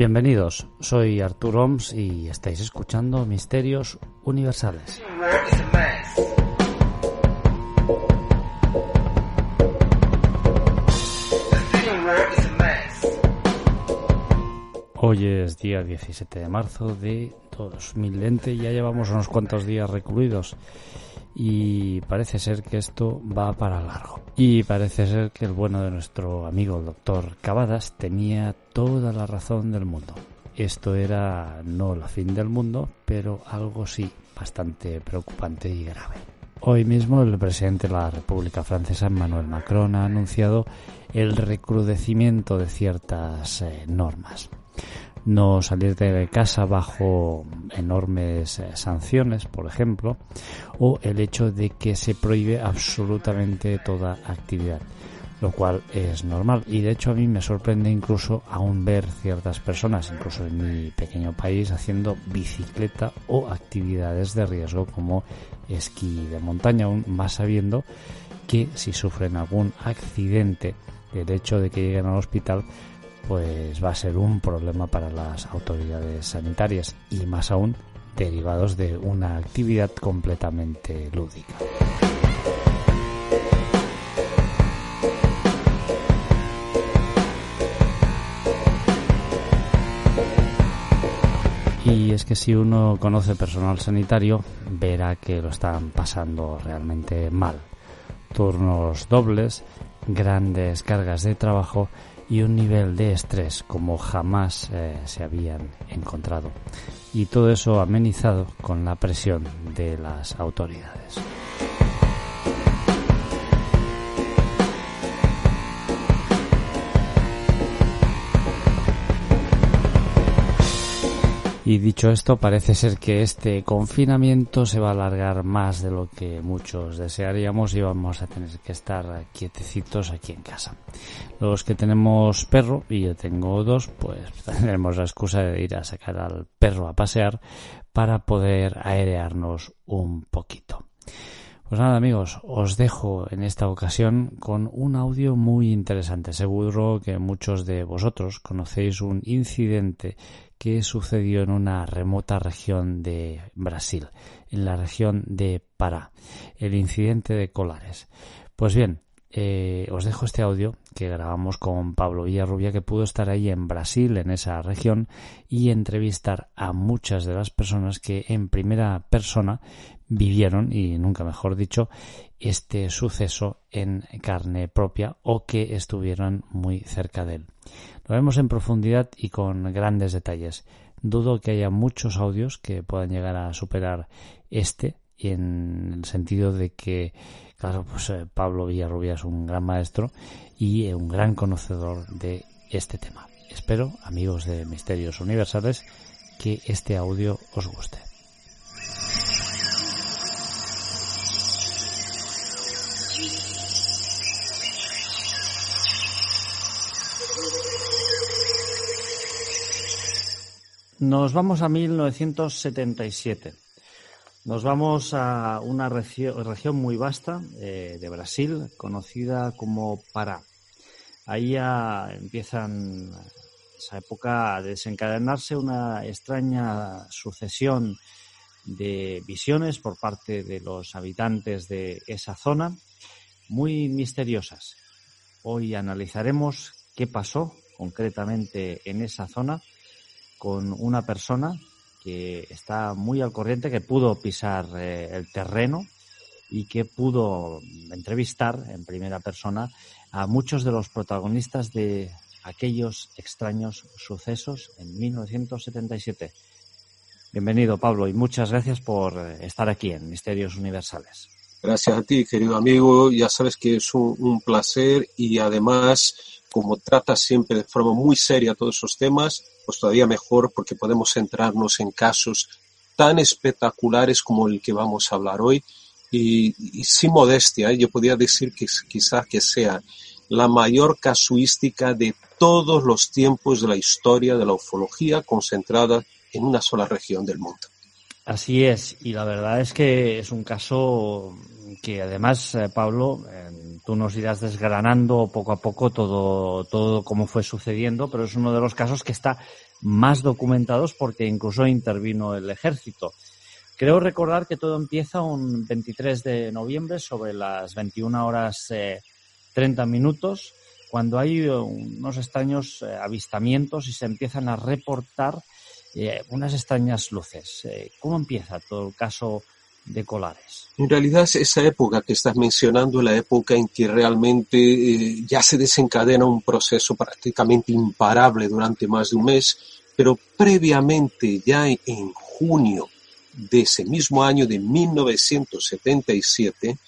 Bienvenidos, soy Artur Oms y estáis escuchando Misterios Universales. Hoy es día 17 de marzo de 2020 y ya llevamos unos cuantos días recluidos y parece ser que esto va para largo. Y parece ser que el bueno de nuestro amigo el doctor Cavadas tenía toda la razón del mundo. Esto era no la fin del mundo, pero algo sí bastante preocupante y grave. Hoy mismo el presidente de la República Francesa, Emmanuel Macron, ha anunciado el recrudecimiento de ciertas eh, normas no salir de casa bajo enormes eh, sanciones, por ejemplo, o el hecho de que se prohíbe absolutamente toda actividad, lo cual es normal. Y de hecho a mí me sorprende incluso aún ver ciertas personas, incluso en mi pequeño país, haciendo bicicleta o actividades de riesgo como esquí de montaña, aún más sabiendo que si sufren algún accidente, el hecho de que lleguen al hospital pues va a ser un problema para las autoridades sanitarias y más aún derivados de una actividad completamente lúdica. Y es que si uno conoce personal sanitario, verá que lo están pasando realmente mal. Turnos dobles, grandes cargas de trabajo y un nivel de estrés como jamás eh, se habían encontrado. Y todo eso amenizado con la presión de las autoridades. Y dicho esto, parece ser que este confinamiento se va a alargar más de lo que muchos desearíamos y vamos a tener que estar quietecitos aquí en casa. Los que tenemos perro, y yo tengo dos, pues tendremos la excusa de ir a sacar al perro a pasear para poder aerearnos un poquito. Pues nada amigos, os dejo en esta ocasión con un audio muy interesante. Seguro que muchos de vosotros conocéis un incidente que sucedió en una remota región de Brasil, en la región de Pará, el incidente de Colares. Pues bien, eh, os dejo este audio que grabamos con Pablo Villarrubia, que pudo estar ahí en Brasil, en esa región, y entrevistar a muchas de las personas que en primera persona vivieron, y nunca mejor dicho, este suceso en carne propia o que estuvieron muy cerca de él. Lo vemos en profundidad y con grandes detalles. Dudo que haya muchos audios que puedan llegar a superar este, en el sentido de que, claro, pues eh, Pablo Villarrubia es un gran maestro y un gran conocedor de este tema. Espero, amigos de Misterios Universales, que este audio os guste. Nos vamos a 1977. Nos vamos a una región muy vasta eh, de Brasil, conocida como Pará. Ahí ya empiezan esa época a desencadenarse una extraña sucesión de visiones por parte de los habitantes de esa zona, muy misteriosas. Hoy analizaremos qué pasó concretamente en esa zona con una persona que está muy al corriente, que pudo pisar eh, el terreno y que pudo entrevistar en primera persona a muchos de los protagonistas de aquellos extraños sucesos en 1977. Bienvenido, Pablo, y muchas gracias por eh, estar aquí en Misterios Universales. Gracias a ti, querido amigo. Ya sabes que es un placer y además como trata siempre de forma muy seria todos esos temas, pues todavía mejor porque podemos centrarnos en casos tan espectaculares como el que vamos a hablar hoy y, sin modestia, ¿eh? yo podría decir que quizás que sea la mayor casuística de todos los tiempos de la historia de la ufología concentrada en una sola región del mundo. Así es, y la verdad es que es un caso que además, eh, Pablo, eh, tú nos irás desgranando poco a poco todo, todo cómo fue sucediendo, pero es uno de los casos que está más documentados porque incluso intervino el ejército. Creo recordar que todo empieza un 23 de noviembre sobre las 21 horas 30 eh, minutos, cuando hay unos extraños avistamientos y se empiezan a reportar unas extrañas luces. ¿Cómo empieza todo el caso de Colares. En realidad esa época que estás mencionando, la época en que realmente eh, ya se desencadena un proceso prácticamente imparable durante más de un mes, pero previamente ya en, junio de ese mismo año de 1977,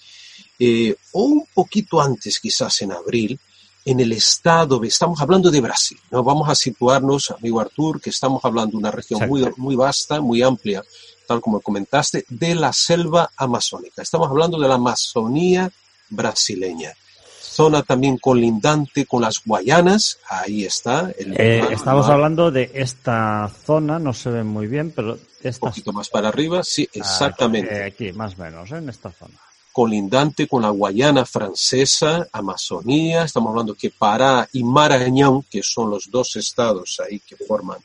eh, o un poquito antes quizás en abril, en el estado, estamos hablando de Brasil, ¿no? Vamos a situarnos, amigo Artur, que estamos hablando de una región muy, muy vasta, muy amplia, tal como comentaste, de la selva amazónica. Estamos hablando de la Amazonía brasileña. Zona también colindante con las Guayanas, ahí está. Eh, estamos hablando de esta zona, no se ve muy bien, pero... Un poquito más para arriba, sí, exactamente. Aquí, más o menos, ¿eh? en esta zona colindante con la Guayana francesa, Amazonía, estamos hablando que Pará y Marañón, que son los dos estados ahí que forman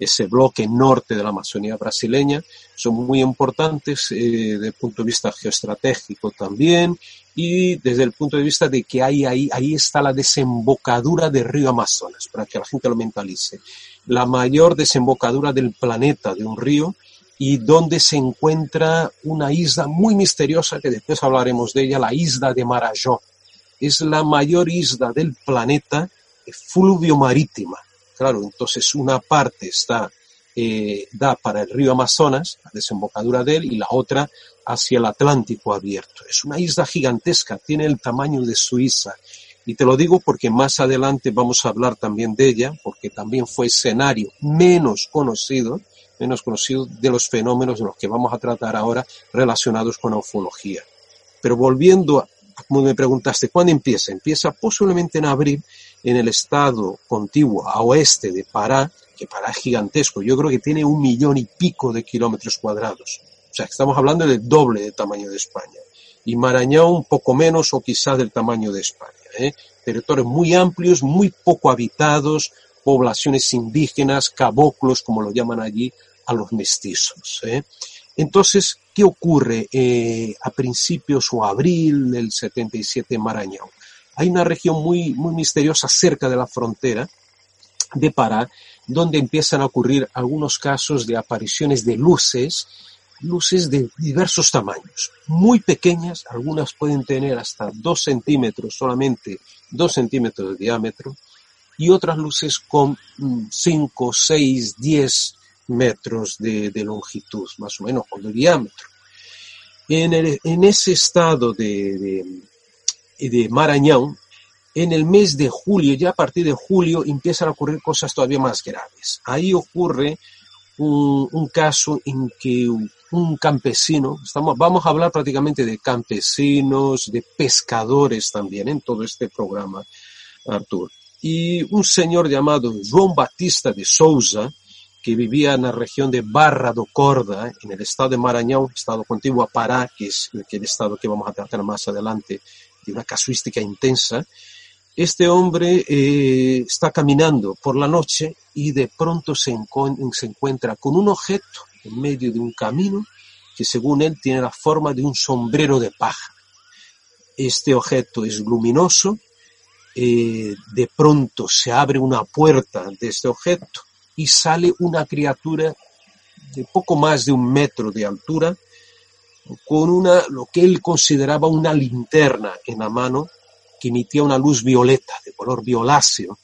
ese bloque norte de la Amazonía brasileña, son muy importantes eh, desde el punto de vista geoestratégico también y desde el punto de vista de que ahí, ahí, ahí está la desembocadura del río Amazonas, para que la gente lo mentalice. La mayor desembocadura del planeta de un río y donde se encuentra una isla muy misteriosa que después hablaremos de ella, la isla de Marajó. Es la mayor isla del planeta fluvio marítima Claro, entonces una parte está, eh, da para el río Amazonas, la desembocadura de él, y la otra hacia el Atlántico abierto. Es una isla gigantesca, tiene el tamaño de Suiza. Y te lo digo porque más adelante vamos a hablar también de ella, porque también fue escenario menos conocido, menos conocido de los fenómenos de los que vamos a tratar ahora relacionados con la ufología. Pero volviendo a, como me preguntaste, ¿cuándo empieza? Empieza posiblemente en abril en el estado contiguo a oeste de Pará, que Pará es gigantesco, yo creo que tiene un millón y pico de kilómetros cuadrados. O sea, estamos hablando del doble de tamaño de España. Y Marañón un poco menos o quizás del tamaño de España. ¿eh? Territorios muy amplios, muy poco habitados, poblaciones indígenas, caboclos, como lo llaman allí, a los mestizos. ¿eh? Entonces, ¿qué ocurre eh, a principios o abril del 77 en Marañón? hay una región muy, muy misteriosa cerca de la frontera de Pará, donde empiezan a ocurrir algunos casos de apariciones de luces, luces de diversos tamaños, muy pequeñas, algunas pueden tener hasta dos centímetros, solamente dos centímetros de diámetro, y otras luces con 5, 6, 10 metros de, longitud, más o menos, o de diámetro. En, ese estado de, de Marañón, en el mes de julio, ya a partir de julio, empiezan a ocurrir cosas todavía más graves. Ahí ocurre un, caso en que un campesino, estamos, vamos a hablar prácticamente de campesinos, de pescadores también en todo este programa, Artur. Y un señor llamado João Batista de Souza, que vivía en la región de Barra do Corda, en el estado de Maranhão, estado contiguo a Pará, que es el estado que vamos a tratar más adelante de una casuística intensa, este hombre eh, está caminando por la noche y de pronto se, se encuentra con un objeto en medio de un camino que según él tiene la forma de un sombrero de paja. Este objeto es luminoso, eh, de pronto se abre una puerta de este objeto y sale una criatura de poco más de un metro de altura, con una, lo que él consideraba una linterna en la mano, que emitía una luz violeta, de color violáceo,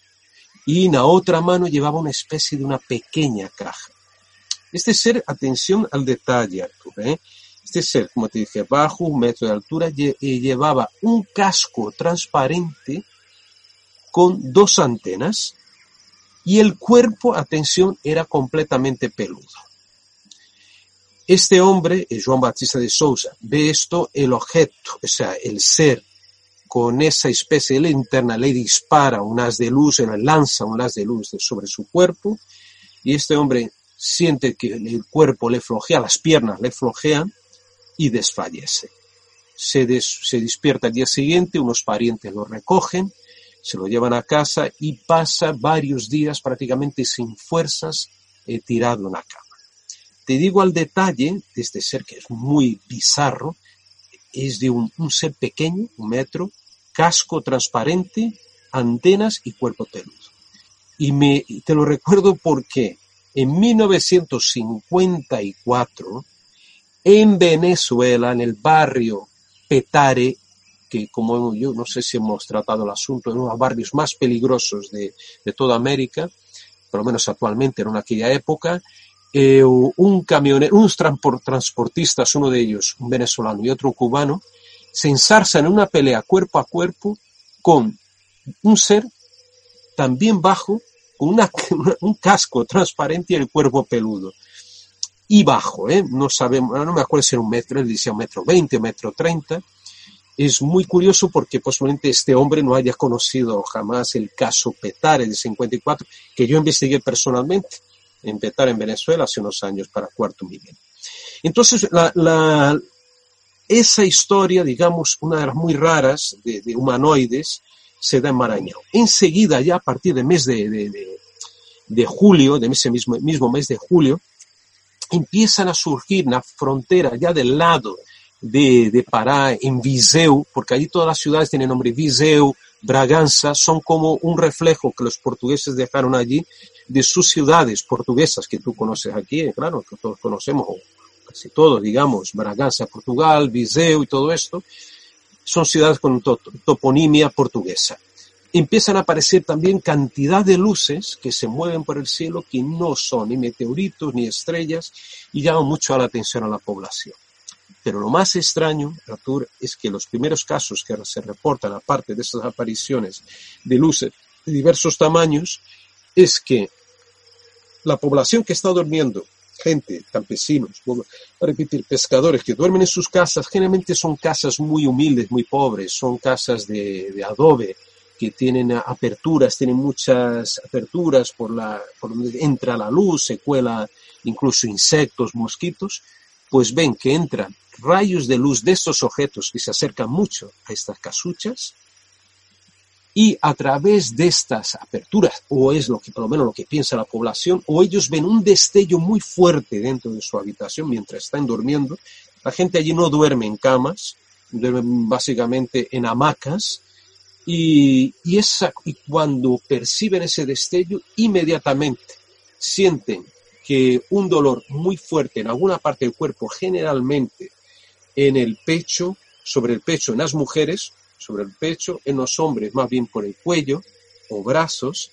y en la otra mano llevaba una especie de una pequeña caja. Este ser, atención al detalle, Artur, ¿eh? este ser, como te dije, bajo un metro de altura, eh, llevaba un casco transparente con dos antenas y el cuerpo, atención, era completamente peludo. Este hombre, Juan Batista de Sousa, ve esto, el objeto, o sea, el ser con esa especie de linterna le dispara un haz de luz, le lanza un haz de luz sobre su cuerpo y este hombre siente que el cuerpo le flojea, las piernas le flojean y desfallece. Se despierta al día siguiente, unos parientes lo recogen, se lo llevan a casa y pasa varios días prácticamente sin fuerzas eh, tirado en una cama. Te digo al detalle de este ser que es muy bizarro, es de un, ser pequeño, un metro, casco transparente, antenas y cuerpo peludo. Y me, te lo recuerdo porque en 1954, en Venezuela, en el barrio Petare, que como yo no sé si hemos tratado el asunto, en uno de los barrios más peligrosos de, de toda América, por lo menos actualmente, en aquella época, eh, un camionero, unos transportistas, uno de ellos, un venezolano y otro cubano, se ensarzan en una pelea cuerpo a cuerpo con un ser también bajo, con una, un casco transparente y el cuerpo peludo. Y bajo, ¿eh? no sabemos, no me acuerdo si era un metro, él decía un metro veinte, un metro treinta. Es muy curioso porque posiblemente este hombre no haya conocido jamás el caso Petare de 54, que yo investigué personalmente empezar en Venezuela hace unos años para cuarto milenio. Entonces, la, esa historia, digamos, una de las muy raras de, humanoides, se da en Marañón. Enseguida, ya a partir del mes de, de, julio, de ese mismo, mismo mes de julio, empiezan a surgir en la frontera, ya del lado de, de Pará, en Viseu, porque allí todas las ciudades tienen nombre Viseu, Braganza, son como un reflejo que los portugueses dejaron allí de sus ciudades portuguesas que tú conoces aquí, eh, claro, que todos conocemos, casi todos, digamos, Braganza, Portugal, Viseu y todo esto, son ciudades con toponimia portuguesa. Empiezan a aparecer también cantidad de luces que se mueven por el cielo que no son ni meteoritos ni estrellas y llaman mucho la atención a la población. Pero lo más extraño, Artur, es que los primeros casos que se reportan, aparte de estas apariciones de luces de diversos tamaños, es que la población que está durmiendo, gente, campesinos, a repetir, pescadores que duermen en sus casas, generalmente son casas muy humildes, muy pobres, son casas de, adobe, que tienen aperturas, tienen muchas aperturas por, la, por donde entra la luz, se cuela incluso insectos, mosquitos, pues ven que entran rayos de luz de estos objetos que se acercan mucho a estas casuchas y a través de estas aperturas, o es lo que por lo menos lo que piensa la población, o ellos ven un destello muy fuerte dentro de su habitación mientras están durmiendo. La gente allí no duerme en camas, duermen básicamente en hamacas, y, y, esa, y cuando perciben ese destello, inmediatamente sienten que un dolor muy fuerte en alguna parte del cuerpo, generalmente en el pecho, sobre el pecho en las mujeres, sobre el pecho, en los hombres más bien por el cuello o brazos,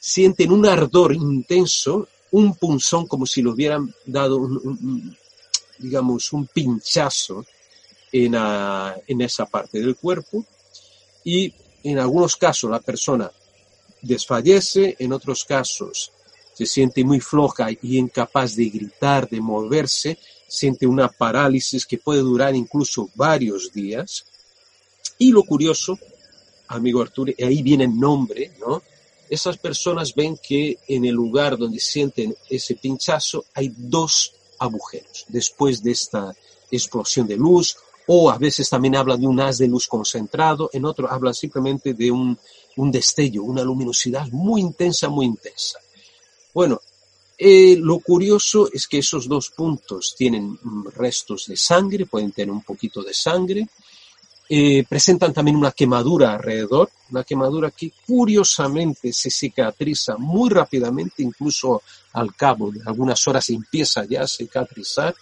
sienten un ardor intenso, un punzón como si le hubieran dado, un, digamos, un pinchazo en, en esa parte del cuerpo. Y en algunos casos la persona desfallece, en otros casos se siente muy floja y incapaz de gritar, de moverse, siente una parálisis que puede durar incluso varios días y lo curioso, amigo Arturo, y ahí viene el nombre, ¿no? Esas personas ven que en el lugar donde sienten ese pinchazo hay dos agujeros después de esta explosión de luz, o a veces también hablan de un haz de luz concentrado, en otro hablan simplemente de un, un destello, una luminosidad muy intensa, muy intensa. Bueno, eh, lo curioso es que esos dos puntos tienen restos de sangre, pueden tener un poquito de sangre, eh, presentan también una quemadura alrededor, una quemadura que curiosamente se cicatriza muy rápidamente, incluso al cabo de algunas horas empieza ya a cicatrizar.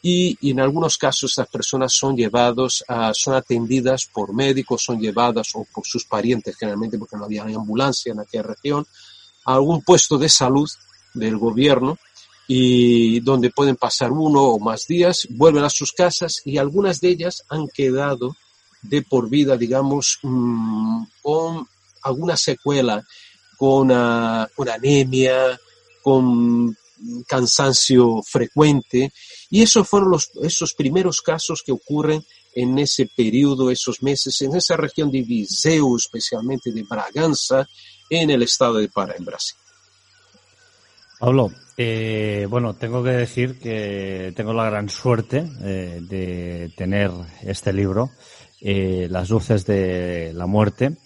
Y, en algunos casos estas personas son llevados a, son atendidas por médicos, son llevadas o por sus parientes generalmente porque no había ambulancia en aquella región, a algún puesto de salud del gobierno y donde pueden pasar uno o más días, vuelven a sus casas y algunas de ellas han quedado de por vida, digamos, mm, con alguna secuela, con, ah, con anemia, con cansancio frecuente. Y esos fueron los, esos primeros casos que ocurren en ese periodo, esos meses, en esa región de Viseu, especialmente de Braganza, en el estado de Pará, en Brasil. Pablo, eh, bueno, tengo que decir que tengo la gran suerte eh, de tener este libro, eh, Las luces de la muerte.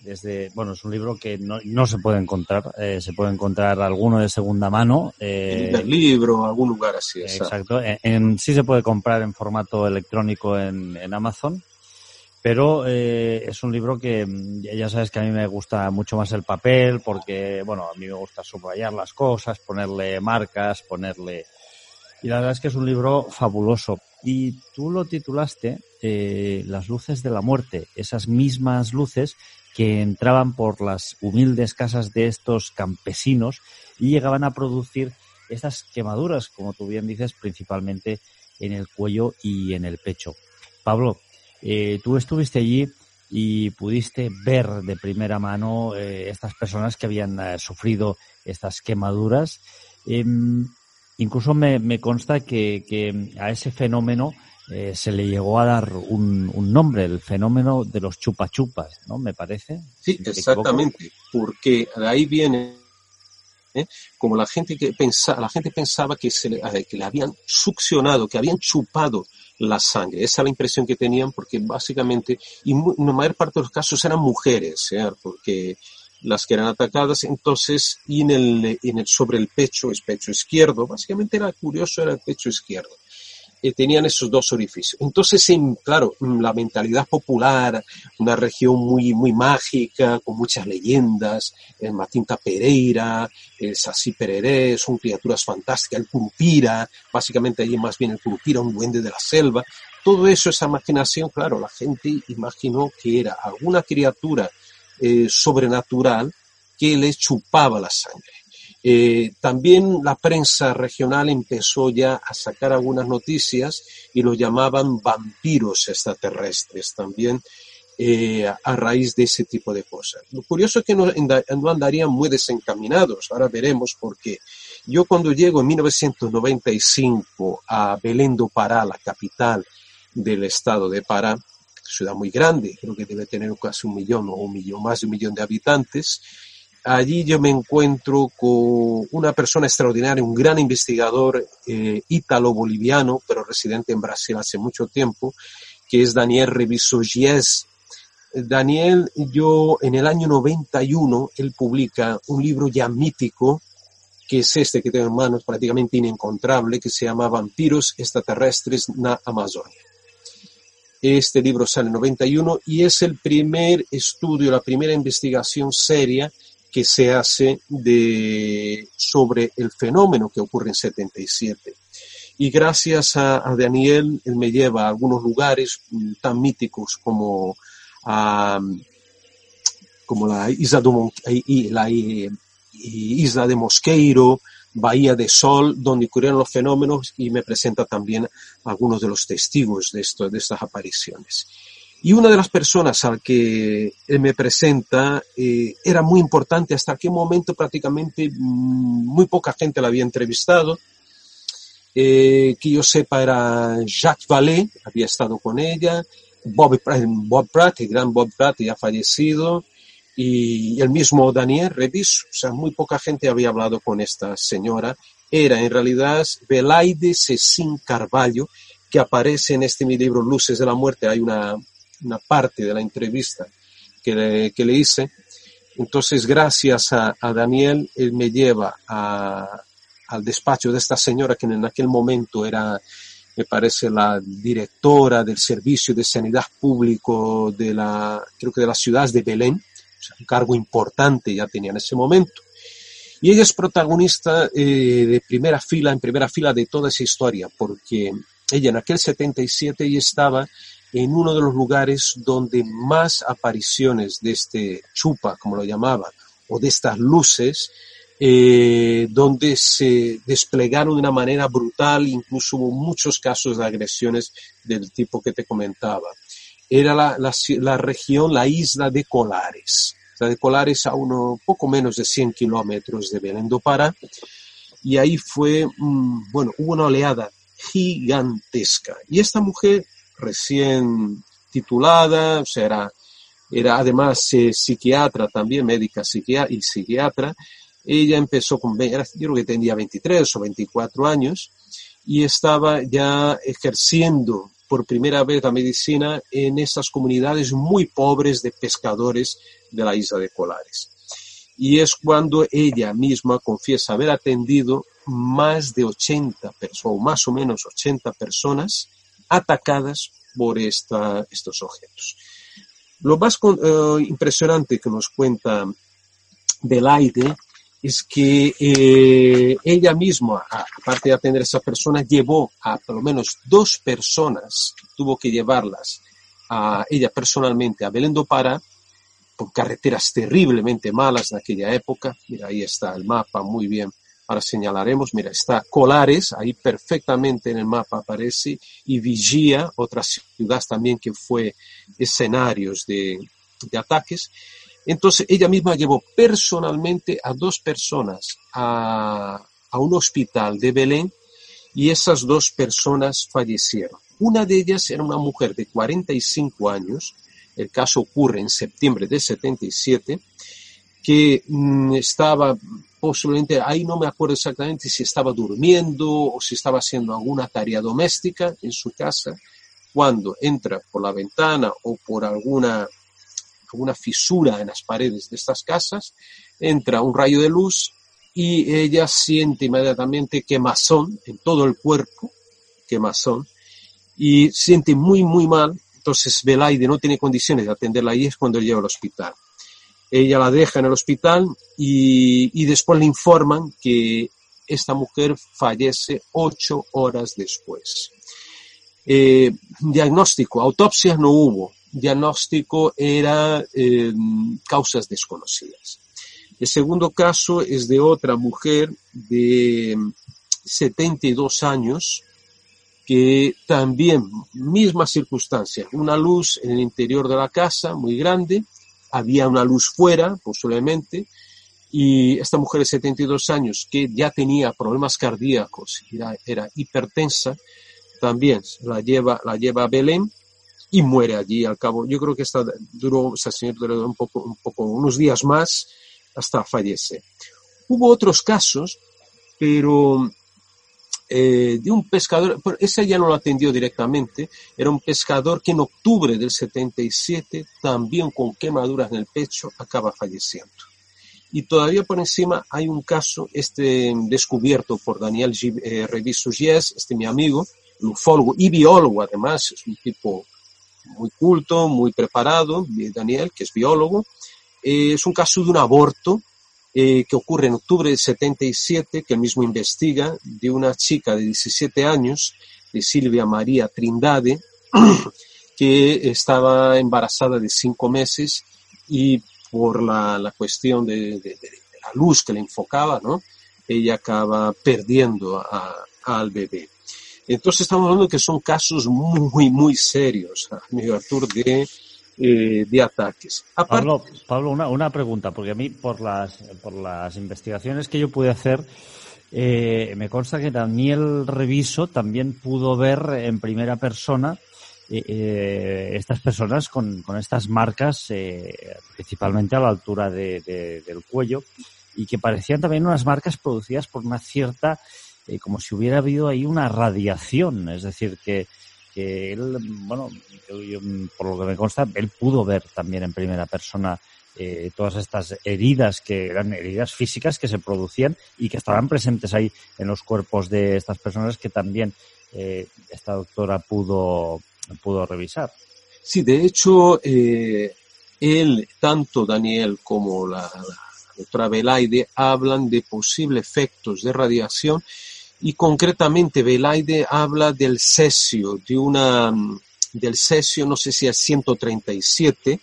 Desde, bueno, es un libro que no, no se puede encontrar, se puede encontrar alguno de segunda mano. en el libro, algún lugar así. Exacto. En, sí se puede comprar en formato electrónico en, en Amazon pero eh, es un libro que mm, ya sabes que a mí me gusta mucho más el papel porque, bueno, a mí me gusta subrayar las cosas, ponerle marcas, ponerle... Y la verdad es que es un libro fabuloso. Y tú lo titulaste eh, Las luces de la muerte, esas mismas luces que entraban por las humildes casas de estos campesinos y llegaban a producir estas quemaduras, como tú bien dices, principalmente en el cuello y en el pecho. Pablo, eh, tú estuviste allí y pudiste ver de primera mano eh, estas personas que habían eh, sufrido estas quemaduras. Em, incluso me, consta que, a ese fenómeno se le llegó a dar un, nombre, el fenómeno de los chupachupas, ¿no? Me parece. Sí, exactamente, porque de ahí viene como la gente que pensaba, la gente pensaba que, se que le habían succionado, que habían chupado la sangre. Esa es la impresión que tenían porque básicamente, y en la mayor parte de los casos eran mujeres, porque las que eran atacadas, entonces, y en el, en el, sobre el pecho, el pecho izquierdo, básicamente era curioso, era el pecho izquierdo. Tenían esos dos orificios. Entonces, en, claro, la mentalidad popular, una región muy, muy mágica, con muchas leyendas, el Matinta Pereira, el Sassi Pereré, son criaturas fantásticas, el Curupira, básicamente allí más bien el Curupira, un duende de la selva. Todo eso, esa imaginación, claro, la gente imaginó que era alguna criatura eh, sobrenatural que les chupaba la sangre. Eh, también la prensa regional empezó ya a sacar algunas noticias y lo llamaban vampiros extraterrestres también eh, a raíz de ese tipo de cosas. Lo curioso es que no, andarían muy desencaminados, ahora veremos por qué. Yo cuando llego en 1995 a Belén do Pará, la capital del estado de Pará, ciudad muy grande, creo que debe tener casi un millón o un millón, más de un millón de habitantes, allí yo me encuentro con una persona extraordinaria, un gran investigador eh, ítalo-boliviano, pero residente en Brasil hace mucho tiempo, que es Daniel Reviso Daniel, yo en el año 91, él publica un libro ya mítico, que es este que tengo en manos, prácticamente inencontrable, que se llama Vampiros extraterrestres na Amazonia. Este libro sale en 91 y es el primer estudio, la primera investigación seria que se hace de, sobre el fenómeno que ocurre en 77. Y gracias a, Daniel, él me lleva a algunos lugares mm, tan míticos como, como la, isla de la isla de Mosqueiro, Bahía de Sol, donde ocurrieron los fenómenos y me presenta también algunos de los testigos de estas apariciones. Y una de las personas al que él me presenta eh, era muy importante, hasta aquel momento prácticamente mm, muy poca gente la había entrevistado. Eh, que yo sepa era Jacques Vallée, había estado con ella, Bob, Bob Pratt, el gran Bob Pratt ya fallecido, y el mismo Daniel Revis, o sea, muy poca gente había hablado con esta señora. Era en realidad Belaide Cecín Carvalho, que aparece en este mi libro Luces de la Muerte. Hay una, una parte de la entrevista que le, que le hice. Entonces, gracias a, Daniel, él me lleva al despacho de esta señora que en aquel momento era, me parece, la directora del Servicio de Sanidad Público de la, creo que de la ciudad de Belén, o sea, un cargo importante ya tenía en ese momento. Y ella es protagonista eh, de primera fila, en primera fila de toda esa historia, porque ella en aquel 77 ya estaba en uno de los lugares donde más apariciones de este chupa, como lo llamaban, o de estas luces, eh, donde se desplegaron de una manera brutal, incluso hubo muchos casos de agresiones del tipo que te comentaba. Era la, la, región, la isla de Colares. La de Colares a uno poco menos de 100 kilómetros de Belén do Pará. Y ahí fue, mm, bueno, hubo una oleada gigantesca. Y esta mujer recién titulada, o sea, era, era además eh, psiquiatra también, médica psiquiatra y psiquiatra. Ella empezó con, yo creo que tenía 23 o 24 años y estaba ya ejerciendo por primera vez la medicina en esas comunidades muy pobres de pescadores de la isla de Colares. Y es cuando ella misma confiesa haber atendido más de 80 personas, o más o menos 80 personas atacadas por esta, estos objetos. Lo más eh, impresionante que nos cuenta Belaide es que eh, ella misma, aparte de atender a esa persona, llevó a por lo menos dos personas, tuvo que llevarlas a ella personalmente a Belén do por carreteras terriblemente malas de aquella época. Mira, ahí está el mapa muy bien ahora señalaremos, mira, está Colares, ahí perfectamente en el mapa aparece, y Vigía, otra ciudad también que fue escenarios de, ataques. Entonces ella misma llevó personalmente a dos personas a, a un hospital de Belén y esas dos personas fallecieron. Una de ellas era una mujer de 45 años, el caso ocurre en septiembre de 77, que mm, estaba posiblemente, ahí no me acuerdo exactamente si estaba durmiendo o si estaba haciendo alguna tarea doméstica en su casa, cuando entra por la ventana o por alguna, alguna fisura en las paredes de estas casas, entra un rayo de luz y ella siente inmediatamente quemazón en todo el cuerpo, quemazón, y siente muy, muy mal. Entonces Belaide no tiene condiciones de atenderla y es cuando lleva al hospital. Ella la deja en el hospital y, después le informan que esta mujer fallece ocho horas después. Eh, diagnóstico, autopsia no hubo. Diagnóstico era eh, causas desconocidas. El segundo caso es de otra mujer de 72 años que también, misma circunstancia, una luz en el interior de la casa muy grande, había una luz fuera, posiblemente, y esta mujer de 72 años que ya tenía problemas cardíacos, era, era hipertensa, también la lleva, la lleva a Belén y muere allí al cabo. Yo creo que esta duró, esa señora duró un poco, un poco, unos días más hasta fallece. Hubo otros casos, pero eh, de un pescador, ese ya no lo atendió directamente, era un pescador que en octubre del 77, también con quemaduras en el pecho, acaba falleciendo. Y todavía por encima hay un caso este descubierto por Daniel eh, Reviso este mi amigo, ufólogo y biólogo además, es un tipo muy culto, muy preparado, Daniel, que es biólogo. Eh, es un caso de un aborto eh, que ocurre en octubre del 77, que él mismo investiga, de una chica de 17 años, de Silvia María Trindade, que estaba embarazada de cinco meses y por la, la cuestión de, la luz que le enfocaba, ¿no? ella acaba perdiendo al bebé. Entonces estamos hablando que son casos muy, muy serios, amigo Artur, de eh, de ataques. Pablo, Pablo una, una, pregunta, porque a mí por las, por las investigaciones que yo pude hacer, eh, me consta que Daniel Reviso también pudo ver en primera persona eh, estas personas con, con estas marcas, principalmente a la altura de, del cuello, y que parecían también unas marcas producidas por una cierta, como si hubiera habido ahí una radiación, es decir, que él, bueno, por lo que me consta, él pudo ver también en primera persona eh, todas estas heridas que eran heridas físicas que se producían y que estaban presentes ahí en los cuerpos de estas personas que también eh, esta doctora pudo, pudo revisar. Sí, de hecho, eh, él, tanto Daniel como la, la doctora Belaide, hablan de posibles efectos de radiación y concretamente Belaide habla del cesio, de una, del cesio, no sé si es 137,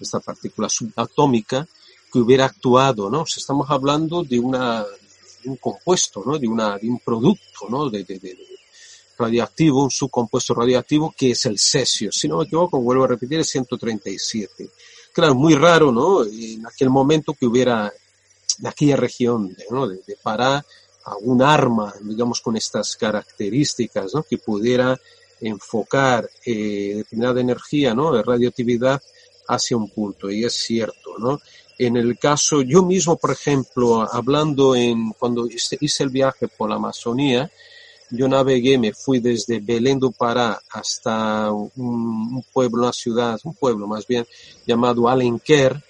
esta partícula subatómica, que hubiera actuado, ¿no? estamos hablando de, una, un compuesto, ¿no? De, una, de un producto, ¿no? De, de, radioactivo, un subcompuesto radioactivo que es el cesio. Si no me equivoco, vuelvo a repetir, es 137. Claro, muy raro, ¿no? En aquel momento que hubiera, en aquella región, ¿no? de, Pará, algún arma, digamos, con estas características, ¿no? que pudiera enfocar eh, determinada energía, ¿no? De radioactividad hacia un punto, y es cierto, ¿no? En el caso, yo mismo, por ejemplo, hablando en, cuando hice el viaje por la Amazonía, yo navegué, me fui desde Belén do Pará hasta un, pueblo, una ciudad, un pueblo más bien, llamado Alenquer,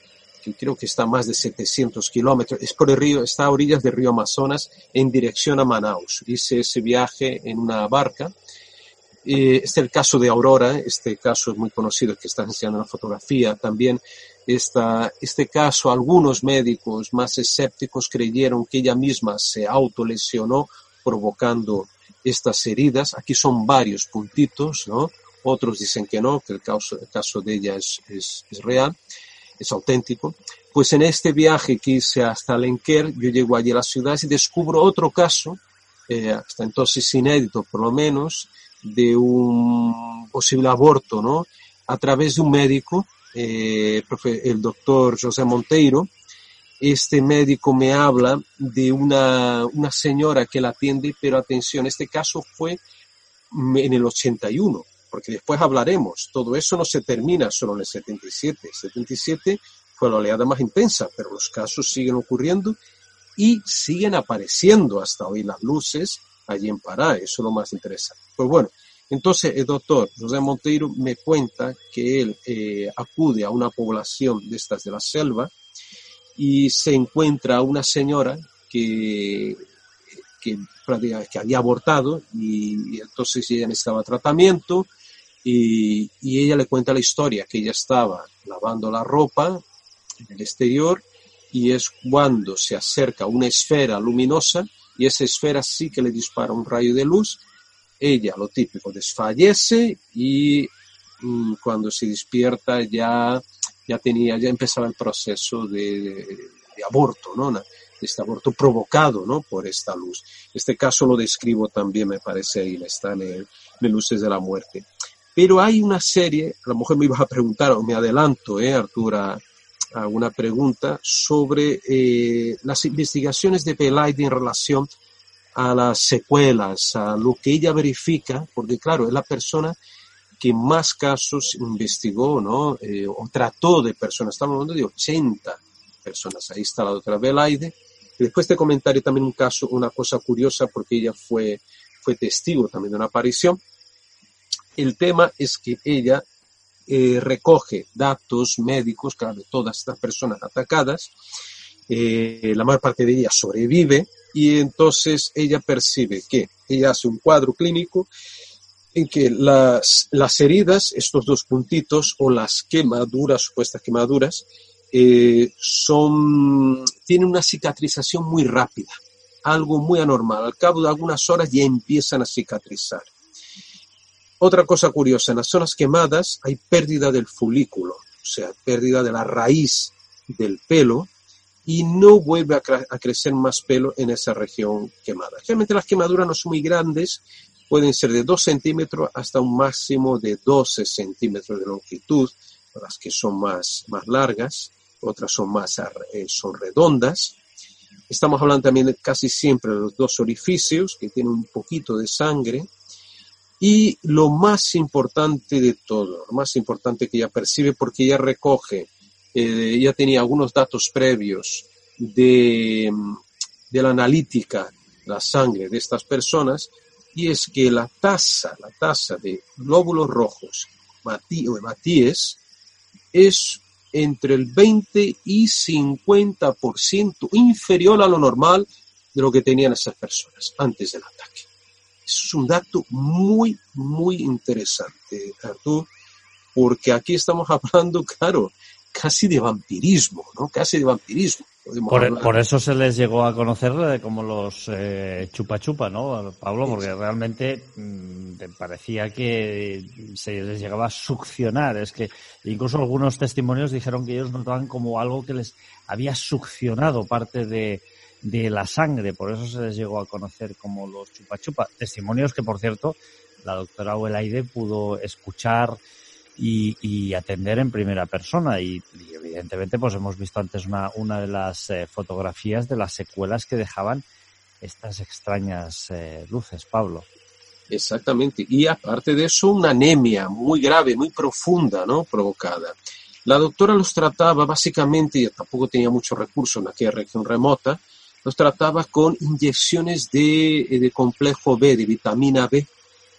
que creo que está a más de 700 kilómetros, es por el río, está a orillas del río Amazonas en dirección a Manaus. Hice ese viaje en una barca. este es el caso de Aurora, este caso es muy conocido, que está enseñando la fotografía. También esta, este caso, algunos médicos más escépticos creyeron que ella misma se autolesionó provocando estas heridas. Aquí son varios puntitos, ¿no? Otros dicen que no, que el caso, caso de ella es, es, es real es auténtico. Pues en este viaje que hice hasta Lenquer, yo llego allí a la ciudad y descubro otro caso, eh, hasta entonces inédito por lo menos, de un posible aborto, ¿no? A través de un médico, eh, el doctor José Monteiro. Este médico me habla de una, una señora que la atiende, pero atención, este caso fue en el 81 porque después hablaremos, todo eso no se termina solo en el 77. El 77 fue la oleada más intensa, pero los casos siguen ocurriendo y siguen apareciendo hasta hoy las luces allí en Pará, eso es lo más interesante. Pues bueno, entonces el doctor José Monteiro me cuenta que él eh, acude a una población de estas de la selva y se encuentra una señora que, que, que había abortado y, y entonces ella necesitaba tratamiento, y, ella le cuenta la historia, que ella estaba lavando la ropa en el exterior y es cuando se acerca una esfera luminosa y esa esfera sí que le dispara un rayo de luz. Ella, lo típico, desfallece y mm, cuando se despierta ya, ya tenía, ya empezaba el proceso de, aborto, ¿no? De este aborto provocado, ¿no? Por esta luz. Este caso lo describo también, me parece, ahí está en, el, en Luces de la Muerte. Pero hay una serie, a lo mejor me ibas a preguntar, o me adelanto, eh, Artur, a, una pregunta sobre eh, las investigaciones de Belaide en relación a las secuelas, a lo que ella verifica, porque claro, es la persona que más casos investigó, ¿no? Eh, o trató de personas, estamos hablando de 80 personas. Ahí está la doctora Belaide. Después te comentaré también un caso, una cosa curiosa, porque ella fue, fue testigo también de una aparición. El tema es que ella eh, recoge datos médicos, de todas estas personas atacadas, eh, la mayor parte de ellas sobrevive y entonces ella percibe que ella hace un cuadro clínico en que las, las heridas, estos dos puntitos o las quemaduras, supuestas quemaduras, eh, son, tienen una cicatrización muy rápida, algo muy anormal. Al cabo de algunas horas ya empiezan a cicatrizar. Otra cosa curiosa, en las zonas quemadas hay pérdida del folículo, o sea, pérdida de la raíz del pelo y no vuelve a, crecer más pelo en esa región quemada. Realmente las quemaduras no son muy grandes, pueden ser de 2 centímetros hasta un máximo de 12 centímetros de longitud, las que son más, largas, otras son más eh, son redondas. Estamos hablando también casi siempre de los dos orificios que tienen un poquito de sangre y lo más importante de todo, lo más importante que ella percibe, porque ella recoge, eh, ella tenía algunos datos previos de, la analítica, la sangre de estas personas, y es que la tasa, la tasa de glóbulos rojos o matíes es entre el 20 y 50% inferior a lo normal de lo que tenían esas personas antes del ataque es un dato muy, muy interesante, Artur, porque aquí estamos hablando, claro, casi de vampirismo, ¿no? Casi de vampirismo. Por, eso se les llegó a conocer como los eh, chupa chupa, ¿no, Pablo? Porque realmente mm, parecía que se les llegaba a succionar. Es que incluso algunos testimonios dijeron que ellos notaban como algo que les había succionado parte de, de la sangre, por eso se les llegó a conocer como los chupa chupa. Testimonios que, por cierto, la doctora Huelaide pudo escuchar y, atender en primera persona y, evidentemente pues hemos visto antes una, una de las eh, fotografías de las secuelas que dejaban estas extrañas eh, luces, Pablo. Exactamente. Y aparte de eso, una anemia muy grave, muy profunda, ¿no? Provocada. La doctora los trataba básicamente, y tampoco tenía muchos recursos en aquella región remota, los trataba con inyecciones de, de complejo B, de vitamina B,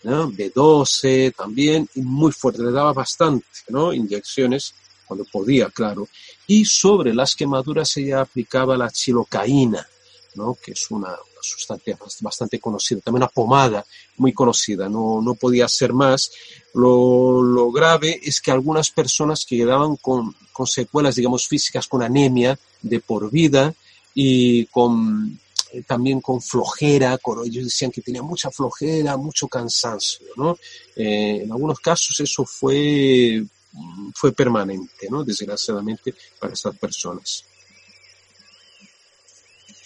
¿no? B12 también, y muy fuerte, le daba bastante, ¿no? Inyecciones cuando podía, claro. Y sobre las quemaduras ella aplicaba la chilocaína, ¿no? Que es una, sustancia bastante conocida, también una pomada muy conocida, no, no podía ser más. Lo, lo grave es que algunas personas que quedaban con, con secuelas, digamos, físicas, con anemia de por vida y con eh, también con flojera, con, ellos decían que tenía mucha flojera, mucho cansancio, ¿no? Eh, en algunos casos eso fue, fue permanente, ¿no? Desgraciadamente para estas personas.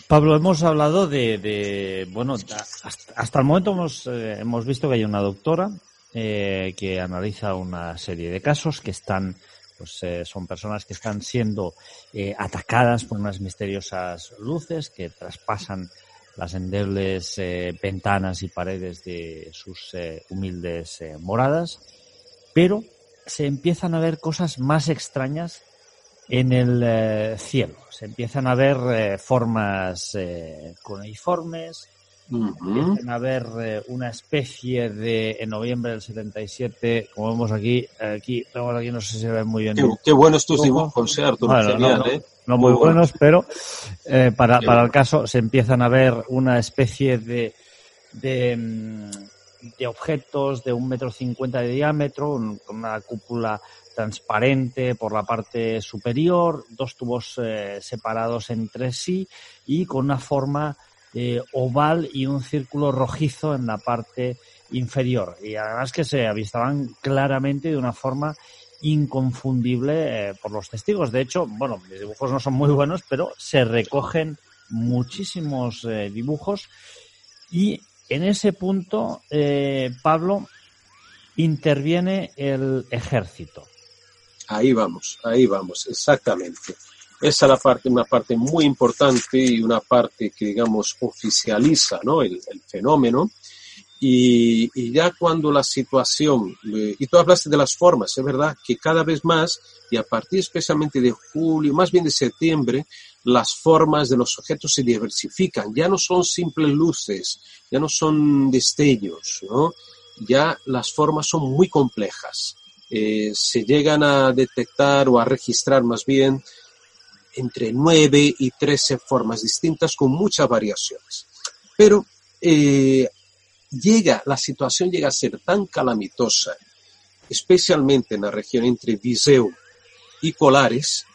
Pablo, hemos hablado de, bueno, hasta, el momento hemos, eh, hemos visto que hay una doctora eh, que analiza una serie de casos que están, pues eh, son personas que están siendo atacadas por unas misteriosas luces que traspasan las endebles ventanas y paredes de sus humildes moradas, pero se empiezan a ver cosas más extrañas en el eh, cielo. Se empiezan a ver eh, formas eh, empiezan a ver una especie de, en noviembre del 77, como vemos aquí, aquí, vemos aquí, no sé si se ve muy bien. Qué, buenos tus dibujos, Arturo, no, muy, buenos, pero para, para el caso se empiezan a ver una especie de, de, mm, de objetos de un metro cincuenta de diámetro, con una cúpula transparente por la parte superior, dos tubos eh, separados entre sí y con una forma eh, oval y un círculo rojizo en la parte inferior. Y además que se avistaban claramente de una forma inconfundible eh, por los testigos. De hecho, bueno, mis dibujos no son muy buenos, pero se recogen muchísimos dibujos y en ese punto, Pablo, interviene el ejército. Ahí vamos, ahí vamos, exactamente. Esa es la parte, una parte muy importante y una parte que, digamos, oficializa ¿no? el, fenómeno. Y, y, ya cuando la situación, y tú hablaste de las formas, es verdad que cada vez más, y a partir especialmente de julio, más bien de septiembre, las formas de los objetos se diversifican, ya no son simples luces, ya no son destellos, ¿no? ya las formas son muy complejas. Eh, se llegan a detectar o a registrar más bien entre 9 y 13 formas distintas con muchas variaciones. Pero eh, llega, la situación llega a ser tan calamitosa, especialmente en la región entre Viseu y Colares,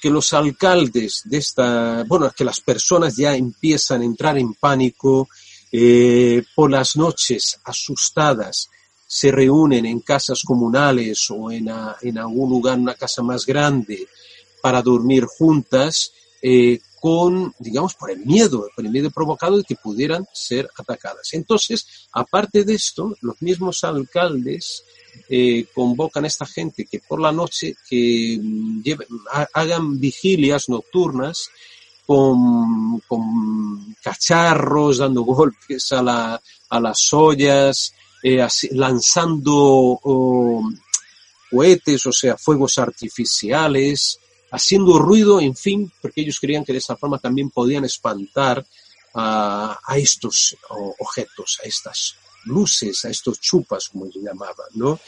que los alcaldes de esta, bueno, que las personas ya empiezan a entrar en pánico, eh, por las noches asustadas, se reúnen en casas comunales o en, en algún lugar, una casa más grande, para dormir juntas, eh, con, digamos, por el miedo, por el miedo provocado de que pudieran ser atacadas. Entonces, aparte de esto, los mismos alcaldes eh, convocan a esta gente que por la noche que mm, hagan vigilias nocturnas con, con, cacharros, dando golpes a, la, a las ollas, eh, lanzando cohetes, o sea, fuegos artificiales, haciendo ruido, en fin, porque ellos creían que de esa forma también podían espantar a, estos objetos, a estas luces, a estos chupas, como se llamaban, ¿no?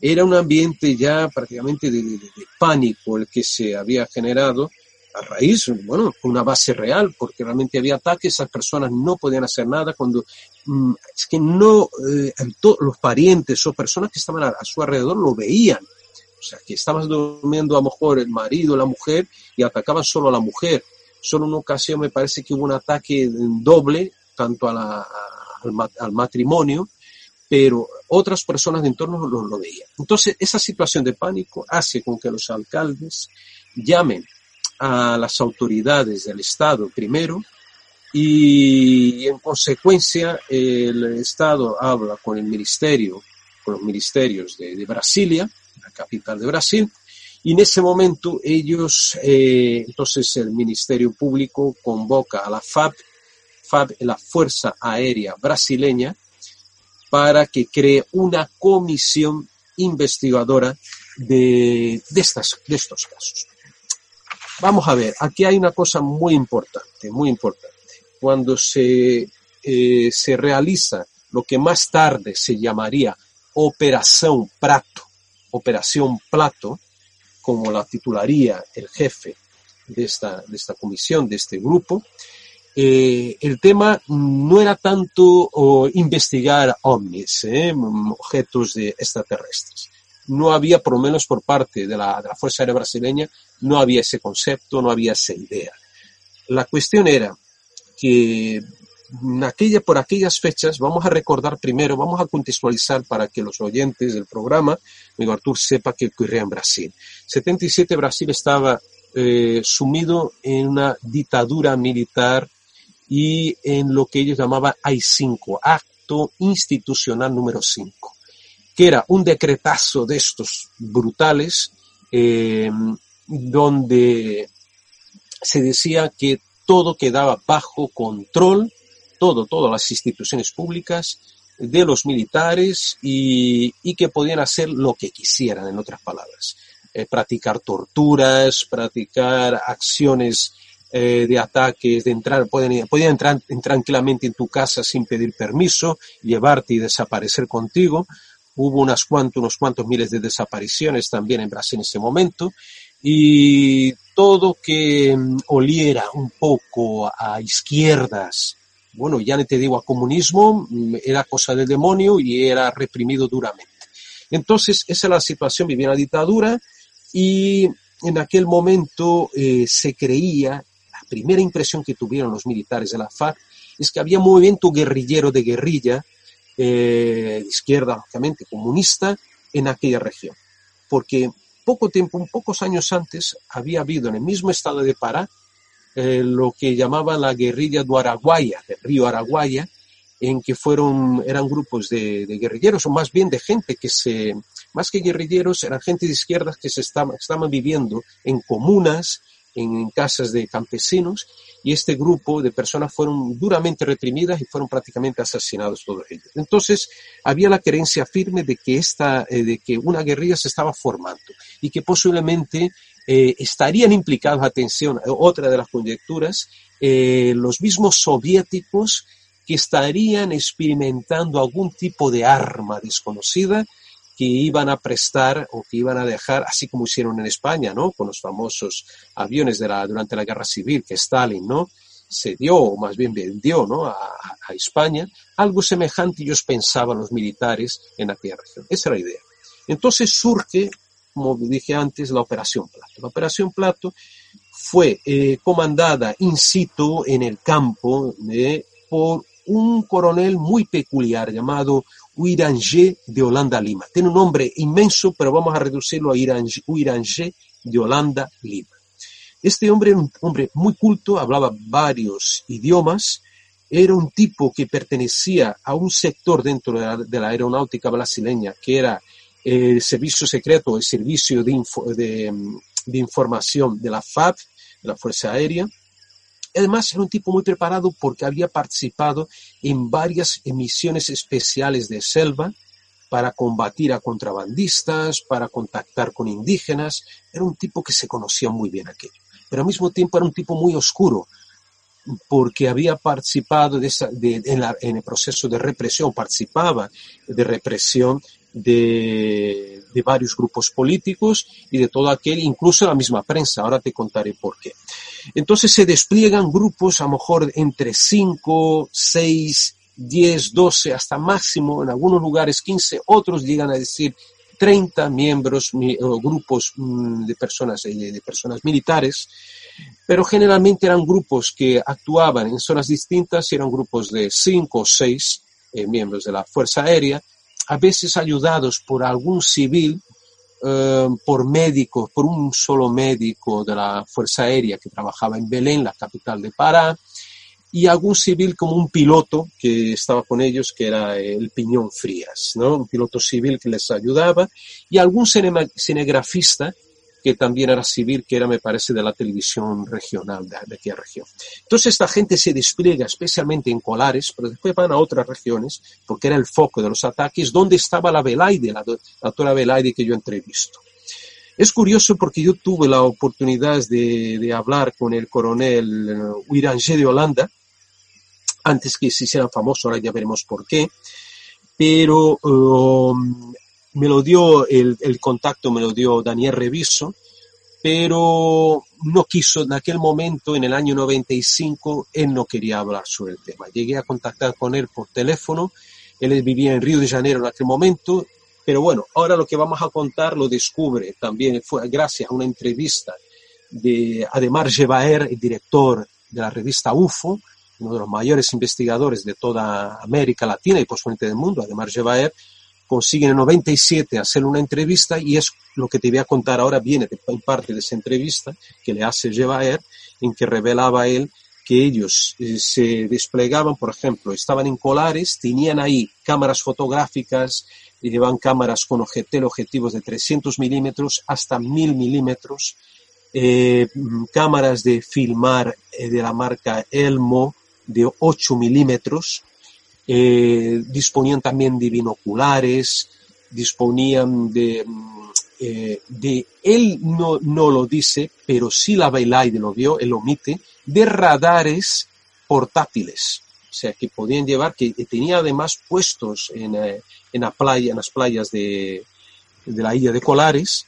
Era un ambiente ya prácticamente de pánico el que se había generado a raíz, bueno, una base real, porque realmente había ataques, esas personas no podían hacer nada cuando mm, es que no, eh, los parientes o personas que estaban a, su alrededor lo veían. O sea, que estaban durmiendo a lo mejor el marido, la mujer, y atacaban solo a la mujer. Solo en una ocasión me parece que hubo un ataque doble, tanto a la, al, matrimonio, pero otras personas de entorno lo, lo veían. Entonces, esa situación de pánico hace con que los alcaldes llamen a las autoridades del Estado primero y en consecuencia el Estado habla con el ministerio, con los ministerios de, Brasilia, la capital de Brasil, y en ese momento ellos, eh, entonces el Ministerio Público convoca a la FAB, FAB la Fuerza Aérea Brasileña, para que cree una comisión investigadora de, estos casos. Vamos a ver, aquí hay una cosa muy importante, muy importante. Cuando se, eh, se realiza lo que más tarde se llamaría Operación Prato, Operación Plato, como la titularía el jefe de esta, de esta comisión, de este grupo, eh, el tema no era tanto investigar ovnis, eh, objetos de extraterrestres. No había, por lo menos por parte de la, de la Fuerza Aérea Brasileña, no había ese concepto, no había esa idea. La cuestión era que aquella, por aquellas fechas, vamos a recordar primero, vamos a contextualizar para que los oyentes del programa, amigo Artur, sepa qué ocurría en Brasil. 77 Brasil estaba eh, sumido en una dictadura militar y en lo que ellos llamaban AI-5, Acto Institucional número 5, que era un decretazo de estos brutales, eh, donde se decía que todo quedaba bajo control todo, todas las instituciones públicas, de los militares y, que podían hacer lo que quisieran, en otras palabras. Eh, practicar torturas, practicar acciones eh, de ataques, de entrar, pueden, podían entrar, tranquilamente en tu casa sin pedir permiso, llevarte y desaparecer contigo. Hubo unas cuantos, unos cuantos miles de desapariciones también en Brasil en ese momento. Y todo que mm, oliera un poco a izquierdas, bueno, ya no te digo a comunismo, mm, era cosa del demonio y era reprimido duramente. Entonces, esa es la situación, vivía la dictadura y en aquel momento eh, se creía, la primera impresión que tuvieron los militares de la FARC es que había movimiento guerrillero de guerrilla, eh, izquierda, lógicamente, comunista, en aquella región. Porque poco tiempo, pocos años antes, había habido en el mismo estado de Pará eh, lo que llamaban la guerrilla do Araguaya, del río Araguaya, en que fueron, eran grupos de, guerrilleros, o más bien de gente que se, más que guerrilleros, eran gente de izquierdas que se estaban, estaban viviendo en comunas, en casas de campesinos, y este grupo de personas fueron duramente reprimidas y fueron prácticamente asesinados todos ellos. Entonces, había la creencia firme de que esta, eh, de que una guerrilla se estaba formando y que posiblemente eh, estarían implicados, atención, otra de las conjeturas, eh, los mismos soviéticos que estarían experimentando algún tipo de arma desconocida que iban a prestar o que iban a dejar, así como hicieron en España, ¿no? Con los famosos aviones de la, durante la guerra civil que Stalin, ¿no? Se dio, o más bien vendió, ¿no? A, a España. Algo semejante ellos pensaban los militares en aquella región. Esa era la idea. Entonces surge como dije antes, la Operación Plato. La Operación Plato fue eh, comandada in situ en el campo eh, por un coronel muy peculiar llamado Uiranger de Holanda Lima. Tiene un nombre inmenso, pero vamos a reducirlo a Uiranger de Holanda Lima. Este hombre era un hombre muy culto, hablaba varios idiomas, era un tipo que pertenecía a un sector dentro de la aeronáutica brasileña que era el servicio secreto, el servicio de, de, información de la FAB, de la Fuerza Aérea. Además, era un tipo muy preparado porque había participado en varias emisiones especiales de selva para combatir a contrabandistas, para contactar con indígenas. Era un tipo que se conocía muy bien aquello. Pero al mismo tiempo era un tipo muy oscuro, porque había participado en, el proceso de represión, participaba de represión de, varios grupos políticos y de todo aquel, incluso la misma prensa. Ahora te contaré por qué. Entonces se despliegan grupos a lo mejor entre 5, 6, 10, 12, hasta máximo, en algunos lugares 15, otros llegan a decir 30 miembros o grupos mm, de personas, de personas militares, pero generalmente eran grupos que actuaban en zonas distintas, eran grupos de 5 o 6 eh, miembros de la Fuerza Aérea, a veces ayudados por algún civil, eh, por médicos, por un solo médico de la Fuerza Aérea que trabajaba en Belén, la capital de Pará, y algún civil como un piloto que estaba con ellos, que era el Piñón Frías, ¿no? un piloto civil que les ayudaba, y algún cinegrafista que también era civil, que era, me parece, de la televisión regional de, aquella región. Entonces esta gente se despliega especialmente en Colares, pero después van a otras regiones, porque era el foco de los ataques, donde estaba la Velaide, la, doctora Velaide que yo entrevisto. Es curioso porque yo tuve la oportunidad de, hablar con el coronel eh, de Holanda, antes que se hiciera famoso, ahora ya veremos por qué, pero um, me lo dio, el, contacto me lo dio Daniel Reviso, pero no quiso, en aquel momento, en el año 95, él no quería hablar sobre el tema. Llegué a contactar con él por teléfono, él vivía en Río de Janeiro en aquel momento, pero bueno, ahora lo que vamos a contar lo descubre también, fue gracias a una entrevista de Ademar Jebaer, el director de la revista UFO, uno de los mayores investigadores de toda América Latina y posiblemente del mundo, Ademar Jebaer, consigue en el 97 hacer una entrevista y es lo que te voy a contar ahora, viene en parte de esa entrevista que le hace Jebaer, en que revelaba él que ellos eh, se desplegaban, por ejemplo, estaban en Colares, tenían ahí cámaras fotográficas, y llevan cámaras con objetivos de 300 milímetros hasta 1000 milímetros, eh, cámaras de filmar eh, de la marca Elmo de 8 milímetros, eh, disponían también de binoculares, disponían de, de él no, no lo dice, pero sí la Bailaide lo vio, él omite, de radares portátiles o sea, que podían llevar, que tenía además puestos en, eh, en, la playa, en las playas de, de la isla de Colares,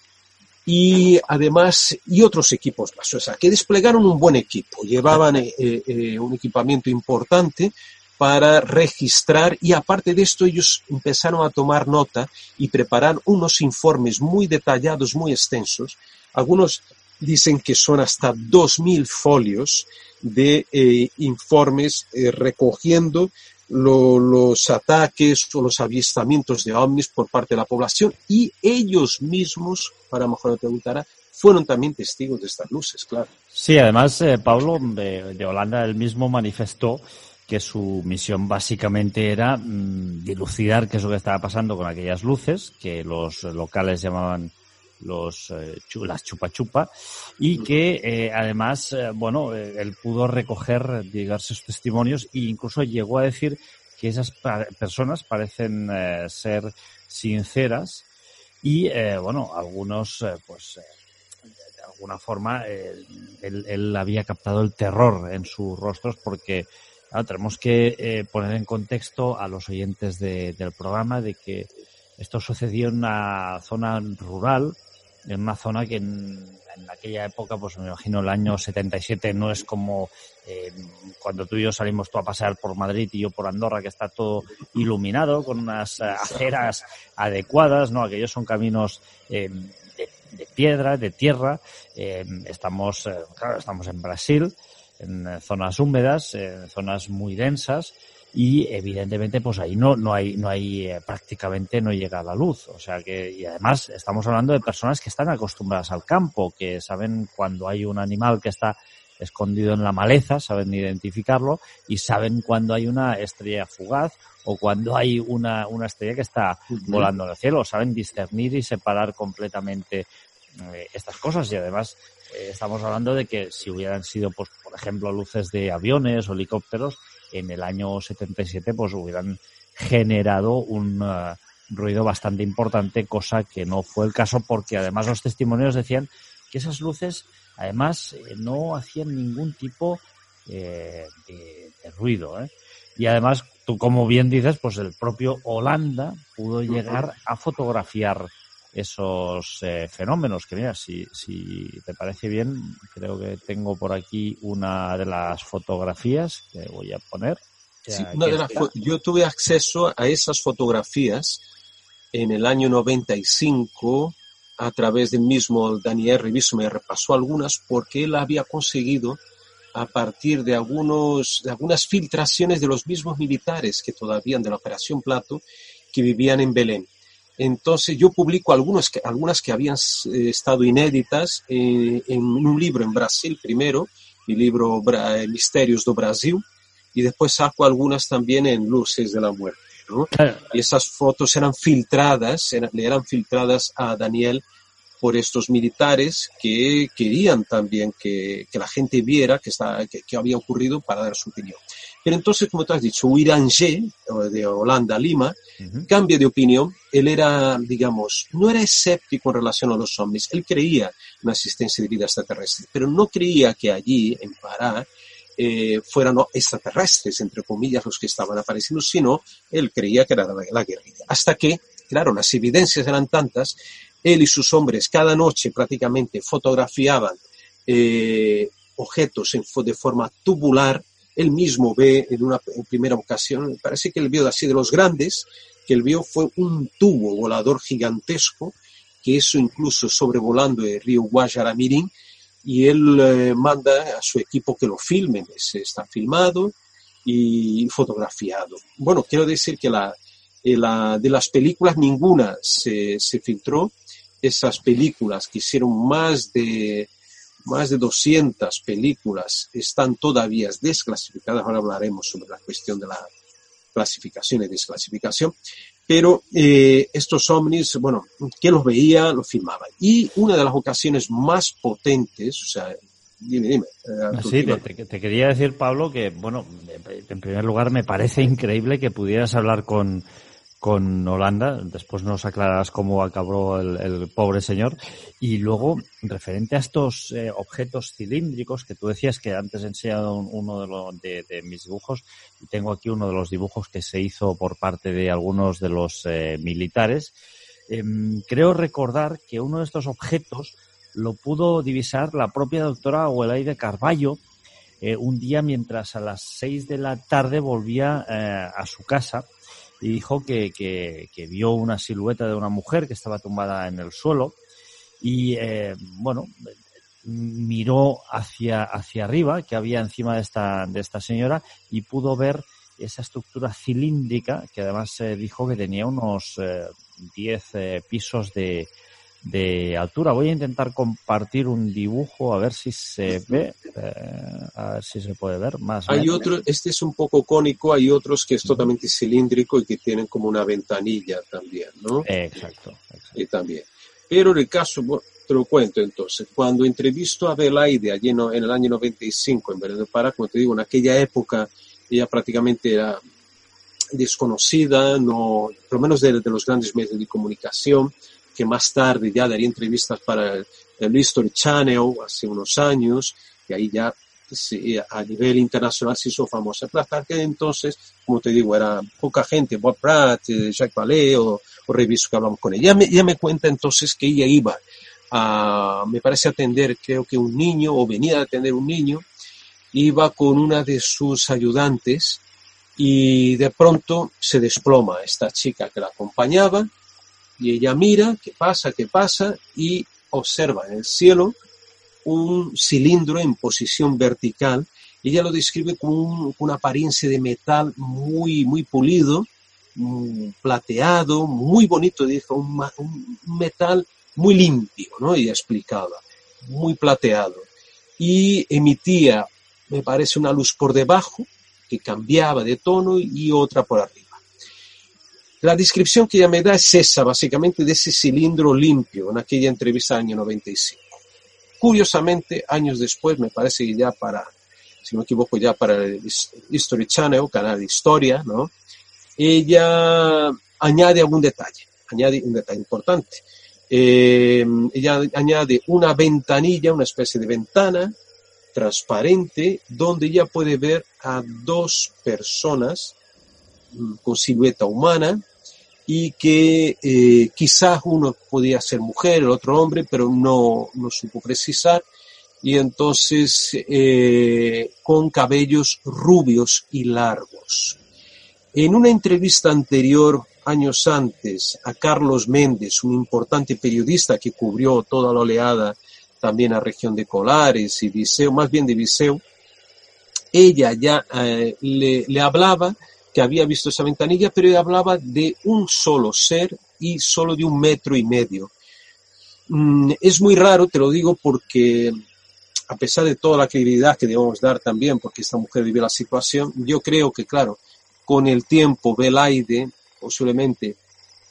y además, y otros equipos más. O sea, que desplegaron un buen equipo, llevaban eh, eh, un equipamiento importante para registrar y aparte de esto ellos empezaron a tomar nota y preparar unos informes muy detallados, muy extensos. Algunos dicen que son hasta 2.000 folios de eh, informes eh, recogiendo los ataques o los avistamientos de ovnis por parte de la población y ellos mismos, para mejor preguntar, fueron también testigos de estas luces, claro. Sí, además, eh, Pablo de, Holanda, él mismo manifestó que su misión básicamente era mm, dilucidar qué es lo que estaba pasando con aquellas luces, que los locales llamaban los eh, las chupa chupa y que eh, además eh, bueno él pudo recoger diversos testimonios e incluso llegó a decir que esas personas parecen ser sinceras y bueno algunos pues de alguna forma él, había captado el terror en sus rostros porque tenemos que poner en contexto a los oyentes del programa de que esto sucedió en una zona rural en una zona que en, aquella época, pues me imagino el año 77 no es como eh, cuando tú y yo salimos tú a pasear por Madrid y yo por Andorra, que está todo iluminado con unas eh, aceras adecuadas, ¿no? Aquellos son caminos eh, de, piedra, de tierra. estamos, claro, estamos en Brasil, en zonas húmedas, en zonas muy densas y evidentemente pues ahí no no hay no hay eh, prácticamente no llega la luz. O sea que y además estamos hablando de personas que están acostumbradas al campo que saben cuando hay un animal que está escondido en la maleza saben identificarlo y saben cuando hay una estrella fugaz o cuando hay una, una estrella que está volando en el cielo. Saben discernir y separar completamente eh, estas cosas y además eh, estamos hablando de que si hubieran sido pues por ejemplo luces de aviones o helicópteros en el año 77 pues hubieran generado un uh, ruido bastante importante, cosa que no fue el caso porque además los testimonios decían que esas luces además no hacían ningún tipo de, ruido. Y además, tú como bien dices, pues el propio Holanda pudo llegar a fotografiar esos eh, fenómenos. Que mira, si, si te parece bien, creo que tengo por aquí una de las fotografías que voy a poner. yo tuve acceso a esas fotografías en el año 95 a través del mismo Daniel Reviso, me repasó algunas porque él había conseguido a partir de, algunos, de algunas filtraciones de los mismos militares que todavía de la Operación Plato que vivían en Belén. Entonces yo publico algunas que, algunas que habían eh, estado inéditas eh, en un libro en Brasil primero, mi libro eh, Misterios do Brasil, y después saco algunas también en Luces de la Muerte. Y esas fotos eran filtradas, eran, le eran filtradas a Daniel por estos militares que querían también que, que la gente viera que, está, que, que, había ocurrido para dar su opinión. Pero entonces, como tú has dicho, Uiranger, de Holanda, Lima, uh -huh. cambia de opinión. Él era, digamos, no era escéptico en relación a los ovnis. Él creía en la existencia de vida extraterrestre, pero no creía que allí, en Pará, eh, fueran extraterrestres, entre comillas, los que estaban apareciendo, sino él creía que era la, la guerrilla. Hasta que, claro, las evidencias eran tantas él y sus hombres cada noche prácticamente fotografiaban eh, objetos en, de forma tubular. Él mismo ve en una primera ocasión, parece que él vio así de los grandes, que él vio fue un tubo volador gigantesco, que eso incluso sobrevolando el río Guajaramirín, y él eh, manda a su equipo que lo filmen, se está filmado y fotografiado. Bueno, quiero decir que la, de las películas ninguna se, se filtró, esas películas que hicieron más de más de 200 películas están todavía desclasificadas. Ahora hablaremos sobre la cuestión de la clasificación y desclasificación. Pero eh, estos ovnis, bueno, que los veía, los filmaba. Y una de las ocasiones más potentes, o sea, dime, dime. Eh, sí, te, te, quería decir, Pablo, que, bueno, en primer lugar me parece increíble que pudieras hablar con, con Holanda. Después nos aclararás cómo acabó el, pobre señor. Y luego, referente a estos eh, objetos cilíndricos que tú decías que antes he enseñado uno de, de, mis dibujos, y tengo aquí uno de los dibujos que se hizo por parte de algunos de los eh, militares. Eh, creo recordar que uno de estos objetos lo pudo divisar la propia doctora Huelaide Carballo eh, un día mientras a las seis de la tarde volvía eh, a su casa y dijo que, que, que, vio una silueta de una mujer que estaba tumbada en el suelo y, eh, bueno, miró hacia, hacia arriba que había encima de esta, de esta señora y pudo ver esa estructura cilíndrica que además eh, dijo que tenía unos 10 eh, pisos de, de altura. Voy a intentar compartir un dibujo a ver si se ve, eh, a ver si se puede ver más. Hay otro, este es un poco cónico, hay otros que es totalmente cilíndrico y que tienen como una ventanilla también, ¿no? Exacto. exacto. Y también. Pero en el caso, te lo cuento entonces, cuando entrevisto a Belaide allí en, en el año 95 en Belén Pará, como te digo, en aquella época ella prácticamente era desconocida, no, por lo menos de, de los grandes medios de comunicación, que más tarde ya daría entrevistas para el, History Channel hace unos años, y ahí ya sí, a nivel internacional se hizo famosa. Que entonces, como te digo, era poca gente, Bob Pratt, Jacques Vallée o, o que hablamos con ella. Ya me, ya me cuenta entonces que ella iba a, me parece atender, creo que un niño, o venía a atender un niño, iba con una de sus ayudantes y de pronto se desploma esta chica que la acompañaba y ella mira qué pasa, qué pasa y observa en el cielo un cilindro en posición vertical. Ella lo describe con, un, con una apariencia de metal muy, muy pulido, muy plateado, muy bonito, dijo, un metal muy limpio, ¿no? Ella explicaba, muy plateado. Y emitía, me parece, una luz por debajo que cambiaba de tono y otra por arriba. La descripción que ella me da es esa, básicamente, de ese cilindro limpio en aquella entrevista año 95. Curiosamente, años después, me parece que ya para, si no me equivoco, ya para el History Channel, canal de historia, ¿no? Ella añade algún detalle, añade un detalle importante. Eh, ella añade una ventanilla, una especie de ventana transparente, donde ella puede ver a dos personas mm, con silueta humana y que eh, quizás uno podía ser mujer, el otro hombre, pero no, no supo precisar. Y entonces eh, con cabellos rubios y largos. En una entrevista anterior, años antes, a Carlos Méndez, un importante periodista que cubrió toda la oleada también a región de Colares y Viseu, más bien de Viseu, ella ya eh, le, le hablaba que había visto esa ventanilla, pero hablaba de un solo ser y solo de un metro y medio. Mm, es muy raro, te lo digo, porque a pesar de toda la credibilidad que debemos dar también, porque esta mujer vive la situación, yo creo que, claro, con el tiempo, Belaide, posiblemente,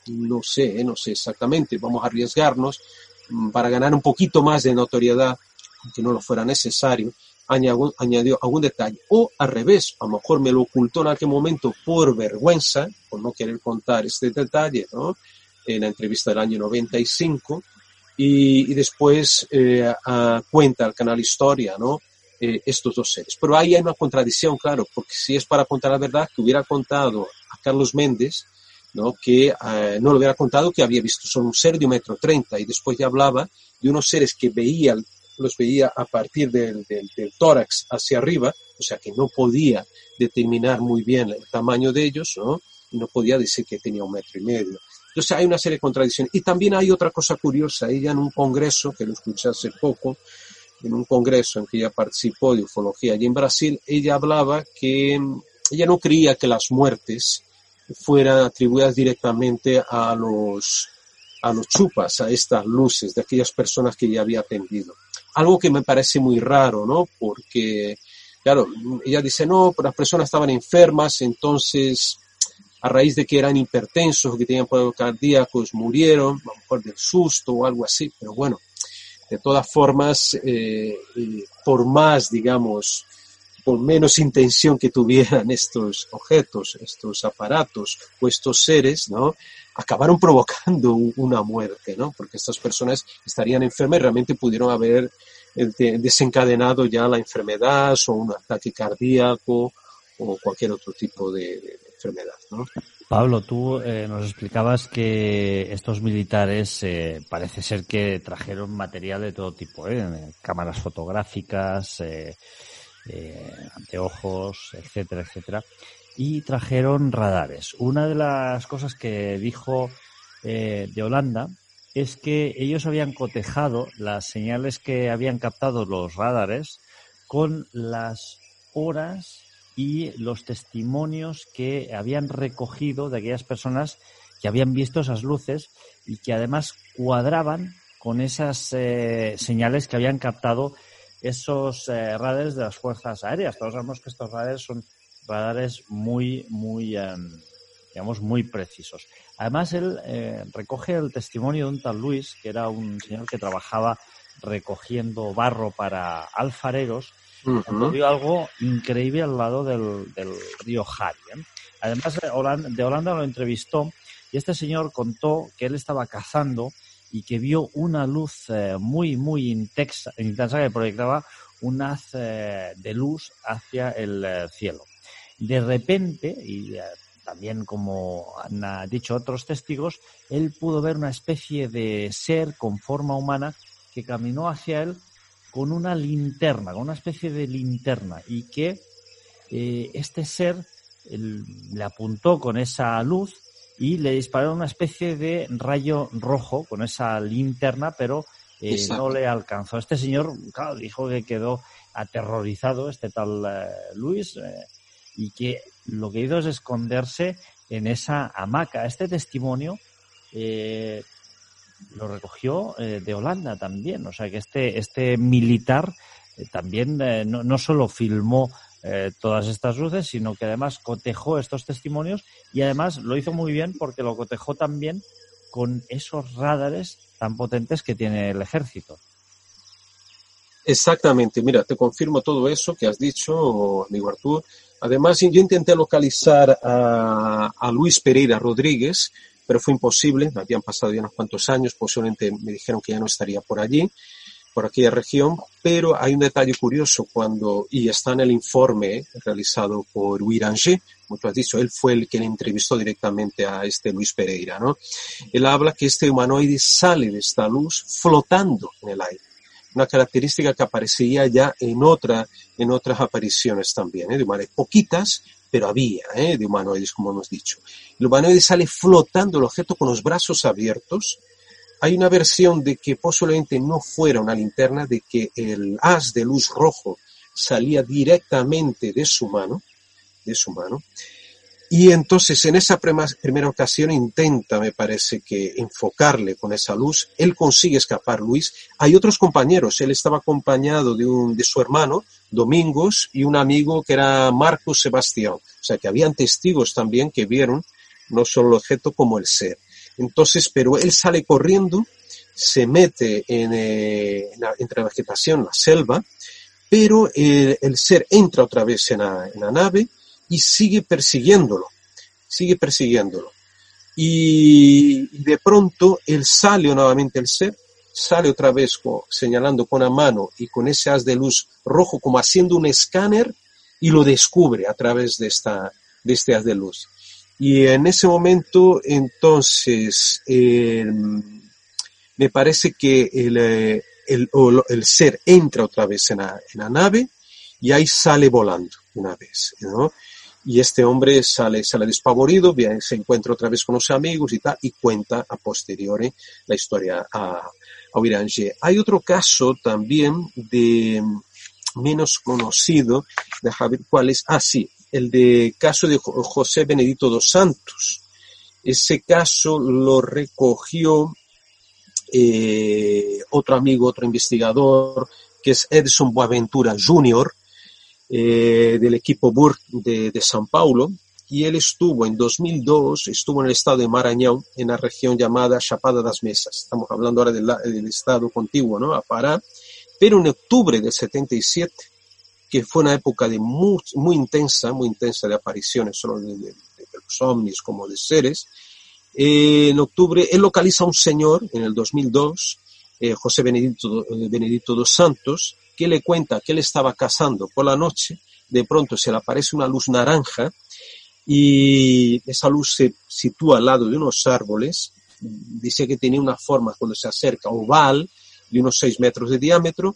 no sé, no sé exactamente, vamos a arriesgarnos, mm, para ganar un poquito más de notoriedad, aunque no lo fuera necesario, añadió, algún detalle. O al revés, a lo mejor me lo ocultó en aquel momento por vergüenza, por no querer contar este detalle, ¿no? En la entrevista del año 95, y, y después eh, cuenta al canal Historia, ¿no? Eh, estos dos seres. Pero ahí hay una contradicción, claro, porque si es para contar la verdad, que hubiera contado a Carlos Méndez, ¿no? que eh, no le hubiera contado que había visto solo un ser de un metro treinta y después ya hablaba de unos seres que veía, los veía a partir del, del, tórax hacia arriba, o sea que no podía determinar muy bien el tamaño de ellos, ¿no? y no podía decir que tenía un metro y medio. Entonces hay una serie de contradicciones. Y también hay otra cosa curiosa, ella en un congreso, que lo escuché hace poco, en un congreso en que ella participó de ufología allí en Brasil, ella hablaba que ella no creía que las muertes fueran atribuidas directamente a los, a los chupas, a estas luces de aquellas personas que ella había atendido. Algo que me parece muy raro, ¿no? Porque, claro, ella dice, no, pero las personas estaban enfermas, entonces a raíz de que eran hipertensos, que tenían problemas cardíacos, murieron, a lo mejor del susto o algo así, pero bueno, de todas formas, eh, eh, por más, digamos, por menos intención que tuvieran estos objetos, estos aparatos o estos seres, ¿no? Acabaron provocando una muerte, ¿no? Porque estas personas estarían enfermas y realmente pudieron haber eh, desencadenado ya la enfermedad o un ataque cardíaco o cualquier otro tipo de, enfermedad. Pablo, tú eh, nos explicabas que estos militares eh, parece ser que trajeron material de todo tipo, ¿eh? cámaras fotográficas, eh, eh, anteojos, etcétera, etcétera, y trajeron radares. Una de las cosas que dijo de Holanda es que ellos habían cotejado las señales que habían captado los radares con las horas y los testimonios que habían recogido de aquellas personas que habían visto esas luces y que además cuadraban con esas eh, señales que habían captado esos eh, radares de las fuerzas aéreas. Todos sabemos que estos radares son radares muy, muy, eh, digamos, muy precisos. Además, él eh, recoge el testimonio de un tal Luis, que era un señor que trabajaba recogiendo barro para alfareros Uh -huh. algo increíble al lado del, del río Hari. ¿eh? Además, de Holanda, de Holanda lo entrevistó y este señor contó que él estaba cazando y que vio una luz eh, muy, muy intensa, intensa que proyectaba un haz eh, de luz hacia el eh, cielo. De repente, y también como han dicho otros testigos, él pudo ver una especie de ser con forma humana que caminó hacia él con una linterna, con una especie de linterna, y que este ser le apuntó con esa luz y le disparó una especie de rayo rojo con esa linterna, pero eh, no le alcanzó. Este señor, claro, dijo que quedó aterrorizado, este tal eh, Luis, eh, y que lo que hizo es esconderse en esa hamaca. Este testimonio eh, lo recogió de Holanda también. O sea que este, este militar también no, no, solo filmó eh, todas estas luces, sino que además cotejó estos testimonios y además lo hizo muy bien porque lo cotejó también con esos radares tan potentes que tiene el ejército. Exactamente, mira, te confirmo todo eso que has dicho, amigo Artur. Además, yo intenté localizar a, a Luis Pereira Rodríguez, pero fue imposible, habían pasado ya unos cuantos años, posiblemente me dijeron que ya no estaría por allí, por aquella región, pero hay un detalle curioso cuando, y está en el informe realizado por Wiranger, como tú has dicho, él fue el que le entrevistó directamente a este Luis Pereira, ¿no? Él habla que este humanoide sale de esta luz flotando en el aire una característica que aparecía ya en otra en otras apariciones también, ¿eh? de humanoides poquitas, pero había, ¿eh? de humanoides, como hemos dicho. El humanoide sale flotando el objeto con los brazos abiertos. Hay una versión de que posiblemente no fuera una linterna, de que el haz de luz rojo salía directamente de su mano, de su mano, y entonces en esa primera ocasión intenta, me parece que, enfocarle con esa luz. Él consigue escapar, Luis. Hay otros compañeros. Él estaba acompañado de, un, de su hermano, Domingos, y un amigo que era Marcos Sebastián. O sea que habían testigos también que vieron no solo el objeto como el ser. Entonces, pero él sale corriendo, se mete en, eh, entre la vegetación, la selva, pero el, ser entra otra vez en la, nave y sigue persiguiéndolo, sigue persiguiéndolo. Y, de pronto él sale nuevamente el ser, sale otra vez señalando con la mano y con ese haz de luz rojo como haciendo un escáner y lo descubre a través de, esta, de este haz de luz. Y en ese momento, entonces, me parece que el, eh, el, el ser entra otra vez en la, en la, nave y ahí sale volando una vez, ¿no? Y este hombre sale, sale despavorido, se encuentra otra vez con los amigos y tal, y cuenta a posteriori la historia a, a Hay otro caso también de menos conocido, de Javier, ¿cuál es? Ah, sí, el de caso de José Benedito dos Santos. Ese caso lo recogió eh, otro amigo, otro investigador, que es Edson Boaventura Jr., eh, del equipo Burke de, San Paulo, y él estuvo en 2002, estuvo en el estado de Maranhão, en la región llamada Chapada das Mesas. Estamos hablando ahora del, estado contiguo, ¿no? A Pará. Pero en octubre del 77, que fue una época de muy, intensa, muy intensa de apariciones, solo de los ovnis como de seres, eh, en octubre, él localiza a un señor en el 2002, eh, José Benedito, eh, Benedito dos Santos, que le cuenta que él estaba cazando por la noche, de pronto se le aparece una luz naranja y esa luz se sitúa al lado de unos árboles, dice que tenía una forma cuando se acerca oval, de unos 6 metros de diámetro,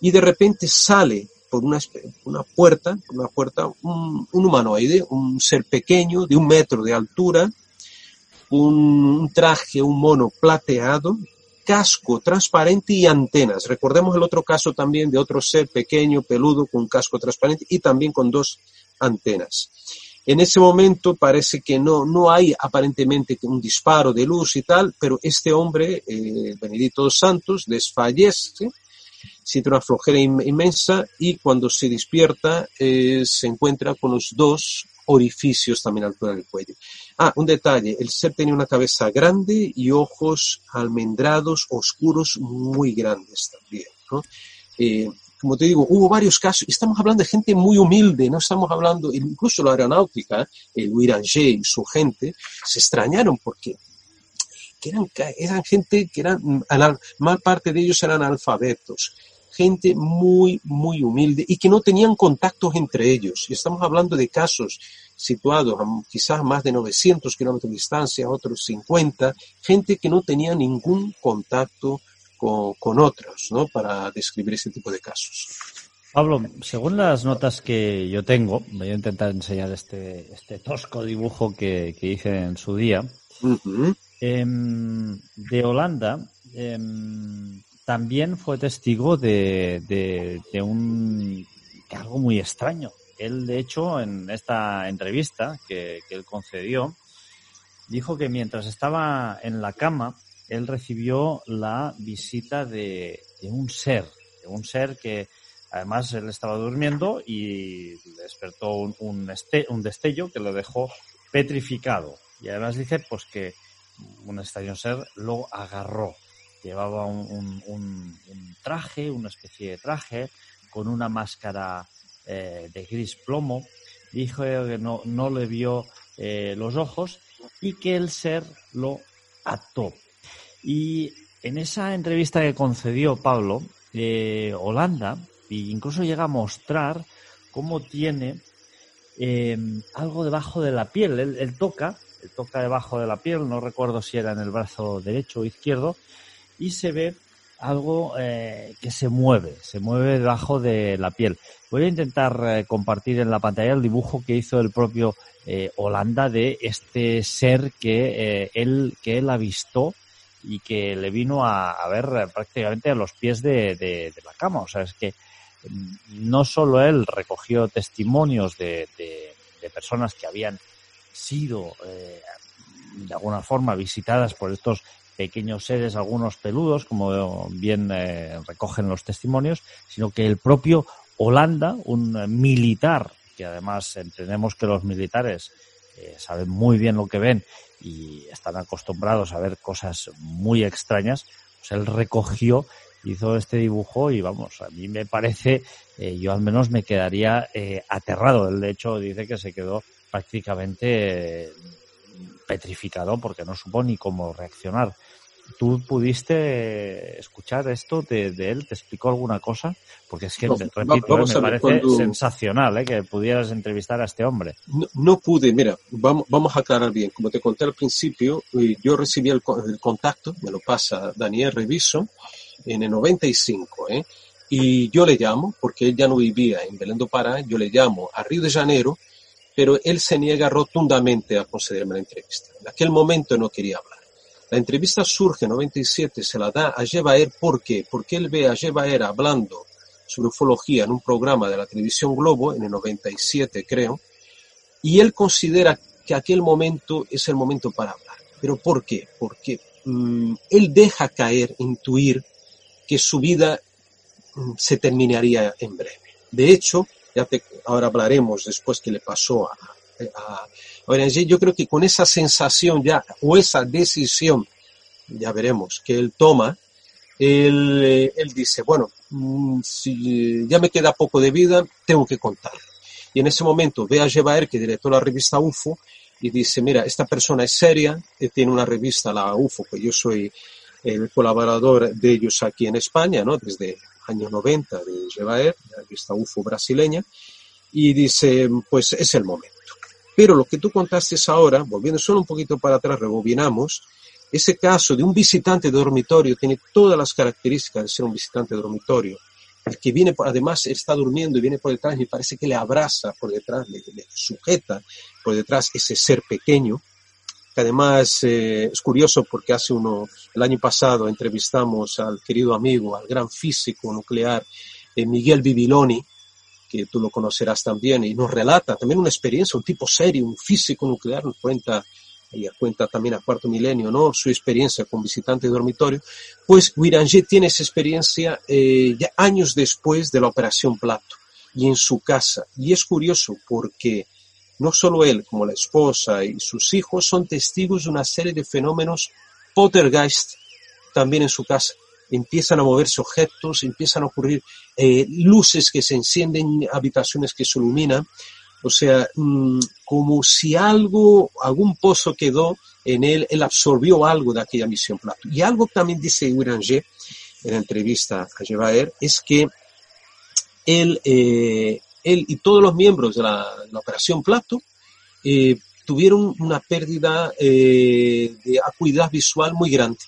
y de repente sale por una, una puerta, una puerta, un humanoide, un ser pequeño de un metro de altura, un traje, un mono plateado, casco transparente y antenas. Recordemos el otro caso también de otro ser pequeño, peludo, con casco transparente y también con dos antenas. En ese momento parece que no, no hay aparentemente un disparo de luz y tal, pero este hombre, eh, Benedito Santos, desfallece, siente una flojera inmensa y cuando se despierta eh, se encuentra con los dos orificios también a altura del cuello. Ah, un detalle, el ser tenía una cabeza grande y ojos almendrados, oscuros, muy grandes también. Eh, como te digo, hubo varios casos, estamos hablando de gente muy humilde, no estamos hablando, incluso la aeronáutica, el Wiranger y su gente, se extrañaron porque eran, eran gente que eran, mal parte de ellos eran alfabetos gente muy, muy humilde y que no tenían contactos entre ellos. Y estamos hablando de casos situados a quizás más de 900 kilómetros de distancia, otros 50, gente que no tenía ningún contacto con, con otros, ¿no? Para describir ese tipo de casos. Pablo, según las notas que yo tengo, voy a intentar enseñar este, este tosco dibujo que, que hice en su día. Em, de Holanda, em, también fue testigo de, de, un algo muy extraño. Él, de hecho, en esta entrevista que, él concedió, dijo que mientras estaba en la cama, él recibió la visita de, un ser, de un ser que además él estaba durmiendo y despertó un, un, este, un destello que lo dejó petrificado. Y además dice pues que un extraño ser lo agarró Llevaba un, traje, una especie de traje, con una máscara eh, de gris plomo. Dijo que no, no le vio eh, los ojos y que el ser lo ató. Y en esa entrevista que concedió Pablo, eh, Holanda, e incluso llega a mostrar cómo tiene algo debajo de la piel. Él, él, toca, él toca debajo de la piel, no recuerdo si era en el brazo derecho o izquierdo, y se ve algo eh, que se mueve, se mueve debajo de la piel. Voy a intentar eh, compartir en la pantalla el dibujo que hizo el propio eh, Holanda de este ser que él que él avistó y que le vino a, ver prácticamente a los pies de, la cama. O sea, es que mm, no solo él recogió testimonios de, de personas que habían sido de alguna forma visitadas por estos pequeños seres, algunos peludos, como bien eh, recogen los testimonios, sino que el propio Holanda, un militar, que además entendemos que los militares eh, saben muy bien lo que ven y están acostumbrados a ver cosas muy extrañas, pues él recogió hizo este dibujo y vamos, a mí me parece, eh, yo al menos me quedaría eh, aterrado. Él de hecho dice que se quedó prácticamente eh, petrificado porque no supo ni cómo reaccionar. ¿Tú pudiste escuchar esto de, él? ¿Te explicó alguna cosa? Porque es que, repito, me parece sensacional que pudieras entrevistar a este hombre. No, pude, mira, vamos, vamos a aclarar bien. Como te conté al principio, yo recibí el, el contacto, me lo pasa Daniel Reviso, en el 95, ¿eh? Y yo le llamo, porque él ya no vivía en Belén do Pará, yo le llamo a Río de Janeiro, pero él se niega rotundamente a concederme la entrevista. En aquel momento no quería hablar. La entrevista surge en 97, se la da a Jebaer, ¿por qué? Porque él ve a Jebaer hablando sobre ufología en un programa de la televisión Globo, en el 97 creo, y él considera que aquel momento es el momento para hablar. ¿Pero por qué? Porque mm, él deja caer, intuir que su vida mm, se terminaría en breve. De hecho, ahora hablaremos después qué le pasó a, yo creo que con esa sensación ya, o esa decisión, ya veremos, que él toma, él, eh, él dice, bueno, mm, si ya me queda poco de vida, tengo que contar. Y en ese momento ve a Jebaer, que director de la revista UFO, y dice, mira, esta persona es seria, eh, tiene una revista, la UFO, que yo soy el colaborador de ellos aquí en España, ¿no? Desde años 90 de Jebaer, esta UFO brasileña, y dice, pues es el momento. Pero lo que tú contaste ahora, volviendo solo un poquito para atrás, rebobinamos, ese caso de un visitante de dormitorio tiene todas las características de ser un visitante de dormitorio. El que viene, además, está durmiendo y viene por detrás, me parece que le abraza por detrás, le sujeta por detrás ese ser pequeño, además eh, es curioso porque hace uno, el año pasado entrevistamos al querido amigo, al gran físico nuclear eh, Miguel Bibiloni, que tú lo conocerás también, y nos relata también una experiencia, un tipo serio, un físico nuclear, nos cuenta, y cuenta también a cuarto milenio, ¿no? Su experiencia con visitante de dormitorio. Pues Wiranger tiene esa experiencia eh, ya años después de la operación Plato y en su casa. Y es curioso porque no solo él, como la esposa y sus hijos son testigos de una serie de fenómenos poltergeist también en su casa. Empiezan a moverse objetos, empiezan a ocurrir eh, luces que se encienden, habitaciones que se iluminan. O sea, mm, como si algo, algún pozo quedó en él, él absorbió algo de aquella misión Plato. Y algo también dice Uranger en la entrevista a Jevaer es que él eh, él y todos los miembros de la, Operación Plato eh, tuvieron una pérdida de acuidad visual muy grande.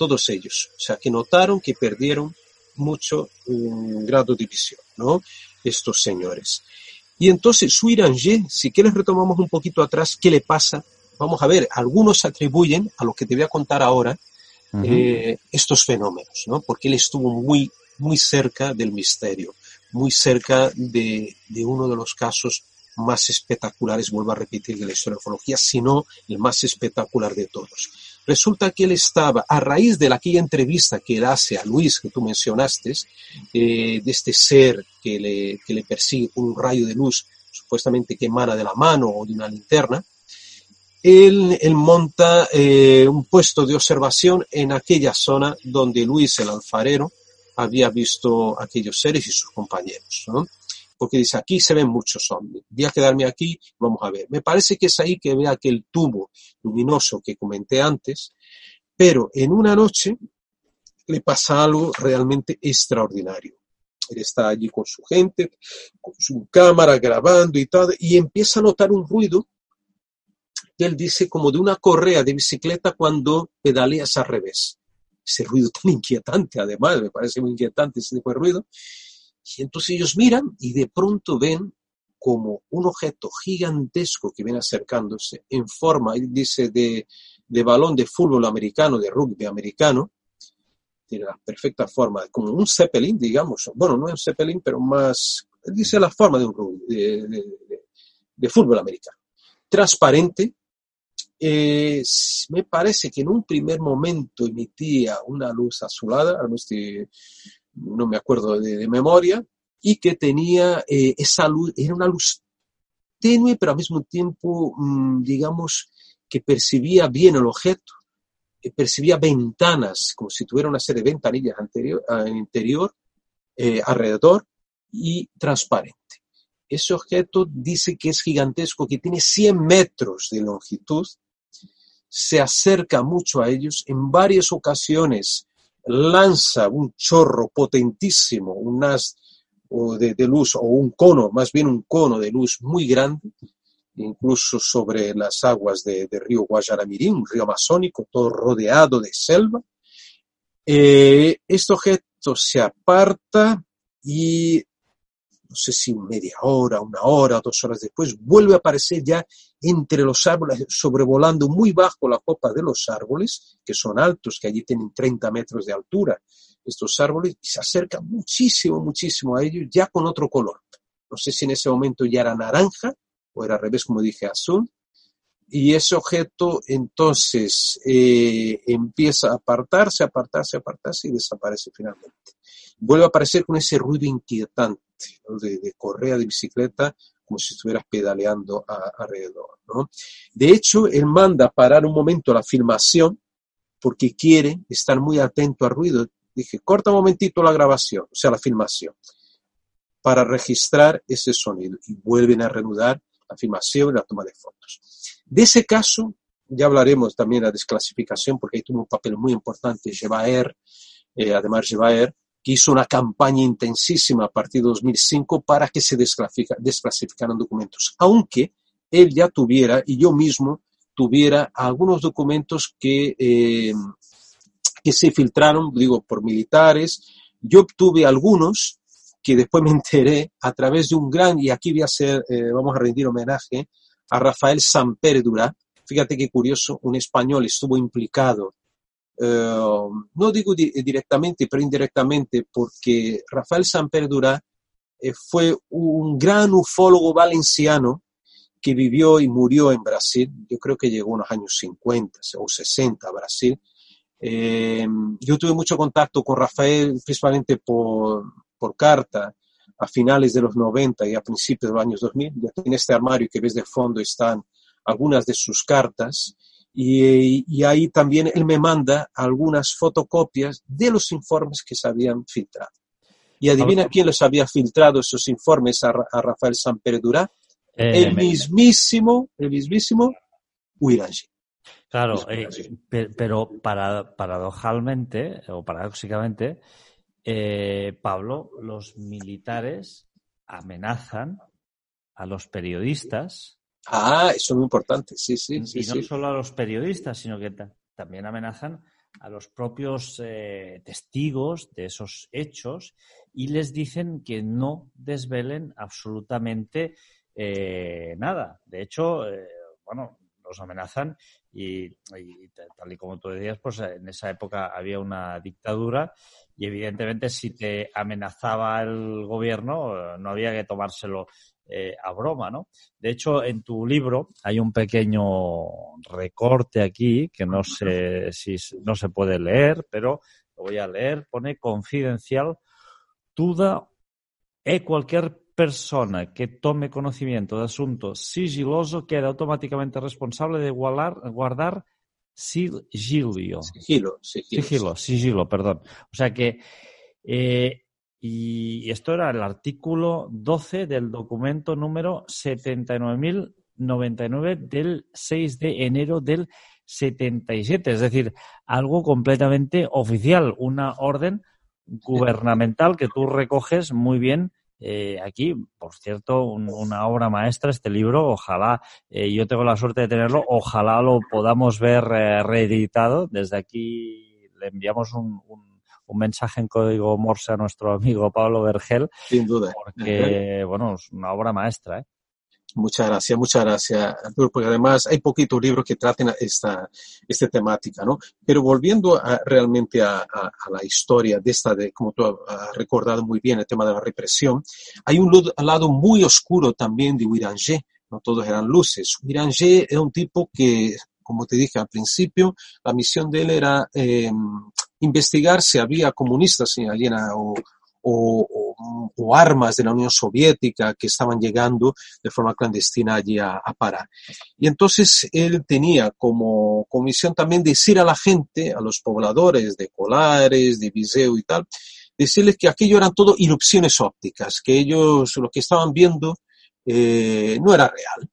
Todos ellos. O sea, que notaron que perdieron mucho grado de visión, ¿no? Estos señores. Y entonces, Suiranger, si quieres retomamos un poquito atrás, ¿qué le pasa? Vamos a ver, algunos atribuyen a lo que te voy a contar ahora eh, estos fenómenos, ¿no? Porque él estuvo muy, muy cerca del misterio muy cerca de, uno de los casos más espectaculares, vuelvo a repetir, de la historia de la ufología, sino el más espectacular de todos. Resulta que él estaba, a raíz de aquella entrevista que él hace a Luis, que tú mencionaste, eh, de este ser que le, que le persigue un rayo de luz, supuestamente que emana de la mano o de una linterna, él, él monta eh, un puesto de observación en aquella zona donde Luis, el alfarero, había visto aquellos seres y sus compañeros. Porque dice, aquí se ven muchos zombies, voy a quedarme aquí, vamos a ver. Me parece que es ahí que ve aquel tubo luminoso que comenté antes, pero en una noche le pasa algo realmente extraordinario. Él está allí con su gente, con su cámara grabando y todo, y empieza a notar un ruido que él dice como de una correa de bicicleta cuando pedaleas al revés ese ruido tan inquietante, además, me parece muy inquietante ese tipo de ruido. Y entonces ellos miran y de pronto ven como un objeto gigantesco que viene acercándose en forma, dice, de, de balón de fútbol americano, de rugby americano, tiene la perfecta forma, como un zeppelin, digamos, bueno, no es un zeppelin, pero más, dice la forma de un rugby, de, fútbol americano. Transparente, eh, me parece que en un primer momento emitía una luz azulada, no me acuerdo de, memoria, y que tenía eh, esa luz, era una luz tenue, pero al mismo tiempo, mm, digamos, que percibía bien el objeto. eh, percibía ventanas, como si tuviera una serie de ventanillas anterior, interior, eh, alrededor y transparente. Ese objeto dice que es gigantesco, que tiene 100 metros de longitud, se acerca mucho a ellos, en varias ocasiones lanza un chorro potentísimo, un haz de, de luz o un cono, más bien un cono de luz muy grande, incluso sobre las aguas del de río Guajaramirín, un río amazónico, todo rodeado de selva. Eh, este objeto se aparta y no sé si media hora, una hora, dos horas después, vuelve a aparecer ya entre los árboles, sobrevolando muy bajo la copa de los árboles, que son altos, que allí tienen 30 metros de altura, estos árboles, y se acerca muchísimo, muchísimo a ellos, ya con otro color. No sé si en ese momento ya era naranja, o era al revés, como dije, azul. Y ese objeto entonces eh, empieza a apartarse, apartarse, apartarse y desaparece finalmente. Vuelve a aparecer con ese ruido inquietante de, correa de bicicleta, como si estuvieras pedaleando alrededor. ¿no? De hecho, él manda parar un momento la filmación porque quiere estar muy atento al ruido. Dije, corta un momentito la grabación, o sea, la filmación, para registrar ese sonido. Y vuelven a reanudar la filmación y la toma de fotos. De ese caso, ya hablaremos también de la desclasificación, porque ahí tuvo un papel muy importante Jebaer, eh, además Jebaer, que hizo una campaña intensísima a partir de 2005 para que se desclasificaran documentos, aunque él ya tuviera, y yo mismo tuviera algunos documentos que, eh, que se filtraron, digo, por militares. Yo obtuve algunos que después me enteré a través de un gran, y aquí voy a hacer, eh, vamos a rendir homenaje a Rafael Samper Durá. Fíjate qué curioso, un español estuvo implicado, no digo directamente, pero indirectamente, porque Rafael Samper Durá eh, fue un gran ufólogo valenciano que vivió y murió en Brasil. Yo creo que llegó en los años 50 o 60 a Brasil. yo tuve mucho contacto con Rafael, principalmente por, por carta a finales de los 90 y a principios de los años 2000. En este armario que ves de fondo están algunas de sus cartas y, ahí también él me manda algunas fotocopias de los informes que se habían filtrado. Y adivina quién los había filtrado esos informes a, Rafael Samperdurá. Eh, el mismísimo, el mismísimo Huirangi. Claro, eh, pero para, paradojalmente o paradójicamente, eh, Pablo, los militares amenazan a los periodistas. Ah, eso es muy importante, sí, sí. Y no solo a los periodistas, sino que también amenazan a los propios eh, testigos de esos hechos y les dicen que no desvelen absolutamente eh, nada. De hecho, bueno, los amenazan y, tal y como tú decías, pues en esa época había una dictadura y evidentemente si te amenazaba el gobierno no había que tomárselo eh, a broma, ¿no? De hecho, en tu libro hay un pequeño recorte aquí que no sé si no se puede leer, pero lo voy a leer. Pone confidencial. Toda e cualquier persona que tome conocimiento de asunto sigiloso queda automáticamente responsable de guardar, guardar sigilio. Sigilo, sigilo. Sigilo, perdón. O sea que, eh, y esto era el artículo 12 del documento número 79.099 del 6 de enero del 77. Es decir, algo completamente oficial, una orden gubernamental que tú recoges muy bien eh, aquí, por cierto, una obra maestra este libro. Ojalá, eh, yo tengo la suerte de tenerlo, ojalá lo podamos ver eh, reeditado. Desde aquí le enviamos un, mensaje en código Morse a nuestro amigo Pablo Vergel. Sin duda. Porque, bueno, es una obra maestra. ¿eh? Muchas gracias, muchas gracias, porque además hay poquitos libros que traten esta, esta temática, ¿no? Pero volviendo realmente a, la historia de esta, de, como tú has recordado muy bien, el tema de la represión, hay un lado muy oscuro también de Wiranger, no todos eran luces. Wiranger es un tipo que, como te dije al principio, la misión de él era em, investigar si había comunistas en Aliena o, o, o armas de la Unión Soviética que estaban llegando de forma clandestina allí a, a Pará. Y entonces él tenía como comisión también decir a la gente, a los pobladores de Colares, de Viseu y tal, decirles que aquello eran todo erupciones ópticas, que ellos lo que estaban viendo eh, no era real.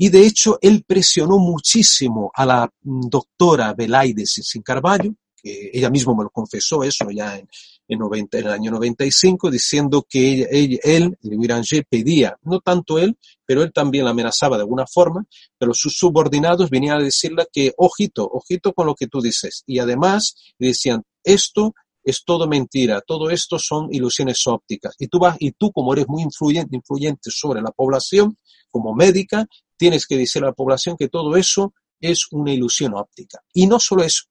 Y de hecho, él presionó muchísimo a la doctora Belaides Sin Carballo, que ella misma me lo confesó eso ya en, en, 90, en el año 95, diciendo que ella, ella, él, Louis pedía, no tanto él, pero él también la amenazaba de alguna forma, pero sus subordinados venían a decirle que, ojito, ojito con lo que tú dices. Y además decían, esto es todo mentira, todo esto son ilusiones ópticas. Y tú vas, y tú como eres muy influyente, influyente sobre la población, como médica, tienes que decir a la población que todo eso es una ilusión óptica. Y no solo eso,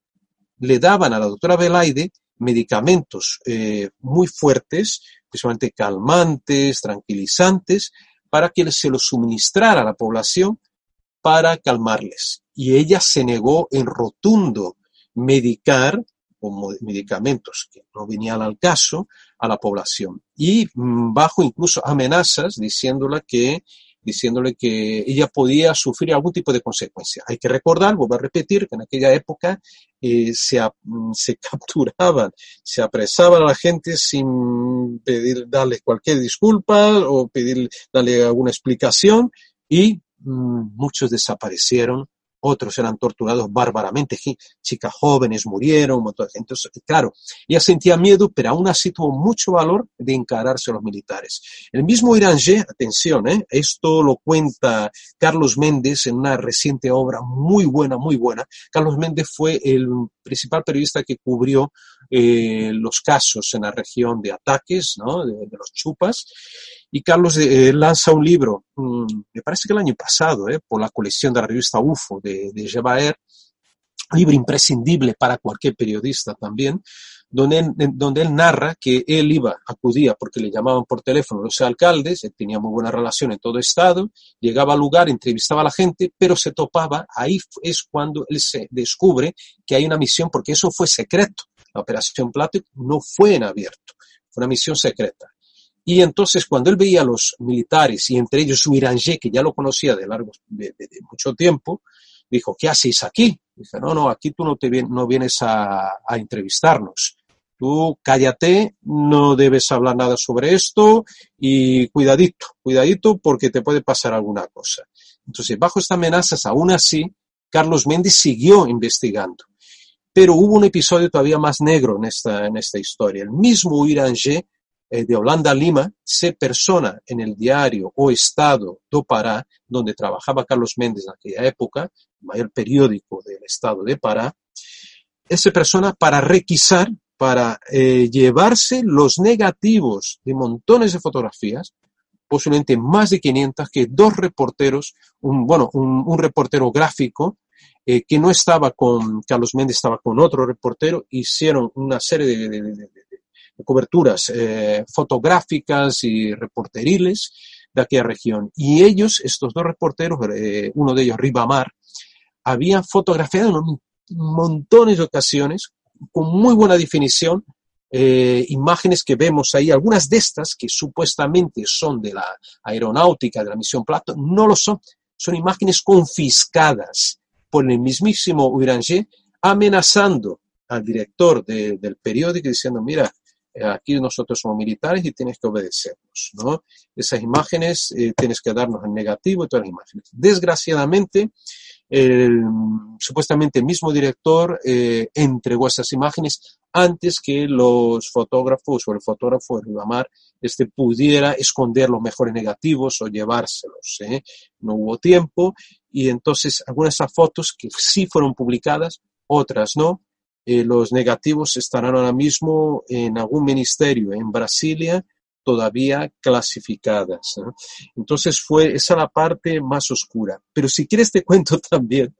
le daban a la doctora Belaide medicamentos eh, muy fuertes, principalmente calmantes, tranquilizantes, para que se los suministrara a la población para calmarles. Y ella se negó en rotundo medicar como medicamentos que no venían al caso a la población y mm, bajo incluso amenazas diciéndole que diciéndole que ella podía sufrir algún tipo de consecuencia. Hay que recordar, voy a repetir, que en aquella época eh, se, mm, se capturaban, se apresaban a la gente sin pedir, darle cualquier disculpa o pedir, darle alguna explicación y mmm, muchos desaparecieron otros eran torturados bárbaramente, chicas jóvenes murieron. Entonces, claro, ella sentía miedo, pero aún así tuvo mucho valor de encararse a los militares. El mismo Irangé, atención, ¿eh? esto lo cuenta Carlos Méndez en una reciente obra muy buena, muy buena. Carlos Méndez fue el principal periodista que cubrió eh, los casos en la región de ataques, ¿no? de, de los chupas, y Carlos eh, lanza un libro, um, me parece que el año pasado, eh, por la colección de la revista UFO de, de Jebaer, libro imprescindible para cualquier periodista también, donde él, donde él narra que él iba, acudía porque le llamaban por teléfono los alcaldes, él tenía muy buena relación en todo estado, llegaba al lugar, entrevistaba a la gente, pero se topaba, ahí es cuando él se descubre que hay una misión, porque eso fue secreto, la operación Plato no fue en abierto, fue una misión secreta. Y entonces cuando él veía a los militares, y entre ellos su Irangé, que ya lo conocía de largo, de, mucho tiempo, dijo, ¿qué hacéis aquí? Dice, no, no, aquí tú no, te, no vienes a, a entrevistarnos. Tú cállate, no debes hablar nada sobre esto y cuidadito, cuidadito porque te puede pasar alguna cosa. Entonces, bajo estas amenazas, aún así, Carlos Méndez siguió investigando. Pero hubo un episodio todavía más negro en esta, en esta historia. El mismo Irangé eh, de Holanda Lima se persona en el diario O Estado do Pará, donde trabajaba Carlos Méndez en aquella época, mayor periódico del Estado de Pará, esa persona para requisar, para eh, llevarse los negativos de montones de fotografías, posiblemente más de 500, que dos reporteros, un, bueno, un reportero gráfico, eh, que no estaba con Carlos Méndez, estaba con otro reportero, hicieron una serie de, de, de, coberturas eh, fotográficas y reporteriles de aquella región. Y ellos, estos dos reporteros, eh, uno de ellos, Ribamar, habían fotografiado en montones de ocasiones, con muy buena definición, eh, imágenes que vemos ahí, algunas de estas que supuestamente son de la aeronáutica, de la misión Plato, no lo son, son imágenes confiscadas por el mismísimo Uranger, amenazando al director de, del periódico diciendo, mira, aquí nosotros somos militares y tienes que obedecernos, ¿no? Esas imágenes eh, tienes que darnos el negativo y todas las imágenes. Desgraciadamente, el supuestamente mismo director eh, entregó esas imágenes antes que los fotógrafos o el fotógrafo de Ribamar este, pudiera esconder los mejores negativos o llevárselos. ¿eh? No hubo tiempo y entonces algunas de esas fotos que sí fueron publicadas, otras no, eh, los negativos estarán ahora mismo en algún ministerio en Brasilia todavía clasificadas. ¿no? Entonces fue esa la parte más oscura. Pero si quieres te cuento también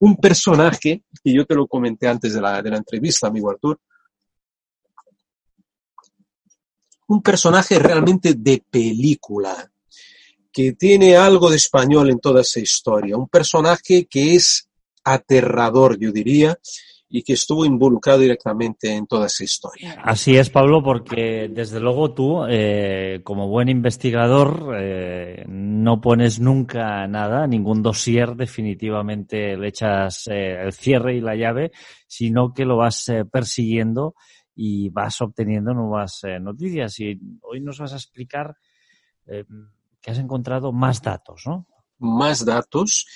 un personaje, y yo te lo comenté antes de la, de la entrevista, amigo Artur, un personaje realmente de película, que tiene algo de español en toda esa historia, un personaje que es aterrador, yo diría, y que estuvo involucrado directamente en toda esa historia. Así es, Pablo, porque desde luego tú, eh, como buen investigador, eh, no pones nunca nada, ningún dossier definitivamente le echas eh, el cierre y la llave, sino que lo vas eh, persiguiendo y vas obteniendo nuevas eh, noticias. Y hoy nos vas a explicar eh, que has encontrado más datos, ¿no? Más datos.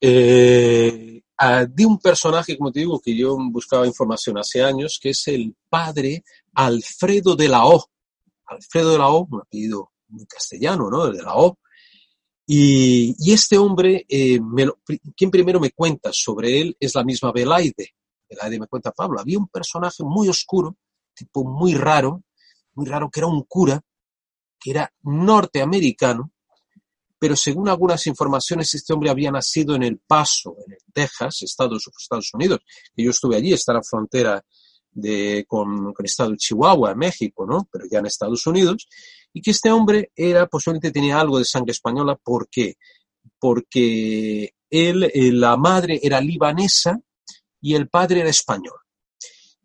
Eh, de un personaje, como te digo, que yo buscaba información hace años, que es el padre Alfredo de la O. Alfredo de la O, un apellido muy castellano, ¿no? De la O. Y, este hombre, eh, quien primero me cuenta sobre él es la misma Belaide. Belaide me cuenta, Pablo, había un personaje muy oscuro, tipo muy raro, muy raro, que era un cura, que era norteamericano, pero según algunas informaciones, este hombre había nacido en El Paso, en el Texas, Estados, Estados Unidos, que yo estuve allí, está en la frontera de, con, con, el estado de Chihuahua, México, ¿no? Pero ya en Estados Unidos, y que este hombre era, posiblemente tenía algo de sangre española, ¿por qué? Porque él, eh, la madre era libanesa y el padre era español.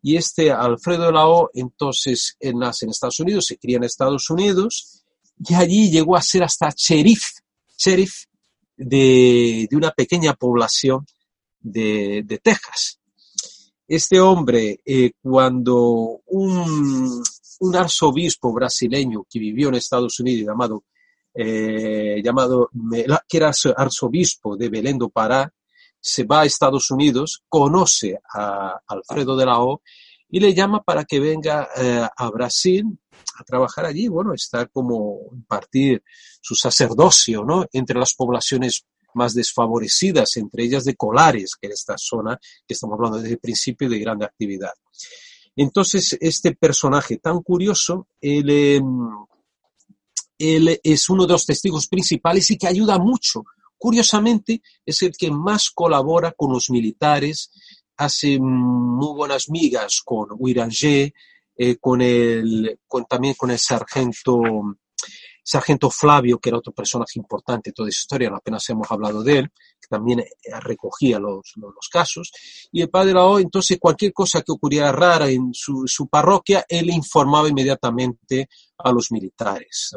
Y este Alfredo de la O, entonces, nace en Estados Unidos, se cría en Estados Unidos, y allí llegó a ser hasta sheriff, sheriff de, una pequeña población de, Texas. Este hombre, eh, cuando un, un, arzobispo brasileño que vivió en Estados Unidos llamado, eh, llamado que era arzobispo de Belén do Pará, se va a Estados Unidos, conoce a Alfredo de la O y le llama para que venga eh, a Brasil a trabajar allí, bueno, está como impartir su sacerdocio, ¿no? Entre las poblaciones más desfavorecidas, entre ellas de Colares, que es esta zona que estamos hablando desde el principio de grande actividad. Entonces, este personaje tan curioso, eh, él es uno de los testigos principales y que ayuda mucho. Curiosamente, es el que más colabora con los militares, hace muy buenas migas con Huiranger, eh, con el, también con el sargento, sargento Flavio, que era otro personaje importante de toda esa historia, apenas hemos hablado de él, también eh, recogía los, los, casos. Y el padre Lao, entonces, cualquier cosa que ocurriera rara en su, su parroquia, él informaba inmediatamente a los militares.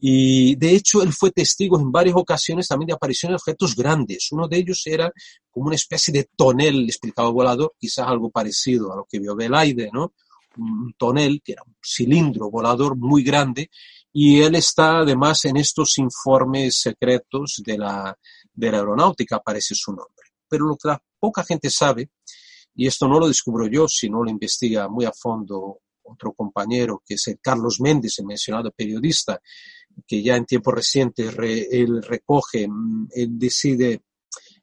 Y de hecho, él fue testigo en varias ocasiones también de apariciones de objetos grandes. Uno de ellos era como una especie de tonel, explicaba volador, quizás algo parecido a lo que vio Belaide, ¿no? un tonel, que era un cilindro volador muy grande, y él está además en estos informes secretos de la, de la aeronáutica, aparece su nombre. Pero lo que la poca gente sabe, y esto no lo descubro yo, sino lo investiga muy a fondo otro compañero, que es el Carlos Méndez, el mencionado periodista, que ya en tiempo reciente re, él recoge, él decide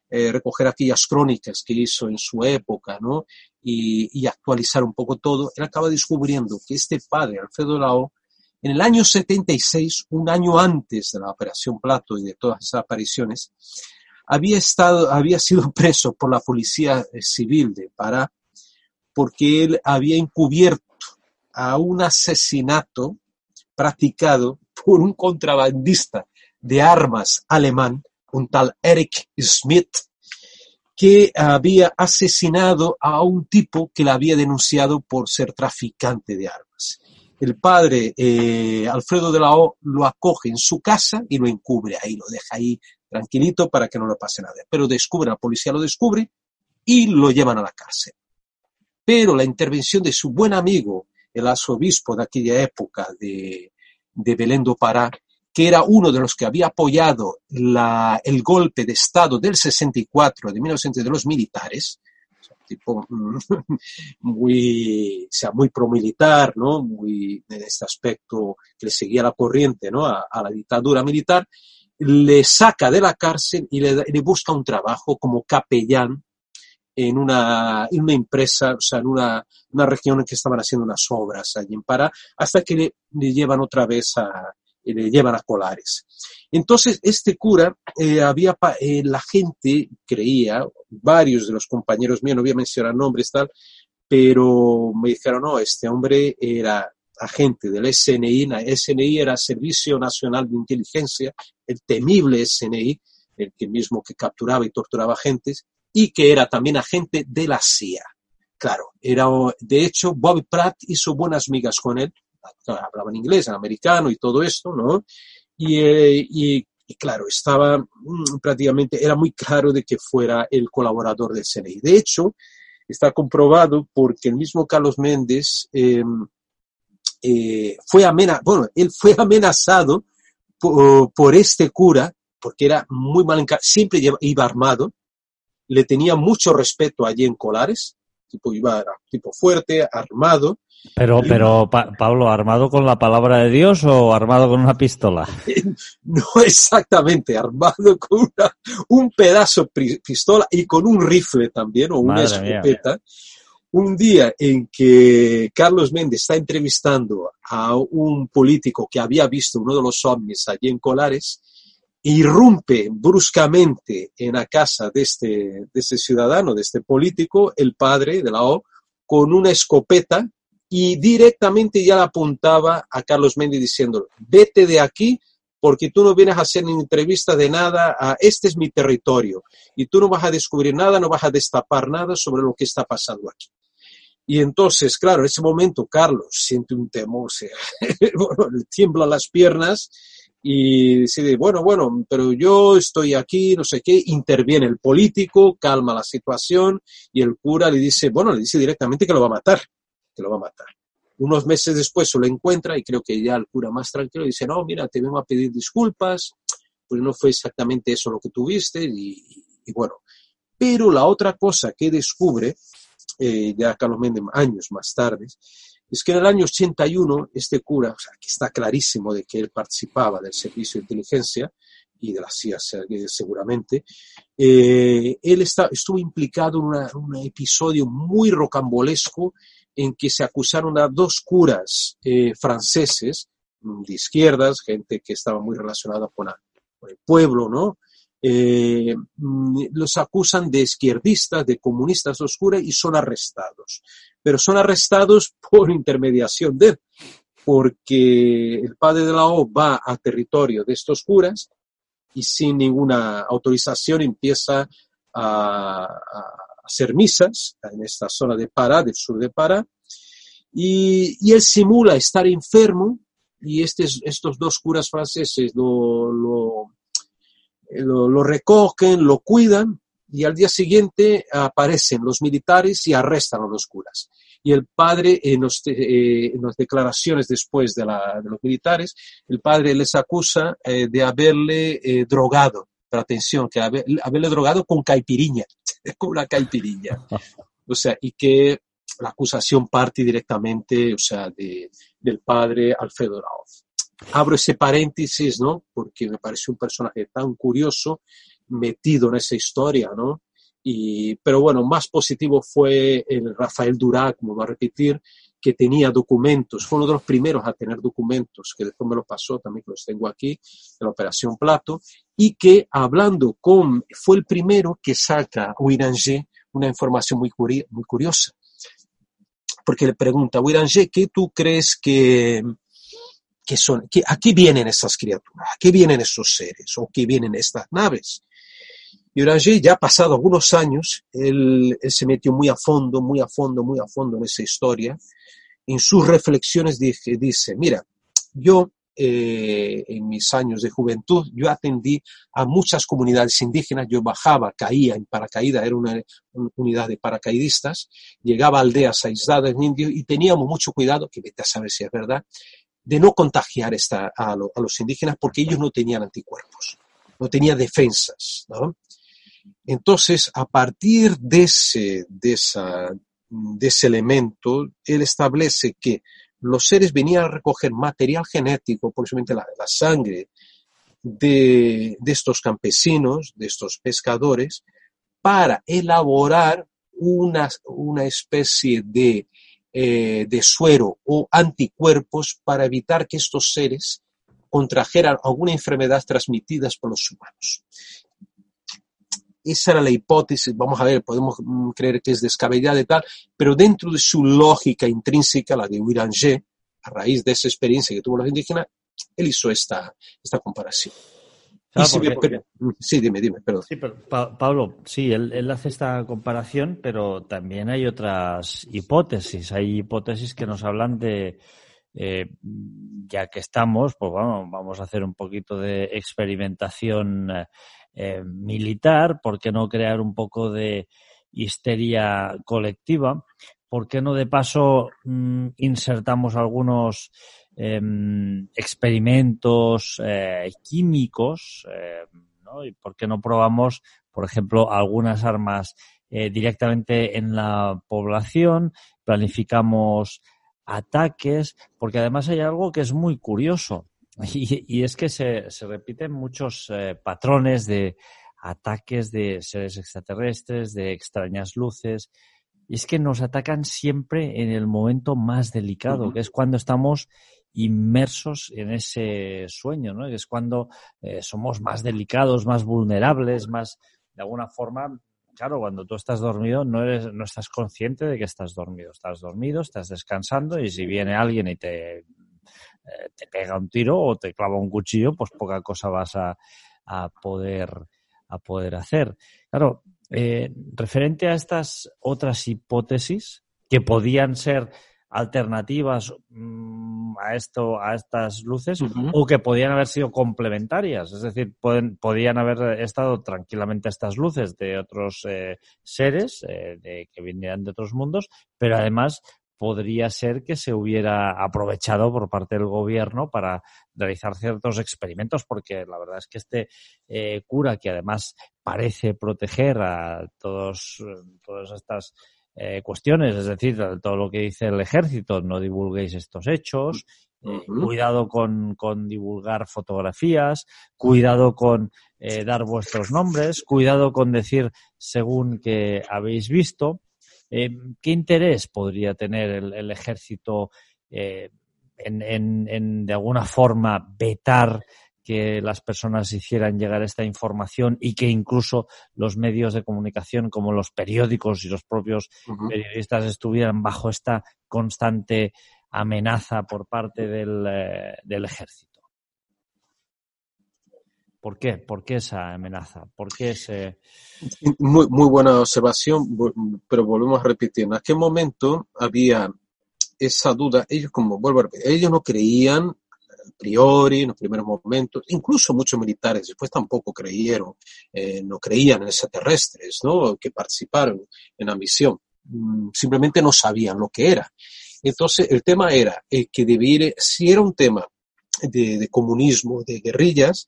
eh, recoger aquellas crónicas que hizo en su época, ¿no? Y, y, actualizar un poco todo, él acaba descubriendo que este padre, Alfredo Lao, en el año 76, un año antes de la Operación Plato y de todas esas apariciones, había, estado, había sido preso por la Policía Civil de Pará porque él había encubierto a un asesinato practicado por un contrabandista de armas alemán, un tal Eric Smith, que había asesinado a un tipo que la había denunciado por ser traficante de armas. El padre eh, Alfredo de la O lo acoge en su casa y lo encubre ahí, lo deja ahí tranquilito para que no le pase nada. Pero descubre, la policía lo descubre y lo llevan a la cárcel. Pero la intervención de su buen amigo, el arzobispo de aquella época de, de Belén do Pará, que era uno de los que había apoyado el golpe de Estado del 64, de 1900, de los militares, tipo muy, o sea, muy promilitar, ¿no? Muy en este aspecto que le seguía la corriente, ¿no? A, la dictadura militar, le saca de la cárcel y le, le busca un trabajo como capellán en una, en una empresa, o sea, en una, una región en que estaban haciendo unas obras allí en Pará, hasta que le, le llevan otra vez a, le llevan a Colares. Entonces, este cura, eh, había, eh, la gente creía, varios de los compañeros míos, no voy a mencionar nombres tal, pero me dijeron, no, este hombre era agente del SNI, la SNI era Servicio Nacional de Inteligencia, el temible SNI, el que mismo que capturaba y torturaba agentes, y que era también agente de la CIA. claro, era, de hecho, Bobby Pratt hizo buenas migas con él, hablaba en inglés, en americano y todo esto, ¿no? Y, eh, claro, estaba mm, prácticamente, era muy claro de que fuera el colaborador del CNI. De hecho, está comprobado porque el mismo Carlos Méndez em, eh, fue amenazado, bueno, él fue amenazado por, por, este cura, porque era muy mal siempre iba armado, le tenía mucho respeto allí en Colares, tipo iba tipo fuerte, armado. Pero, pero Pablo, ¿armado con la palabra de Dios o armado con una pistola? No exactamente, armado con un pedazo de pistola y con un rifle también, o una escopeta. Un día en que Carlos Méndez está entrevistando a un político que había visto uno de los ovnis allí en Colares, irrumpe bruscamente en la casa de este, de este ciudadano, de este político, el padre de la O, con una escopeta y directamente ya la apuntaba a Carlos Méndez diciendo, vete de aquí porque tú no vienes a hacer ni entrevista de nada, a, este es mi territorio y tú no vas a descubrir nada, no vas a destapar nada sobre lo que está pasando aquí. Y entonces, claro, en ese momento Carlos siente un temor, se, bueno, le las piernas y decide, bueno, bueno, pero yo estoy aquí, no sé qué, interviene el político, calma la situación y el cura le dice, bueno, le dice directamente que lo va a matar, que lo va a matar. Unos meses después se lo encuentra y creo que ya el cura más tranquilo dice, no, mira, te vengo a pedir disculpas, pues no fue exactamente eso lo que tuviste y, bueno. Pero la otra cosa que descubre, eh, ya Carlos Méndez años más tarde, es que en el año 81 este cura, o sea, que está clarísimo de que él participaba del servicio de inteligencia y de la CIA seguramente, eh, él está, estuvo implicado en un episodio muy rocambolesco en que se acusaron a dos curas eh, franceses de izquierdas, gente que estaba muy relacionada con el pueblo, ¿no? Eh, mm, los acusan de izquierdistas, de comunistas oscuras y son arrestados. Pero son arrestados por intermediación de él, porque el padre de la O va a territorio de estos curas y sin ninguna autorización empieza a, hacer misas en esta zona de Pará, del sur de Pará, y, él simula estar enfermo y estos, estos dos curas franceses lo eh, lo, recogen, lo cuidan y al día siguiente aparecen los militares y arrestan a los curas. Y el padre, en, eh, las declaraciones después de, los militares, el padre les acusa eh, de haberle drogado, pero atención, que haberle drogado con caipiriña, con una caipiriña. O sea, y que la acusación parte directamente, o sea, del padre Alfredo Raoz abro ese paréntesis, ¿no? Porque me parece un personaje tan curioso metido en esa historia, ¿no? Y, pero bueno, más positivo fue el Rafael Durá, como va a repetir, que tenía documentos, fue uno de los primeros a tener documentos, que después me lo pasó, también que los tengo aquí, de la Operación Plato, y que hablando con, fue el primero que saca a Uiranger una información muy, muy curiosa, porque le pregunta, Uiranger, ¿qué tú crees que, ¿Qué son, qué, ¿A qué vienen estas criaturas? ¿A qué vienen estos seres? ¿O qué vienen estas naves? Y Uranger, ya pasado algunos años, él, se metió muy a fondo, muy a fondo, muy a fondo en esa historia. En sus reflexiones dice, dice mira, yo eh, en mis años de juventud, yo atendí a muchas comunidades indígenas, yo bajaba, caía en paracaídas, era una, unidad de paracaidistas, llegaba a aldeas aisladas en Indio y teníamos mucho cuidado, que vete a saber si es verdad, de no contagiar esta, a, los indígenas porque ellos no tenían anticuerpos, no tenían defensas. Entonces, a partir de ese, de, esa, de ese elemento, él establece que los seres venían a recoger material genético, por la, la sangre de, de, estos campesinos, de estos pescadores, para elaborar una, una especie de eh, de suero o anticuerpos para evitar que estos seres contrajeran alguna enfermedad transmitida por los humanos. Esa era la hipótesis, vamos a ver, podemos mm, creer que es descabellada y tal, pero dentro de su lógica intrínseca, la de Wiranger, a raíz de esa experiencia que tuvo los indígenas, él hizo esta, esta comparación. Sí, dime, dime, perdón. Sí, pero, Pablo, sí, él, hace esta comparación, pero también hay otras hipótesis. Hay hipótesis que nos hablan de, eh, ya que estamos, pues bueno, vamos a hacer un poquito de experimentación eh, militar, ¿por qué no crear un poco de histeria colectiva? ¿Por qué no de paso mm, insertamos algunos Em, experimentos eh, químicos, em, ¿no? ¿Y por qué no probamos, por ejemplo, algunas armas eh, directamente en la población? Planificamos ataques, porque además hay algo que es muy curioso y, es que se, se repiten muchos eh, patrones de ataques de seres extraterrestres, de extrañas luces, y es que nos atacan siempre en el momento más delicado, que es cuando estamos inmersos en ese sueño, ¿no? Es cuando eh, somos más delicados, más vulnerables, más, de alguna forma, claro, cuando tú estás dormido no eres, no estás consciente de que estás dormido. Estás dormido, estás descansando y si viene alguien y te, eh, te pega un tiro o te clava un cuchillo, pues poca cosa vas a, a poder, a poder hacer. Claro, eh, referente a estas otras hipótesis que podían ser alternativas mm, a esto, a estas luces, o que podían haber sido complementarias. Es decir, pueden, podían haber estado tranquilamente estas luces de otros eh, seres eh, de, que vinieran de otros mundos, pero además podría ser que se hubiera aprovechado por parte del gobierno para realizar ciertos experimentos, porque la verdad es que este eh, cura, que además parece proteger a todos, todas estas eh, cuestiones, es decir, todo lo que dice el ejército, no divulguéis estos hechos, eh, cuidado con, con, divulgar fotografías, cuidado con eh, dar vuestros nombres, cuidado con decir según que habéis visto. ¿Qué interés podría tener el, ejército en, en, en, de alguna forma, vetar que las personas hicieran llegar esta información y que incluso los medios de comunicación como los periódicos y los propios periodistas estuvieran bajo esta constante amenaza por parte del, eh, del ejército. ¿Por qué? ¿Por qué esa amenaza? ¿Por qué ese...? Muy, muy buena observación, pero volvemos a repetir. En aquel momento había esa duda. Ellos, como vuelvo a repetir, ellos no creían priori, en los primeros momentos, incluso muchos militares después tampoco creyeron, eh, no creían en extraterrestres, ¿no? Que participaron en la misión. Mm, simplemente no sabían lo que era. Entonces, el tema era eh, que debiera, si era un tema de, comunismo, de guerrillas,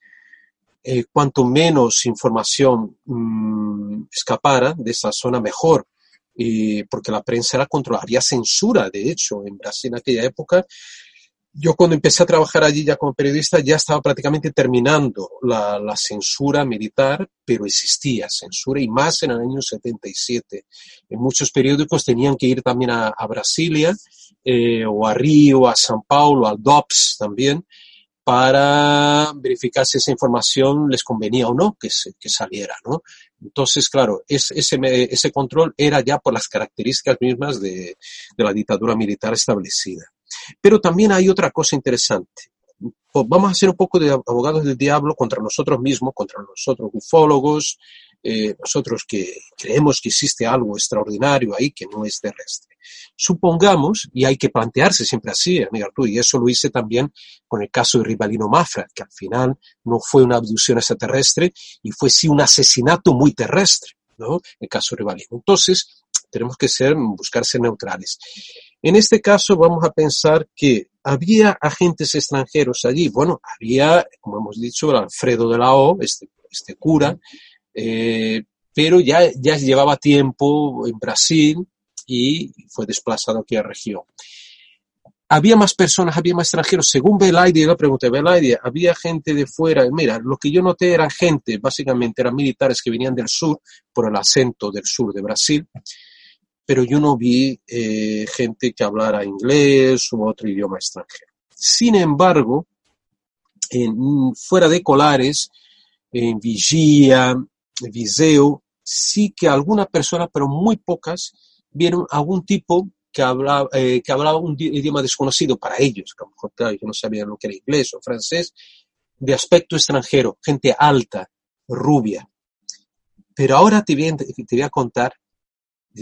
eh, cuanto menos información mm, escapara de esa zona, mejor. porque la prensa era controlada. Había censura, de hecho, en Brasil en aquella época yo cuando empecé a trabajar allí ya como periodista ya estaba prácticamente terminando la, la, censura militar, pero existía censura y más en el año 77. En muchos periódicos tenían que ir también a, a Brasilia eh, o a Río, a San Paulo, al DOPS también, para verificar si esa información les convenía o no que, que saliera, ¿no? Entonces, claro, ese, ese control era ya por las características mismas de, de la dictadura militar establecida. Pero también hay otra cosa interesante. Vamos a ser un poco de abogados del diablo contra nosotros mismos, contra nosotros ufólogos, eh, nosotros que creemos que existe algo extraordinario ahí que no es terrestre. Supongamos, y hay que plantearse siempre así, amiga tú, y eso lo hice también con el caso de Rivalino Mafra, que al final no fue una abducción extraterrestre y fue sí un asesinato muy terrestre, ¿no? El caso de Rivalino. Entonces, tenemos que ser, buscar ser neutrales. En este caso vamos a pensar que había agentes extranjeros allí. Bueno, había, como hemos dicho, Alfredo de la O, este, este cura, eh, pero ya, ya llevaba tiempo en Brasil y fue desplazado aquí a la región. Había más personas, había más extranjeros. Según Belaide, yo le pregunté, Belaide, había gente de fuera. Mira, lo que yo noté era gente, básicamente eran militares que venían del sur, por el acento del sur de Brasil, pero yo no vi eh, gente que hablara inglés u otro idioma extranjero. Sin embargo, en, fuera de Colares, en Vigía, Viseo, sí que algunas personas, pero muy pocas, vieron algún tipo que hablaba, eh, que hablaba un idioma desconocido para ellos, que a lo mejor claro, no sabían lo que era inglés o francés, de aspecto extranjero, gente alta, rubia. Pero ahora te voy, te voy a contar,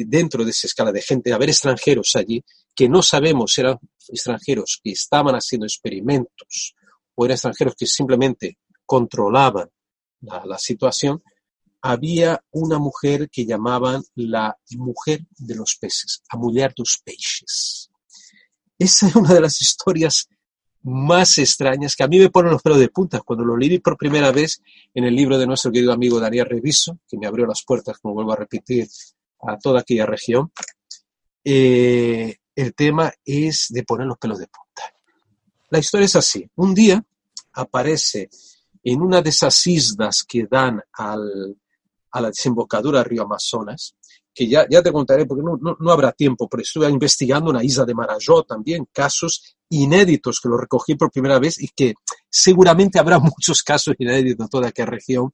dentro de esa escala de gente, haber extranjeros allí, que no sabemos si eran extranjeros que estaban haciendo experimentos o eran extranjeros que simplemente controlaban la, situación, había una mujer que llamaban la mujer de los peces, a mujer dos peixes. Esa es una de las historias más extrañas que a mí me ponen los pelos de punta cuando lo leí por primera vez en el libro de nuestro querido amigo Daniel Reviso, que me abrió las puertas, como vuelvo a repetir, a toda aquella región. Eh, el tema es de poner los pelos de punta. La historia es así. Un día aparece en una de esas islas que dan al, a la desembocadura del río Amazonas, que ya, ya te contaré porque no, no, no, habrá tiempo, pero estuve investigando una isla de Marajó también, casos inéditos que lo recogí por primera vez y que seguramente habrá muchos casos inéditos en toda aquella región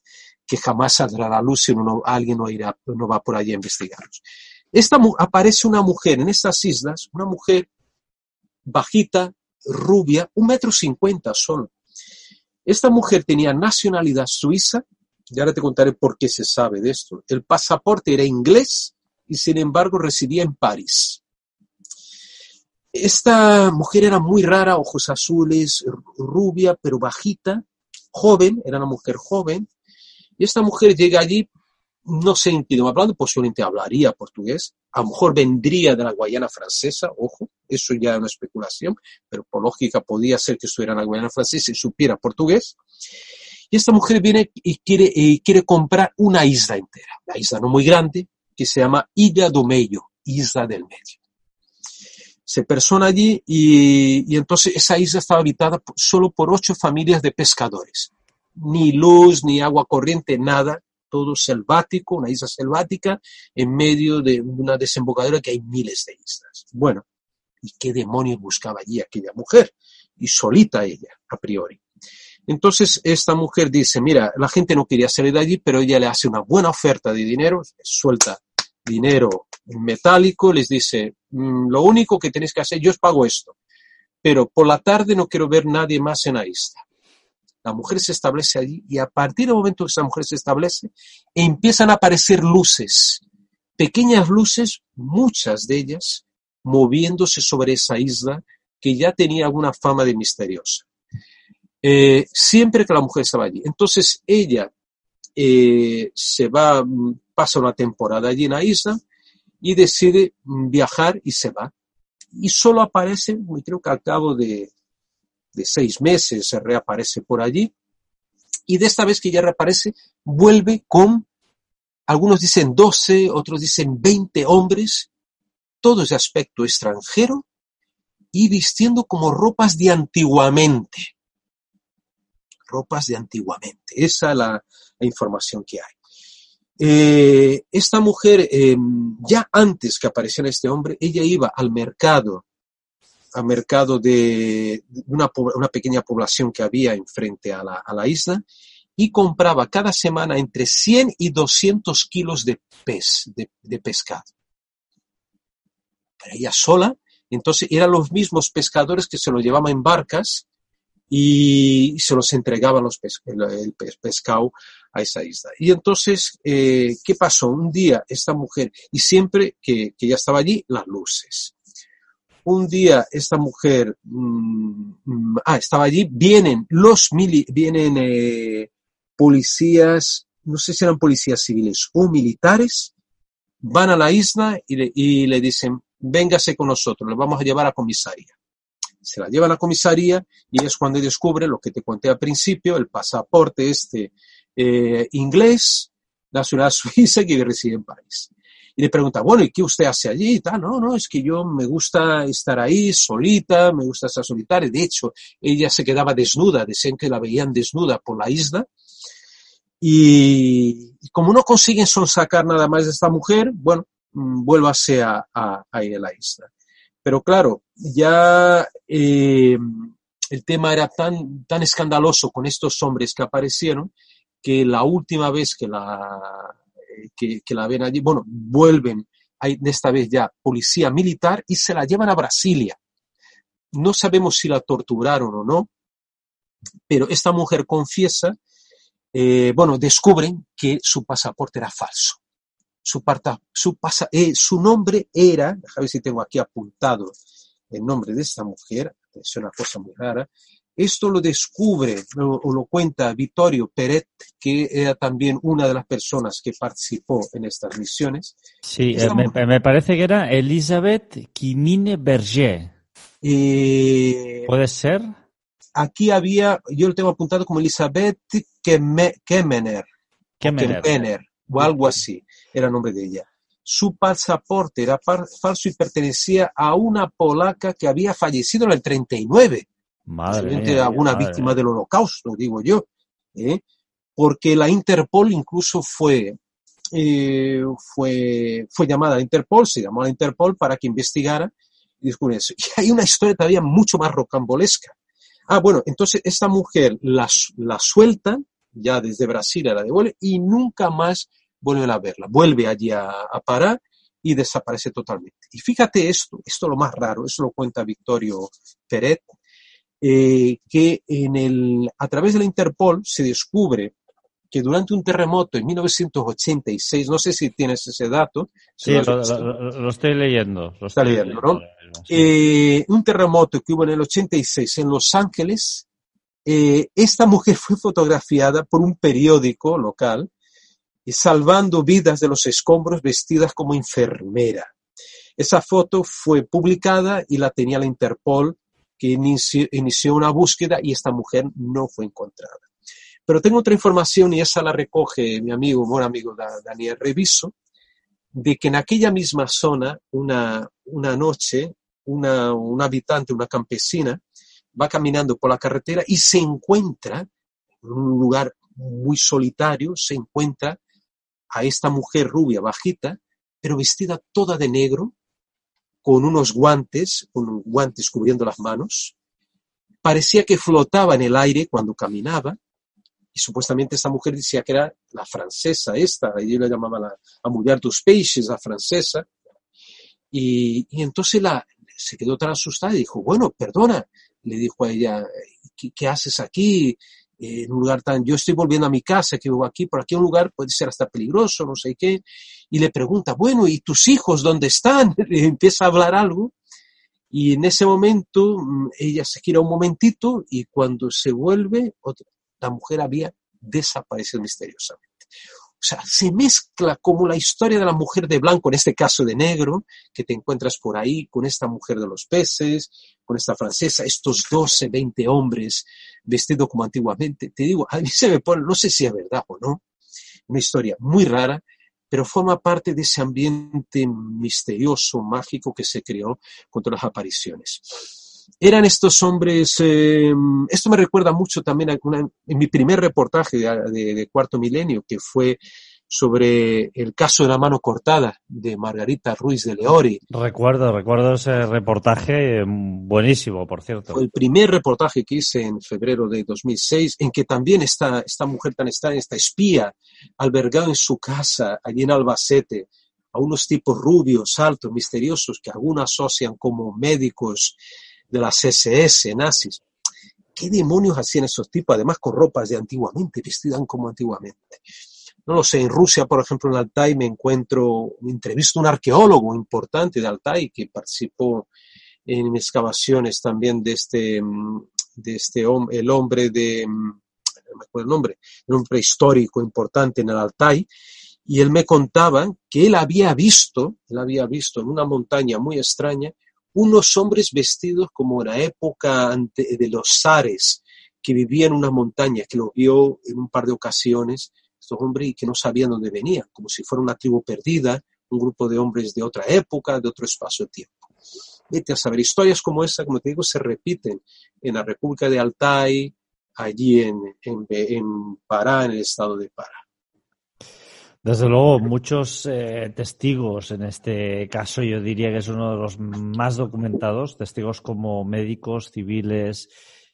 que jamás saldrá a la luz si alguien no, irá, no va por allí a investigarlos. Esta, aparece una mujer en estas islas, una mujer bajita, rubia, un metro cincuenta solo. Esta mujer tenía nacionalidad suiza, y ahora te contaré por qué se sabe de esto. El pasaporte era inglés y sin embargo residía en París. Esta mujer era muy rara, ojos azules, rubia, pero bajita, joven, era una mujer joven. Y esta mujer llega allí, no sé en qué idioma hablando, posiblemente hablaría portugués, a lo mejor vendría de la Guayana francesa, ojo, eso ya es una especulación, pero por lógica podía ser que estuviera en la Guayana francesa y supiera portugués. Y esta mujer viene y quiere, quiere comprar una isla entera, la isla no muy grande, que se llama Ilha do Meio, Isla del Medio. Se persona allí y, y entonces esa isla estaba habitada solo por ocho familias de pescadores. Ni luz, ni agua corriente, nada, todo selvático, una isla selvática, en medio de una desembocadura que hay miles de islas. Bueno, ¿y qué demonios buscaba allí aquella mujer? Y solita ella, a priori. Entonces esta mujer dice, mira, la gente no quería salir de allí, pero ella le hace una buena oferta de dinero, suelta dinero metálico, les dice, mm, lo único que tenéis que hacer, yo os pago esto, pero por la tarde no quiero ver nadie más en la isla. La mujer se establece allí y a partir del momento que esa mujer se establece, empiezan a aparecer luces, pequeñas luces, muchas de ellas, moviéndose sobre esa isla que ya tenía alguna fama de misteriosa. Eh, siempre que la mujer estaba allí. Entonces ella eh, se va, mm, pasa una temporada allí en la isla y decide mm, viajar y se va. Y solo aparece, creo que al cabo de, de seis meses se reaparece por allí. Y de esta vez que ya reaparece, vuelve con, algunos dicen 12, otros dicen 20 hombres, todos de aspecto extranjero y vistiendo como ropas de antiguamente ropas de antiguamente. Esa es la, información que hay. Eh, esta mujer, eh, ya antes que apareciera este hombre, ella iba al mercado, al mercado de una, una pequeña población que había enfrente a la, a la, isla, y compraba cada semana entre 100 y 200 kilos de pez, de, de pescado. Pero ella sola, entonces eran los mismos pescadores que se lo llevaban en barcas y se los entregaban los pes el, pescado a esa isla. Y entonces, eh, ¿qué pasó? Un día esta mujer, y siempre que, que ya estaba allí, las luces. Un día esta mujer, mmm, ah, estaba allí, vienen los mili vienen eh, policías, no sé si eran policías civiles o militares, van a la isla y le, y le dicen, véngase con nosotros, le vamos a llevar a comisaría se la lleva a la comisaría y es cuando descubre lo que te conté al principio, el pasaporte este eh, inglés, nacional suiza que reside en París. Y le pregunta, bueno, ¿y qué usted hace allí? Y no, no, es que yo me gusta estar ahí solita, me gusta estar solitaria. De hecho, ella se quedaba desnuda, decían que la veían desnuda por la isla. Y, como no consiguen sonsacar nada más de esta mujer, bueno, mm, vuélvase a, a, a la isla. Pero claro, ya eh, el tema era tan, tan escandaloso con estos hombres que aparecieron que la última vez que la, que, la ven allí, bueno, vuelven, hay esta vez ya policía militar y se la llevan a Brasilia. No sabemos si la torturaron o no, Pero esta mujer confiesa, eh, bueno, descubren que su pasaporte era falso. Su, su, eh, su nombre era, déjame ver si tengo aquí apuntado el nombre de esta mujer, es una cosa muy rara, esto lo descubre o lo cuenta Vittorio Peret, que era también una de las personas que participó en estas misiones. Sí, eh, me, parece que era Elizabeth Quimine Berger. Eh, ¿Puede ser? Aquí había, yo lo tengo apuntado como Elizabeth Kemener. Kemener. O, algo así, era el nombre de ella. Su pasaporte era falso y pertenecía a una polaca que había fallecido en el 39 Madre alguna víctima del holocausto, digo yo, ¿eh? porque la Interpol incluso fue, eh, fue, fue llamada a Interpol, se llamó a la Interpol para que investigara y descubriera eso. Y hay una historia todavía mucho más rocambolesca. Ah, bueno, entonces esta mujer la, la suelta, ya desde Brasil la devuelve y nunca más vuelven a verla. Vuelve allí a, a parar y desaparece totalmente. Y fíjate esto, esto es lo más raro, eso lo cuenta Victorio Peret, eh, que en el, a través de la Interpol se descubre que durante un terremoto en 1986, no sé si tienes ese dato. Sí, lo, estoy leyendo. Lo está leyendo, ¿no? Eh, un terremoto que hubo en el 86 en Los Ángeles, eh, esta mujer fue fotografiada por un periódico local, salvando vidas de los escombros vestidas como enfermera. Esa foto fue publicada y la tenía la Interpol que inició, una búsqueda y esta mujer no fue encontrada. Pero tengo otra información y esa la recoge mi amigo, buen amigo Daniel Reviso, de que en aquella misma zona, una, una noche, una, una habitante, una campesina, va caminando por la carretera y se encuentra en un lugar muy solitario, se encuentra a esta mujer rubia, bajita, pero vestida toda de negro, con unos guantes, con guantes cubriendo las manos. Parecía que flotaba en el aire cuando caminaba. Y supuestamente esta mujer decía que era la francesa esta, ella la llamaba la, a mujer dos peixes, la francesa. Y, entonces la, se quedó tan asustada y dijo, bueno, perdona, le dijo a ella, ¿qué, qué haces aquí? En un lugar tan, yo estoy volviendo a mi casa, que vivo aquí, por aquí un lugar puede ser hasta peligroso, no sé qué, y le pregunta, bueno, ¿y tus hijos dónde están? Le empieza a hablar algo, y en ese momento mm, ella se gira un momentito y cuando se vuelve, la mujer había desaparecido misteriosamente. O sea, se mezcla como la historia de la mujer de blanco, en este caso de negro, que te encuentras por ahí, con esta mujer de los peces, con esta francesa, estos 12, 20 hombres vestidos como antiguamente. Te digo, a mí se me pone, no sé si es verdad o no, una historia muy rara, pero forma parte de ese ambiente misterioso, mágico que se creó contra las apariciones eran estos hombres, eh, esto me recuerda mucho también a en mi primer reportaje de, Cuarto Milenio, que fue sobre el caso de la mano cortada de Margarita Ruiz de Leori. Recuerdo, recuerdo ese reportaje mm, buenísimo, por cierto. el primer reportaje que hice en febrero de 2006, en que también está esta mujer tan extraña, esta espía, albergada en su casa, allí en Albacete, a unos tipos rubios, altos, misteriosos, que algunos asocian como médicos de las SS nazis. ¿Qué demonios hacían esos tipos? Además con ropas de antiguamente, vestidas como antiguamente. No lo sé, en Rusia, por ejemplo, en Altai me encuentro, me entrevisto a un arqueólogo importante de Altai que participó en excavaciones también de este, de este hombre, el hombre de, no me acuerdo el nombre, un hombre histórico importante en el Altai, y él me contaba que él había visto, él había visto en una montaña muy extraña, unos hombres vestidos como en la época de los zares, que vivían en una montaña, que lo vio en un par de ocasiones, estos hombres y que no sabían dónde venían, como si fuera una tribu perdida, un grupo de hombres de otra época, de otro espacio-tiempo. Vete a saber, historias como esta, como te digo, se repiten en la República de Altai, allí en, en, en Pará, en el estado de Pará. Desde luego, muchos eh, testigos en este caso, yo diría que es uno de los más documentados, testigos como médicos, civiles,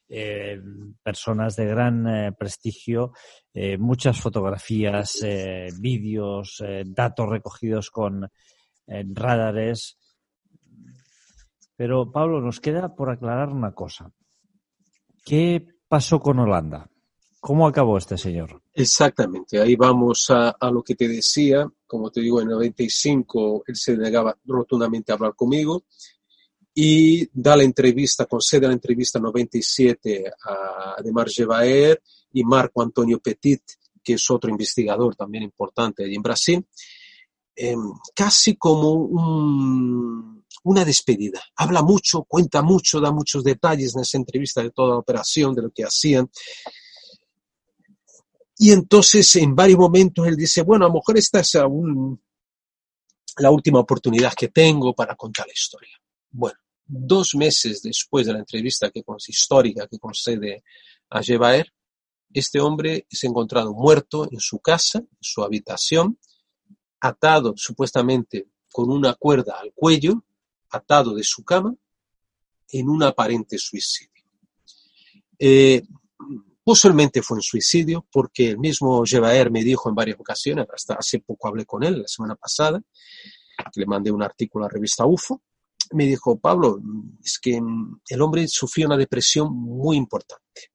eh, personas de gran eh, prestigio, muchas fotografías, vídeos, datos recogidos con radares. Pero, Pablo, nos queda por aclarar una cosa. ¿Qué pasó con Holanda? ¿Cómo acabó este señor? Exactamente, ahí vamos a, a, lo que te decía. Como te digo, en 95 él se negaba rotundamente a hablar conmigo y da la entrevista, concede la entrevista 97 a Ademar Jevaer y Marco Antonio Petit, que es otro investigador también importante en Brasil, eh, casi como un, una despedida. Habla mucho, cuenta mucho, da muchos detalles en esa entrevista de toda la operación, de lo que hacían. Y entonces en varios momentos él dice, bueno, a lo mejor esta es aún la última oportunidad que tengo para contar la historia. Bueno, dos meses después de la entrevista que, histórica que concede a Jevaer, este hombre es encontrado muerto en su casa, en su habitación, atado supuestamente con una cuerda al cuello, atado de su cama, en un aparente suicidio. Eh, posiblemente fue un suicidio porque el mismo Jevaer me dijo en varias ocasiones, hasta hace poco hablé con él, la semana pasada, que le mandé un artículo a la revista UFO, me dijo, Pablo, es que el hombre sufrió una depresión muy importante.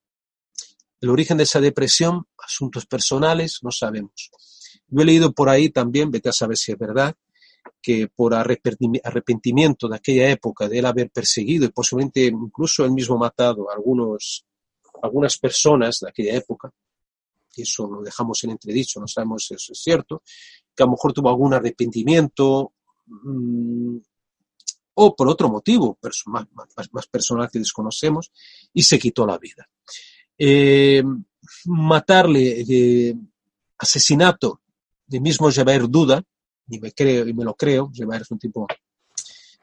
El origen de esa depresión, asuntos personales, no sabemos. Yo he leído por ahí también, vete a saber si es verdad, que por arrepentimiento de aquella época, de él haber perseguido y posiblemente incluso él mismo matado a algunos, algunas personas de aquella época, eso lo dejamos en entredicho, no sabemos si eso es cierto, que a lo mejor tuvo algún arrepentimiento, mmm, o por otro motivo más, más, más, personal que desconocemos, y se quitó la vida. Eh, matarle, eh, asesinato de mismo Javier Duda, y me, creo, y me lo creo, Javier es un tipo,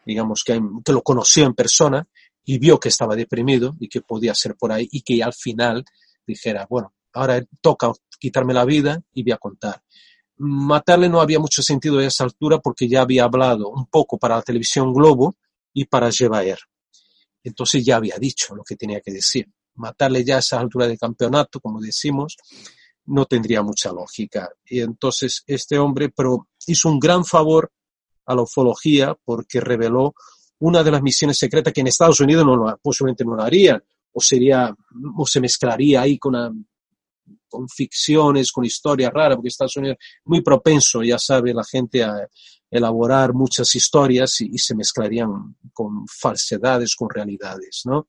digamos, que, que lo conoció en persona y vio que estaba deprimido y que podía ser por ahí y que al final dijera, bueno, ahora toca quitarme la vida y voy a contar matarle no había mucho sentido a esa altura porque ya había hablado un poco para la televisión Globo y para Jevaer. Entonces ya había dicho lo que tenía que decir. Matarle ya a esa altura de campeonato, como decimos, no tendría mucha lógica. Y entonces este hombre pero hizo un gran favor a la ufología porque reveló una de las misiones secretas que en Estados Unidos no lo, posiblemente no lo harían, o sería, o se mezclaría ahí con una con ficciones, con historias raras, porque Estados Unidos es muy propenso, ya sabe la gente, a elaborar muchas historias y, se mezclarían con falsedades, con realidades, ¿no?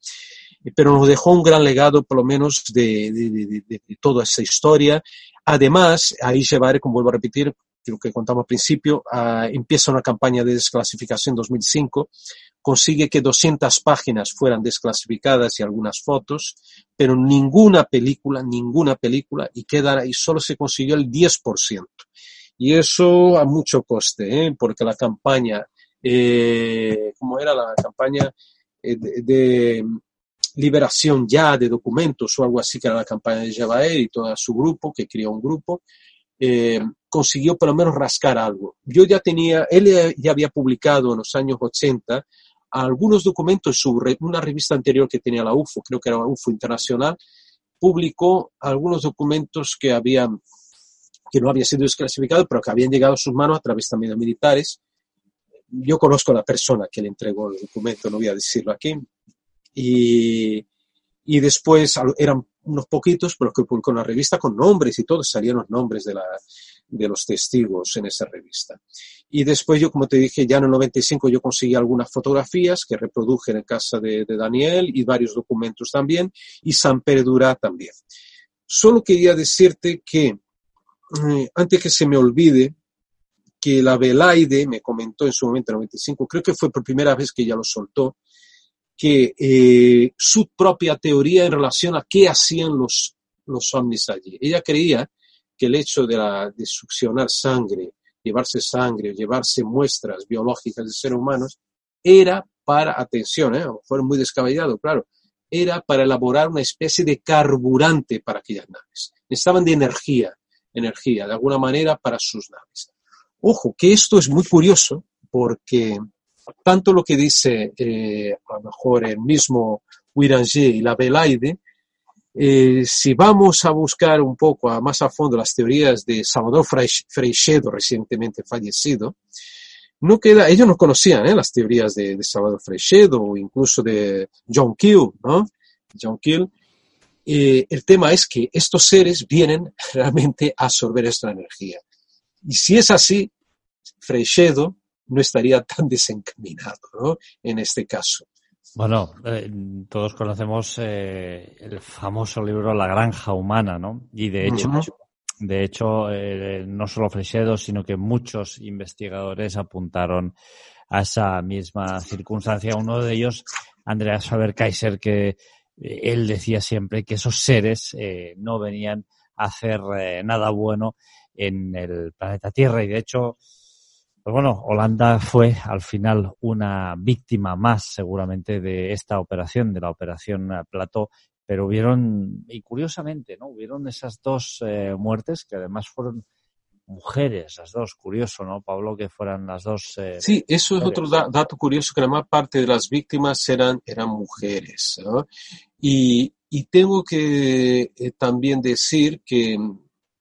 Pero nos dejó un gran legado, por lo menos, de, de, de, de toda esa historia. Además, ahí llevaré, como vuelvo a repetir, lo que contamos al principio, uh, empieza una campaña de desclasificación en 2005 consigue que 200 páginas fueran desclasificadas y algunas fotos, pero ninguna película, ninguna película, y, queda, y solo se consiguió el 10%. Y eso a mucho coste, ¿eh? porque la campaña, eh, ¿cómo era la campaña eh, de, de, liberación ya de documentos o algo así, que era la campaña de Javaer y todo su grupo, que creó un grupo, eh, consiguió por lo menos rascar algo. Yo ya tenía, él ya había publicado en los años 80 algunos documentos sobre una revista anterior que tenía la UFO, creo que era la UFO Internacional, publicó algunos documentos que habían que no habían sido desclasificados, pero que habían llegado a sus manos a través también de militares. Yo conozco a la persona que le entregó el documento, no voy a decirlo aquí. Y, y después eran unos poquitos, pero que publicó una revista con nombres y todos salían los nombres de, la, de los testigos en esa revista. Y después yo, como te dije, ya en el 95 yo conseguí algunas fotografías que reproduje en casa de, Daniel y varios documentos también, y San Perdura también. Solo quería decirte que, eh, antes que se me olvide, que la Belaide me comentó en su momento en el 95, creo que fue por primera vez que ella lo soltó, que eh, su propia teoría en relación a qué hacían los, los ovnis allí. Ella creía que el hecho de, la, de succionar sangre, llevarse sangre, llevarse muestras biológicas de seres humanos, era para, atención, ¿eh? fue muy descabellado, claro, era para elaborar una especie de carburante para aquellas naves. Necesitaban de energía, energía, de alguna manera, para sus naves. Ojo, que esto es muy curioso porque tanto lo que dice eh, a lo mejor el mismo Wiranger y la Belaide, eh, si vamos a buscar un poco a, más a fondo las teorías de Salvador Freixedo, recientemente fallecido, no queda, ellos no conocían ¿eh? las teorías de, Salvador Freixedo o incluso de John Keel, ¿no? John Keel. eh, el tema es que estos seres vienen realmente a absorber esta energía. Y si es así, Freixedo no estaría tan desencaminado ¿no? en este caso. Bueno, eh, todos conocemos eh, el famoso libro La granja humana, ¿no? Y de hecho, de hecho, eh, no solo Freixedo, sino que muchos investigadores apuntaron a esa misma circunstancia. Uno de ellos, Andreas Faber-Kaiser, que él decía siempre que esos seres no venían a hacer nada bueno en el planeta Tierra y de hecho pues bueno, Holanda fue al final una víctima más seguramente de esta operación, de la operación Plató, pero hubieron, y curiosamente, ¿no? Hubieron esas dos eh, muertes que además fueron mujeres, las dos, curioso, ¿no, Pablo, que fueran las dos. Eh, sí, eso es otro dato curioso, que la más parte de las víctimas eran, eran mujeres, ¿no? Y, y tengo que eh, también decir que,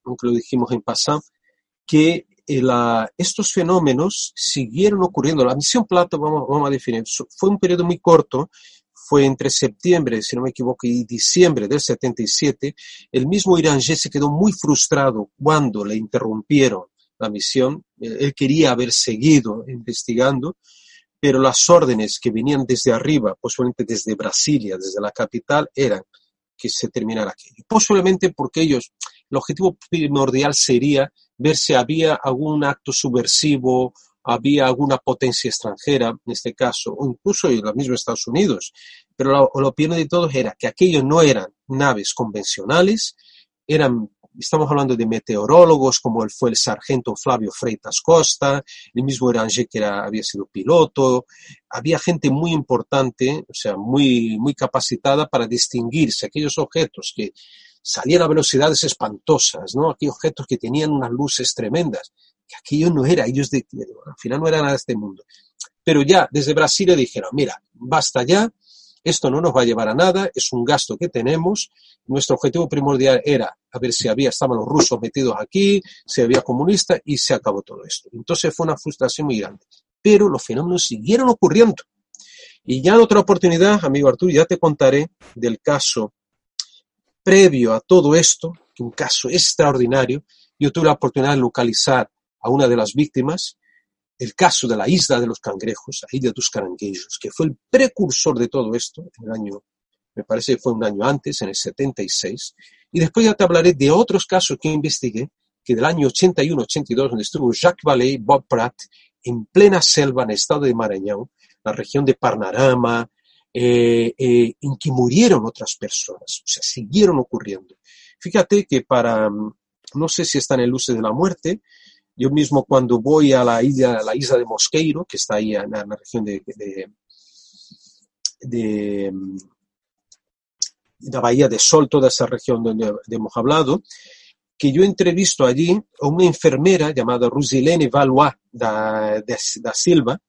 aunque lo dijimos en pasado, que estos fenómenos siguieron ocurriendo. La misión Plata, vamos, vamos a definir, fue un periodo muy corto, fue entre septiembre, si no me equivoco, y diciembre del 77. El mismo Irangé se quedó muy frustrado cuando le interrumpieron la misión. Él quería haber seguido investigando, pero las órdenes que venían desde arriba, posiblemente desde Brasilia, desde la capital, eran que se terminara aquello. Posiblemente porque ellos, el objetivo primordial sería ver si había algún acto subversivo, había alguna potencia extranjera, en este caso, o incluso en los mismos Estados Unidos. Pero la opinión de todos era que aquellos no eran naves convencionales, eran estamos hablando de meteorólogos como fue el sargento Flavio Freitas Costa, el mismo Eranger que había sido piloto, había gente muy importante, o sea, muy, muy capacitada para distinguirse aquellos objetos que salían a velocidades espantosas, ¿no? Aquellos objetos que tenían unas luces tremendas, que aquello no era, ellos de, al final no era nada de este mundo. Pero ya desde Brasil le dijeron, mira, basta ya, esto no nos va a llevar a nada, es un gasto que tenemos. Nuestro objetivo primordial era a ver si había, estaban los rusos metidos aquí, si había comunistas y se acabó todo esto. Entonces fue una frustración muy grande. Pero los fenómenos siguieron ocurriendo. Y ya en otra oportunidad, amigo Arturo, ya te contaré del caso previo a todo esto, un caso extraordinario. Yo tuve la oportunidad de localizar a una de las víctimas, el caso de la isla de los cangrejos, la isla de los caranguejos, que fue el precursor de todo esto en el año, me parece que fue un año antes, en el 76. Y después ya te hablaré de otros casos que investigué, que del año 81-82, donde estuvo Jacques Vallée, Bob Pratt, en plena selva en el estado de Maranhão, la región de Parnarama, eh, eh, en que murieron otras personas, o sea, siguieron ocurriendo. Fíjate que para, no sé si está en el Luce de la Muerte, yo mismo cuando voy a la isla, la isla de Mosqueiro, que está ahí en la, región de, de, la Bahía de Sol, toda esa región donde hemos hablado, que yo entrevisto allí a una enfermera llamada Rusilene Valois da, da Silva,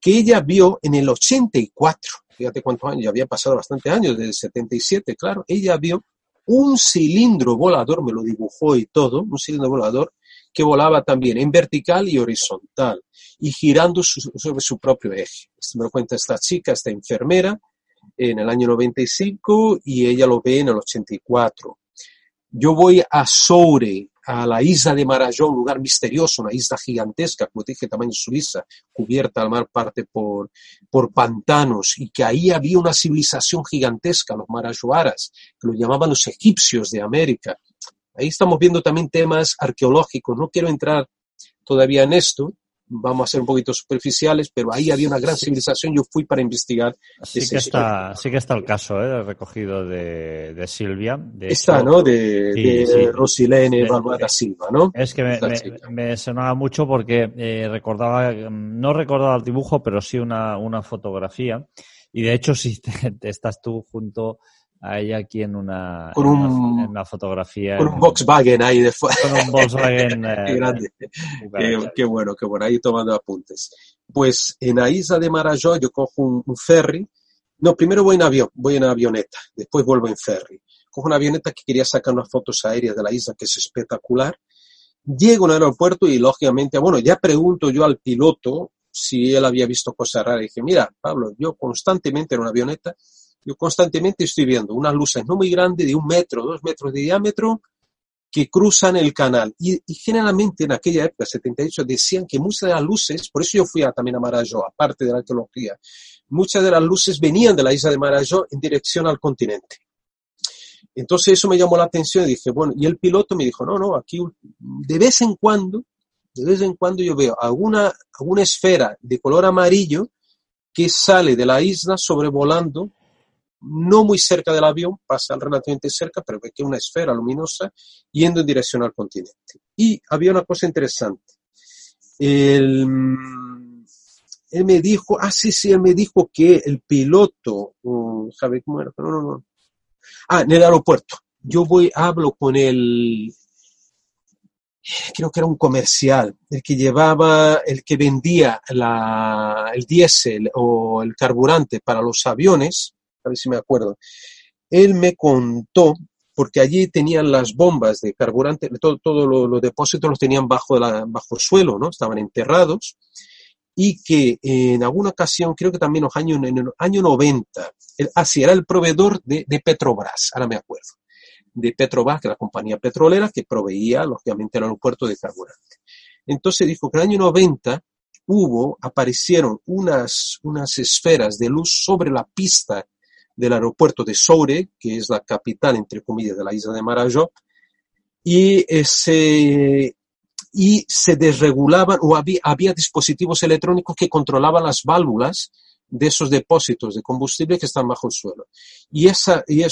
que ella vio en el 84, fíjate cuántos años, ya había pasado bastante años, desde el 77, claro, ella vio un cilindro volador, me lo dibujó y todo, un cilindro volador que volaba también en vertical y horizontal y girando sobre su propio eje. Me lo cuenta esta chica, esta enfermera, en el año 95 y ella lo ve en el 84. Yo voy a Soure, a la isla de Marajó, un lugar misterioso, una isla gigantesca, como te dije, tamaño Suiza, cubierta al mar parte por, por pantanos, y que ahí había una civilización gigantesca, los marajoaras, que lo llamaban los egipcios de América, Ahí estamos viendo también temas arqueológicos. No quiero entrar todavía en esto, vamos a ser un poquito superficiales, pero ahí había una gran civilización. Yo fui para investigar. Sí, que está, sí que está el caso, ¿eh? recogido de, de Silvia. De está, ¿no? De, de Rosilene Silva, ¿no? Es que me, me, sonaba mucho porque eh, recordaba, no recordaba el dibujo, pero sí una, una fotografía. Y de hecho, si te estás tú junto hay aquí en una, con un, en una fotografía. Con un Volkswagen ahí de Con un Volkswagen. qué grande. qué, bueno, qué bueno. Ahí tomando apuntes. Pues en la isla de Marajó yo cojo un, ferry. No, primero voy en avión, voy en avioneta. Después vuelvo en ferry. Cojo una avioneta que quería sacar unas fotos aéreas de la isla, que es espectacular. Llego al aeropuerto y lógicamente, bueno, ya pregunto yo al piloto si él había visto cosas raras. Y dije, mira, Pablo, yo constantemente en una avioneta yo constantemente estoy viendo unas luces no muy grandes, de un metro, dos metros de diámetro, que cruzan el canal. Y, generalmente en aquella época, 78, decían que muchas de las luces, por eso yo fui a, también a Marajó, aparte de la arqueología, muchas de las luces venían de la isla de Marajó en dirección al continente. Entonces eso me llamó la atención y dije, bueno, y el piloto me dijo, no, no, aquí de vez en cuando, de vez en cuando yo veo alguna, alguna esfera de color amarillo que sale de la isla sobrevolando no muy cerca del avión, pasa relativamente cerca, pero ve que una esfera luminosa yendo en dirección al continente. Y había una cosa interesante. Él, me dijo, ah, sí, sí, él me dijo que el piloto, um, ¿sabe cómo era? No, no, no. Ah, en el aeropuerto. Yo voy, hablo con el, creo que era un comercial, el que llevaba, el que vendía la, el diésel o el carburante para los aviones, a ver si me acuerdo. Él me contó, porque allí tenían las bombas de carburante, todos todo los depósitos los tenían bajo, bajo el suelo, ¿no? Estaban enterrados, y que en alguna ocasión, creo que también en el año 90, así era el proveedor de, de Petrobras, ahora me acuerdo, de Petrobras, que la compañía petrolera que proveía, lógicamente, el aeropuerto de carburante. Entonces dijo que en el año 90 hubo, aparecieron unas, unas esferas de luz sobre la pista del aeropuerto de Soure, que es la capital, entre comillas, de la isla de Marajó, y, ese, y se desregulaban o había, dispositivos electrónicos que controlaban las válvulas de esos depósitos de combustible que están bajo el suelo. Y, esa, y,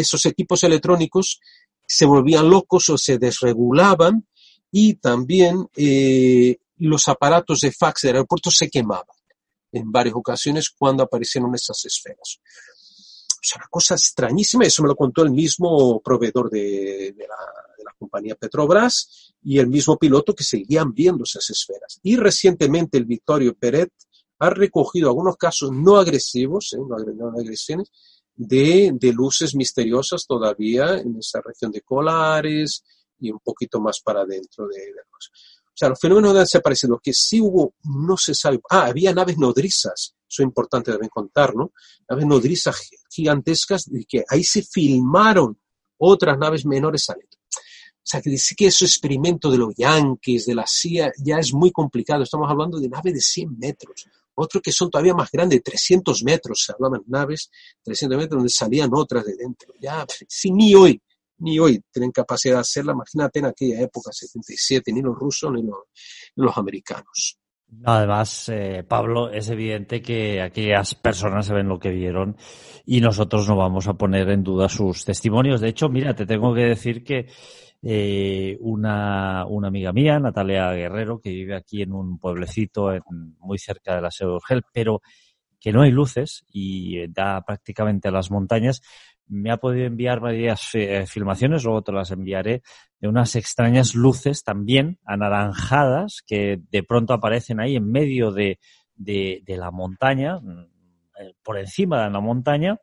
esos equipos electrónicos se volvían locos o se desregulaban y también eh, los aparatos de fax del aeropuerto se quemaban en varias ocasiones cuando aparecieron esas esferas. O sea, una cosa extrañísima, eso me lo contó el mismo proveedor de, la, compañía Petrobras y el mismo piloto que seguían viendo esas esferas. Y recientemente el Victorio Peret ha recogido algunos casos no agresivos, ¿eh? no, agresiones, de, de, luces misteriosas todavía en esa región de Colares y un poquito más para adentro de, de los. O sea, los fenómenos han desaparecido. que sí hubo, no se sabe. Ah, había naves nodrizas, eso es importante también contar, ¿no? Naves nodrizas gigantescas y que ahí se filmaron otras naves menores saliendo. O sea, que decir que ese experimento de los yankees, de la CIA, ya es muy complicado. Estamos hablando de naves de 100 metros. Otros que son todavía más grandes, 300 metros. Se hablaban naves, 300 metros, donde salían otras de dentro. Ya, si ni hoy ni hoy tienen capacidad de hacerla. Imagínate en aquella época, 77, ni los rusos ni los, americanos. Además, eh, Pablo, es evidente que aquellas personas saben lo que vieron y nosotros no vamos a poner en duda sus testimonios. De hecho, mira, te tengo que decir que eh, una, una, amiga mía, Natalia Guerrero, que vive aquí en un pueblecito muy cerca de la Seu Urgel, pero que no hay luces y da prácticamente a las montañas, me ha podido enviar varias eh, filmaciones, luego te las enviaré, de unas extrañas luces también anaranjadas que de pronto aparecen ahí en medio de, de, la montaña, mm, eh, por encima de la montaña,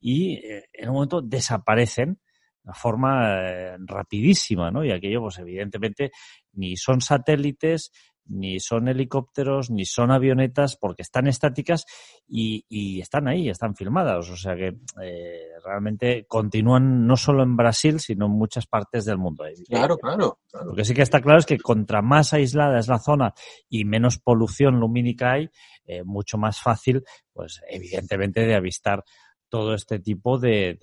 y eh, en un momento desaparecen de forma rapidísima, ¿no? Y aquello, pues evidentemente, ni son satélites, ni son helicópteros, ni son avionetas, porque están estáticas y, están ahí, están filmadas. O sea que eh, realmente continúan no solo en Brasil, sino en muchas partes del mundo. Claro, claro, claro. Lo que sí que está claro es que contra más aislada es la zona y menos polución lumínica hay, eh, mucho más fácil, pues evidentemente, de avistar todo este tipo de,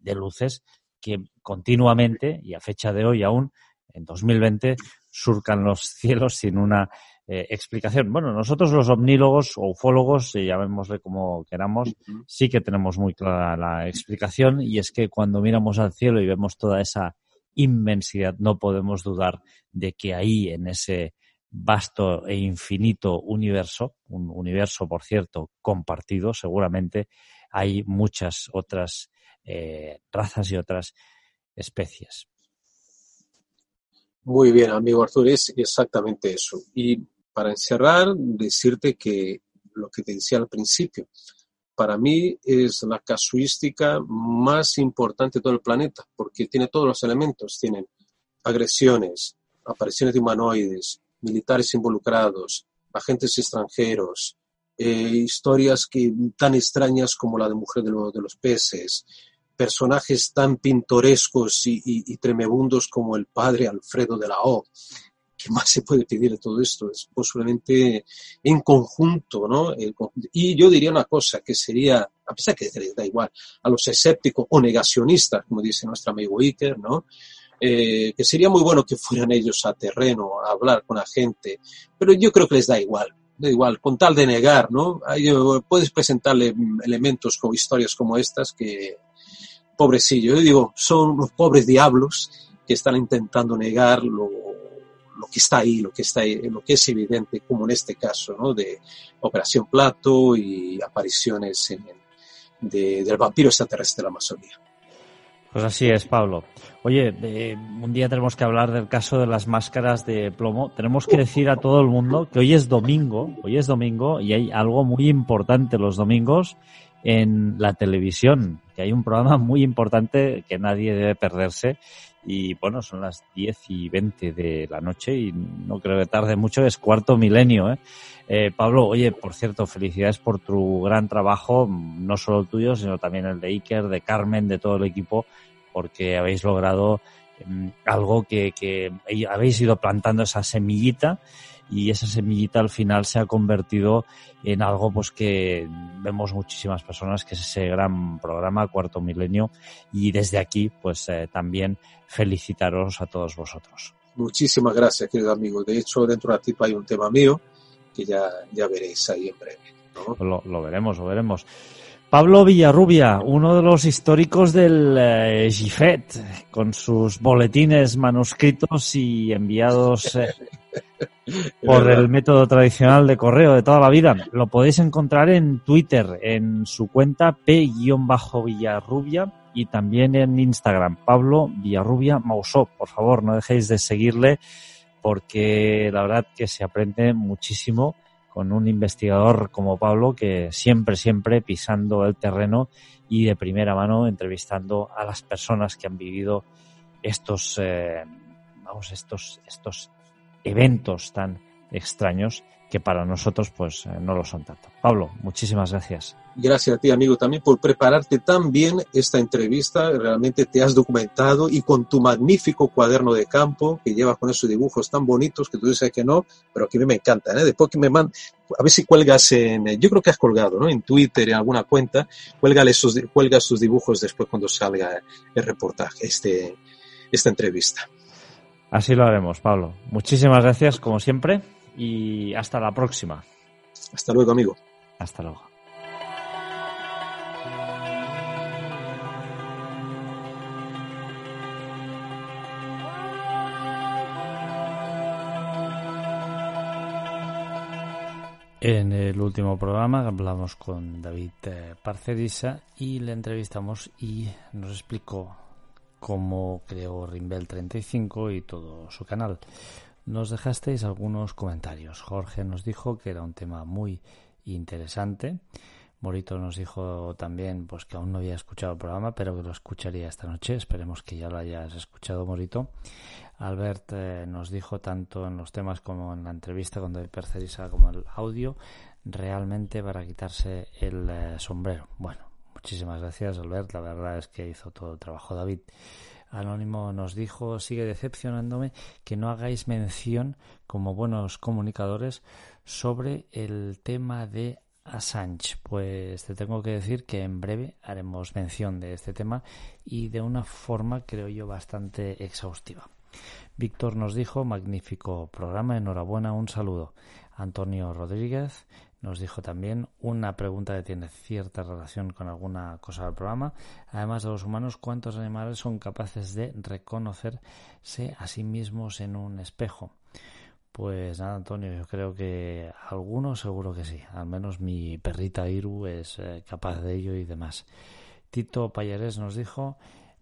de luces que continuamente, y a fecha de hoy aún, en 2020, surcan los cielos sin una eh, explicación. Bueno, nosotros los omnílogos o ufólogos, eh, llamémosle como queramos, sí que tenemos muy clara la explicación y es que cuando miramos al cielo y vemos toda esa inmensidad, no podemos dudar de que ahí en ese vasto e infinito universo, un universo, por cierto, compartido, seguramente hay muchas otras eh, razas y otras especies. Muy bien, amigo Artur, es exactamente eso. Y para encerrar, decirte que lo que te decía al principio, para mí es la casuística más importante de todo el planeta, porque tiene todos los elementos, tienen agresiones, apariciones de humanoides, militares involucrados, agentes extranjeros, historias que, tan extrañas como la de Mujer de, de los Peces, personajes tan pintorescos y, y, tremebundos como el padre Alfredo de la O. ¿Qué más se puede pedir de todo esto? Es posiblemente en conjunto, ¿no? Y yo diría una cosa, que sería, a pesar que les da igual, a los escépticos o negacionistas, como dice nuestro amigo Iker, ¿no? Eh, que sería muy bueno que fueran ellos a terreno a hablar con la gente, pero yo creo que les da igual, da igual, con tal de negar, ¿no? puedes presentarle elementos o historias como estas que, pobrecillo, yo digo, son unos pobres diablos que están intentando negar lo, lo que está ahí, lo que está ahí, lo que es evidente, como en este caso, ¿no? De Operación Plato y apariciones en, de, del vampiro extraterrestre de la Amazonía. Pues así es, Pablo. Oye, un día tenemos que hablar del caso de las máscaras de plomo. Tenemos que decir a todo el mundo que hoy es domingo, hoy es domingo y hay algo muy importante los domingos en la televisión, que hay un programa muy importante que nadie debe perderse. Y bueno, son las 10 y 20 de la noche y no creo que tarde mucho, es cuarto milenio. ¿eh? Eh, Pablo, oye, por cierto, felicidades por tu gran trabajo, no solo el tuyo, sino también el de Iker, de Carmen, de todo el equipo, porque habéis logrado mm, algo que, que habéis ido plantando esa semillita y esa semillita al final se ha convertido en algo pues que vemos muchísimas personas que es ese gran programa Cuarto Milenio y desde aquí pues eh, también felicitaros a todos vosotros. Muchísimas gracias querido amigo. De hecho dentro de tipo hay un tema mío que ya, ya veréis ahí en breve. Lo, lo veremos, lo veremos. Pablo Villarrubia, uno de los históricos del eh, GIFET, con sus boletines manuscritos y enviados eh, por el método tradicional de correo de toda la vida. Lo podéis encontrar en Twitter, en su cuenta P-Villarrubia y también en Instagram, Pablo Villarrubia Mausó. Por favor, no dejéis de seguirle porque la verdad que se aprende muchísimo con un investigador como Pablo que siempre, siempre pisando el terreno y de primera mano entrevistando a las personas que han vivido estos, eh, vamos, estos, estos eventos tan extraños que para nosotros pues eh, no lo son tanto. Pablo, muchísimas gracias. Gracias a ti, amigo, también por prepararte tan bien esta entrevista. Realmente te has documentado y con tu magnífico cuaderno de campo que llevas con esos dibujos tan bonitos que tú dices que no, pero que a mí me encantan. ¿eh? Después que me mandan, a ver si cuelgas en, yo creo que has colgado, ¿no? En Twitter, en alguna cuenta, cuelga esos, cuelga sus dibujos después cuando salga el reportaje, este, esta entrevista. Así lo haremos, Pablo. Muchísimas gracias, como siempre y hasta la próxima. Hasta luego, amigo. Hasta luego. En el último programa hablamos con David eh, Parcerisa y le entrevistamos y nos explicó cómo creó Rimbel 35 y todo su canal nos dejasteis algunos comentarios. Jorge nos dijo que era un tema muy interesante. Morito nos dijo también pues que aún no había escuchado el programa, pero que lo escucharía esta noche. Esperemos que ya lo hayas escuchado, Morito. Albert eh, nos dijo tanto en los temas como en la entrevista con David Percerisa como el audio, realmente para quitarse el eh, sombrero. Bueno, muchísimas gracias, Albert. La verdad es que hizo todo el trabajo David. Anónimo nos dijo, sigue decepcionándome que no hagáis mención como buenos comunicadores sobre el tema de Assange. Pues te tengo que decir que en breve haremos mención de este tema y de una forma, creo yo, bastante exhaustiva. Víctor nos dijo, magnífico programa, enhorabuena, un saludo. Antonio Rodríguez nos dijo también una pregunta que tiene cierta relación con alguna cosa del programa. Además de los humanos, ¿cuántos animales son capaces de reconocerse a sí mismos en un espejo? Pues nada, Antonio, yo creo que algunos seguro que sí. Al menos mi perrita Iru es eh, capaz de ello y demás. Tito Payares nos dijo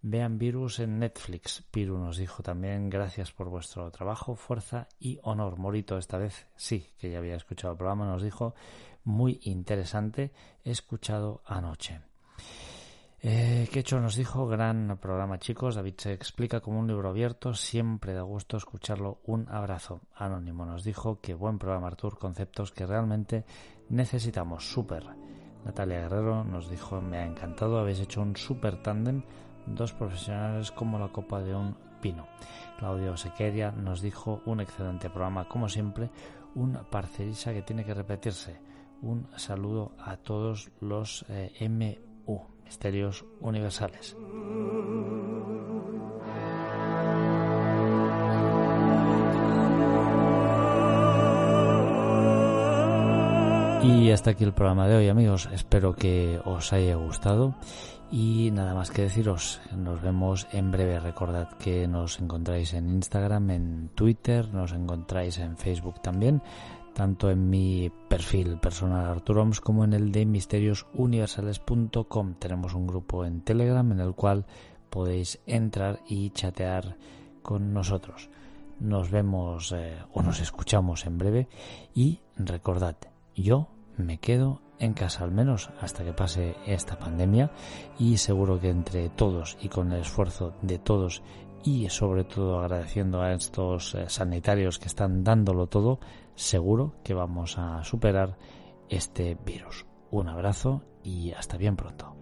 Vean Virus en Netflix. Piru nos dijo también gracias por vuestro trabajo, fuerza y honor. Morito, esta vez sí, que ya había escuchado el programa, nos dijo muy interesante, escuchado anoche. Eh, hecho nos dijo, gran programa chicos, David se explica como un libro abierto, siempre da gusto escucharlo, un abrazo. Anónimo nos dijo que buen programa Artur, conceptos que realmente necesitamos, súper. Natalia Guerrero nos dijo, me ha encantado, habéis hecho un súper tándem, dos profesionales como la copa de un pino. Claudio Sequeria nos dijo, un excelente programa, como siempre, un parcerisa que tiene que repetirse. Un saludo a todos los eh, MU, Misterios Universales. Y hasta aquí el programa de hoy amigos, espero que os haya gustado y nada más que deciros, nos vemos en breve, recordad que nos encontráis en Instagram, en Twitter, nos encontráis en Facebook también, tanto en mi perfil personal Arturoms como en el de misteriosuniversales.com. Tenemos un grupo en Telegram en el cual podéis entrar y chatear con nosotros. Nos vemos eh, o nos escuchamos en breve y recordad, yo me quedo en casa al menos hasta que pase esta pandemia y seguro que entre todos y con el esfuerzo de todos y sobre todo agradeciendo a estos eh, sanitarios que están dándolo todo, seguro que vamos a superar este virus. Un abrazo y hasta bien pronto.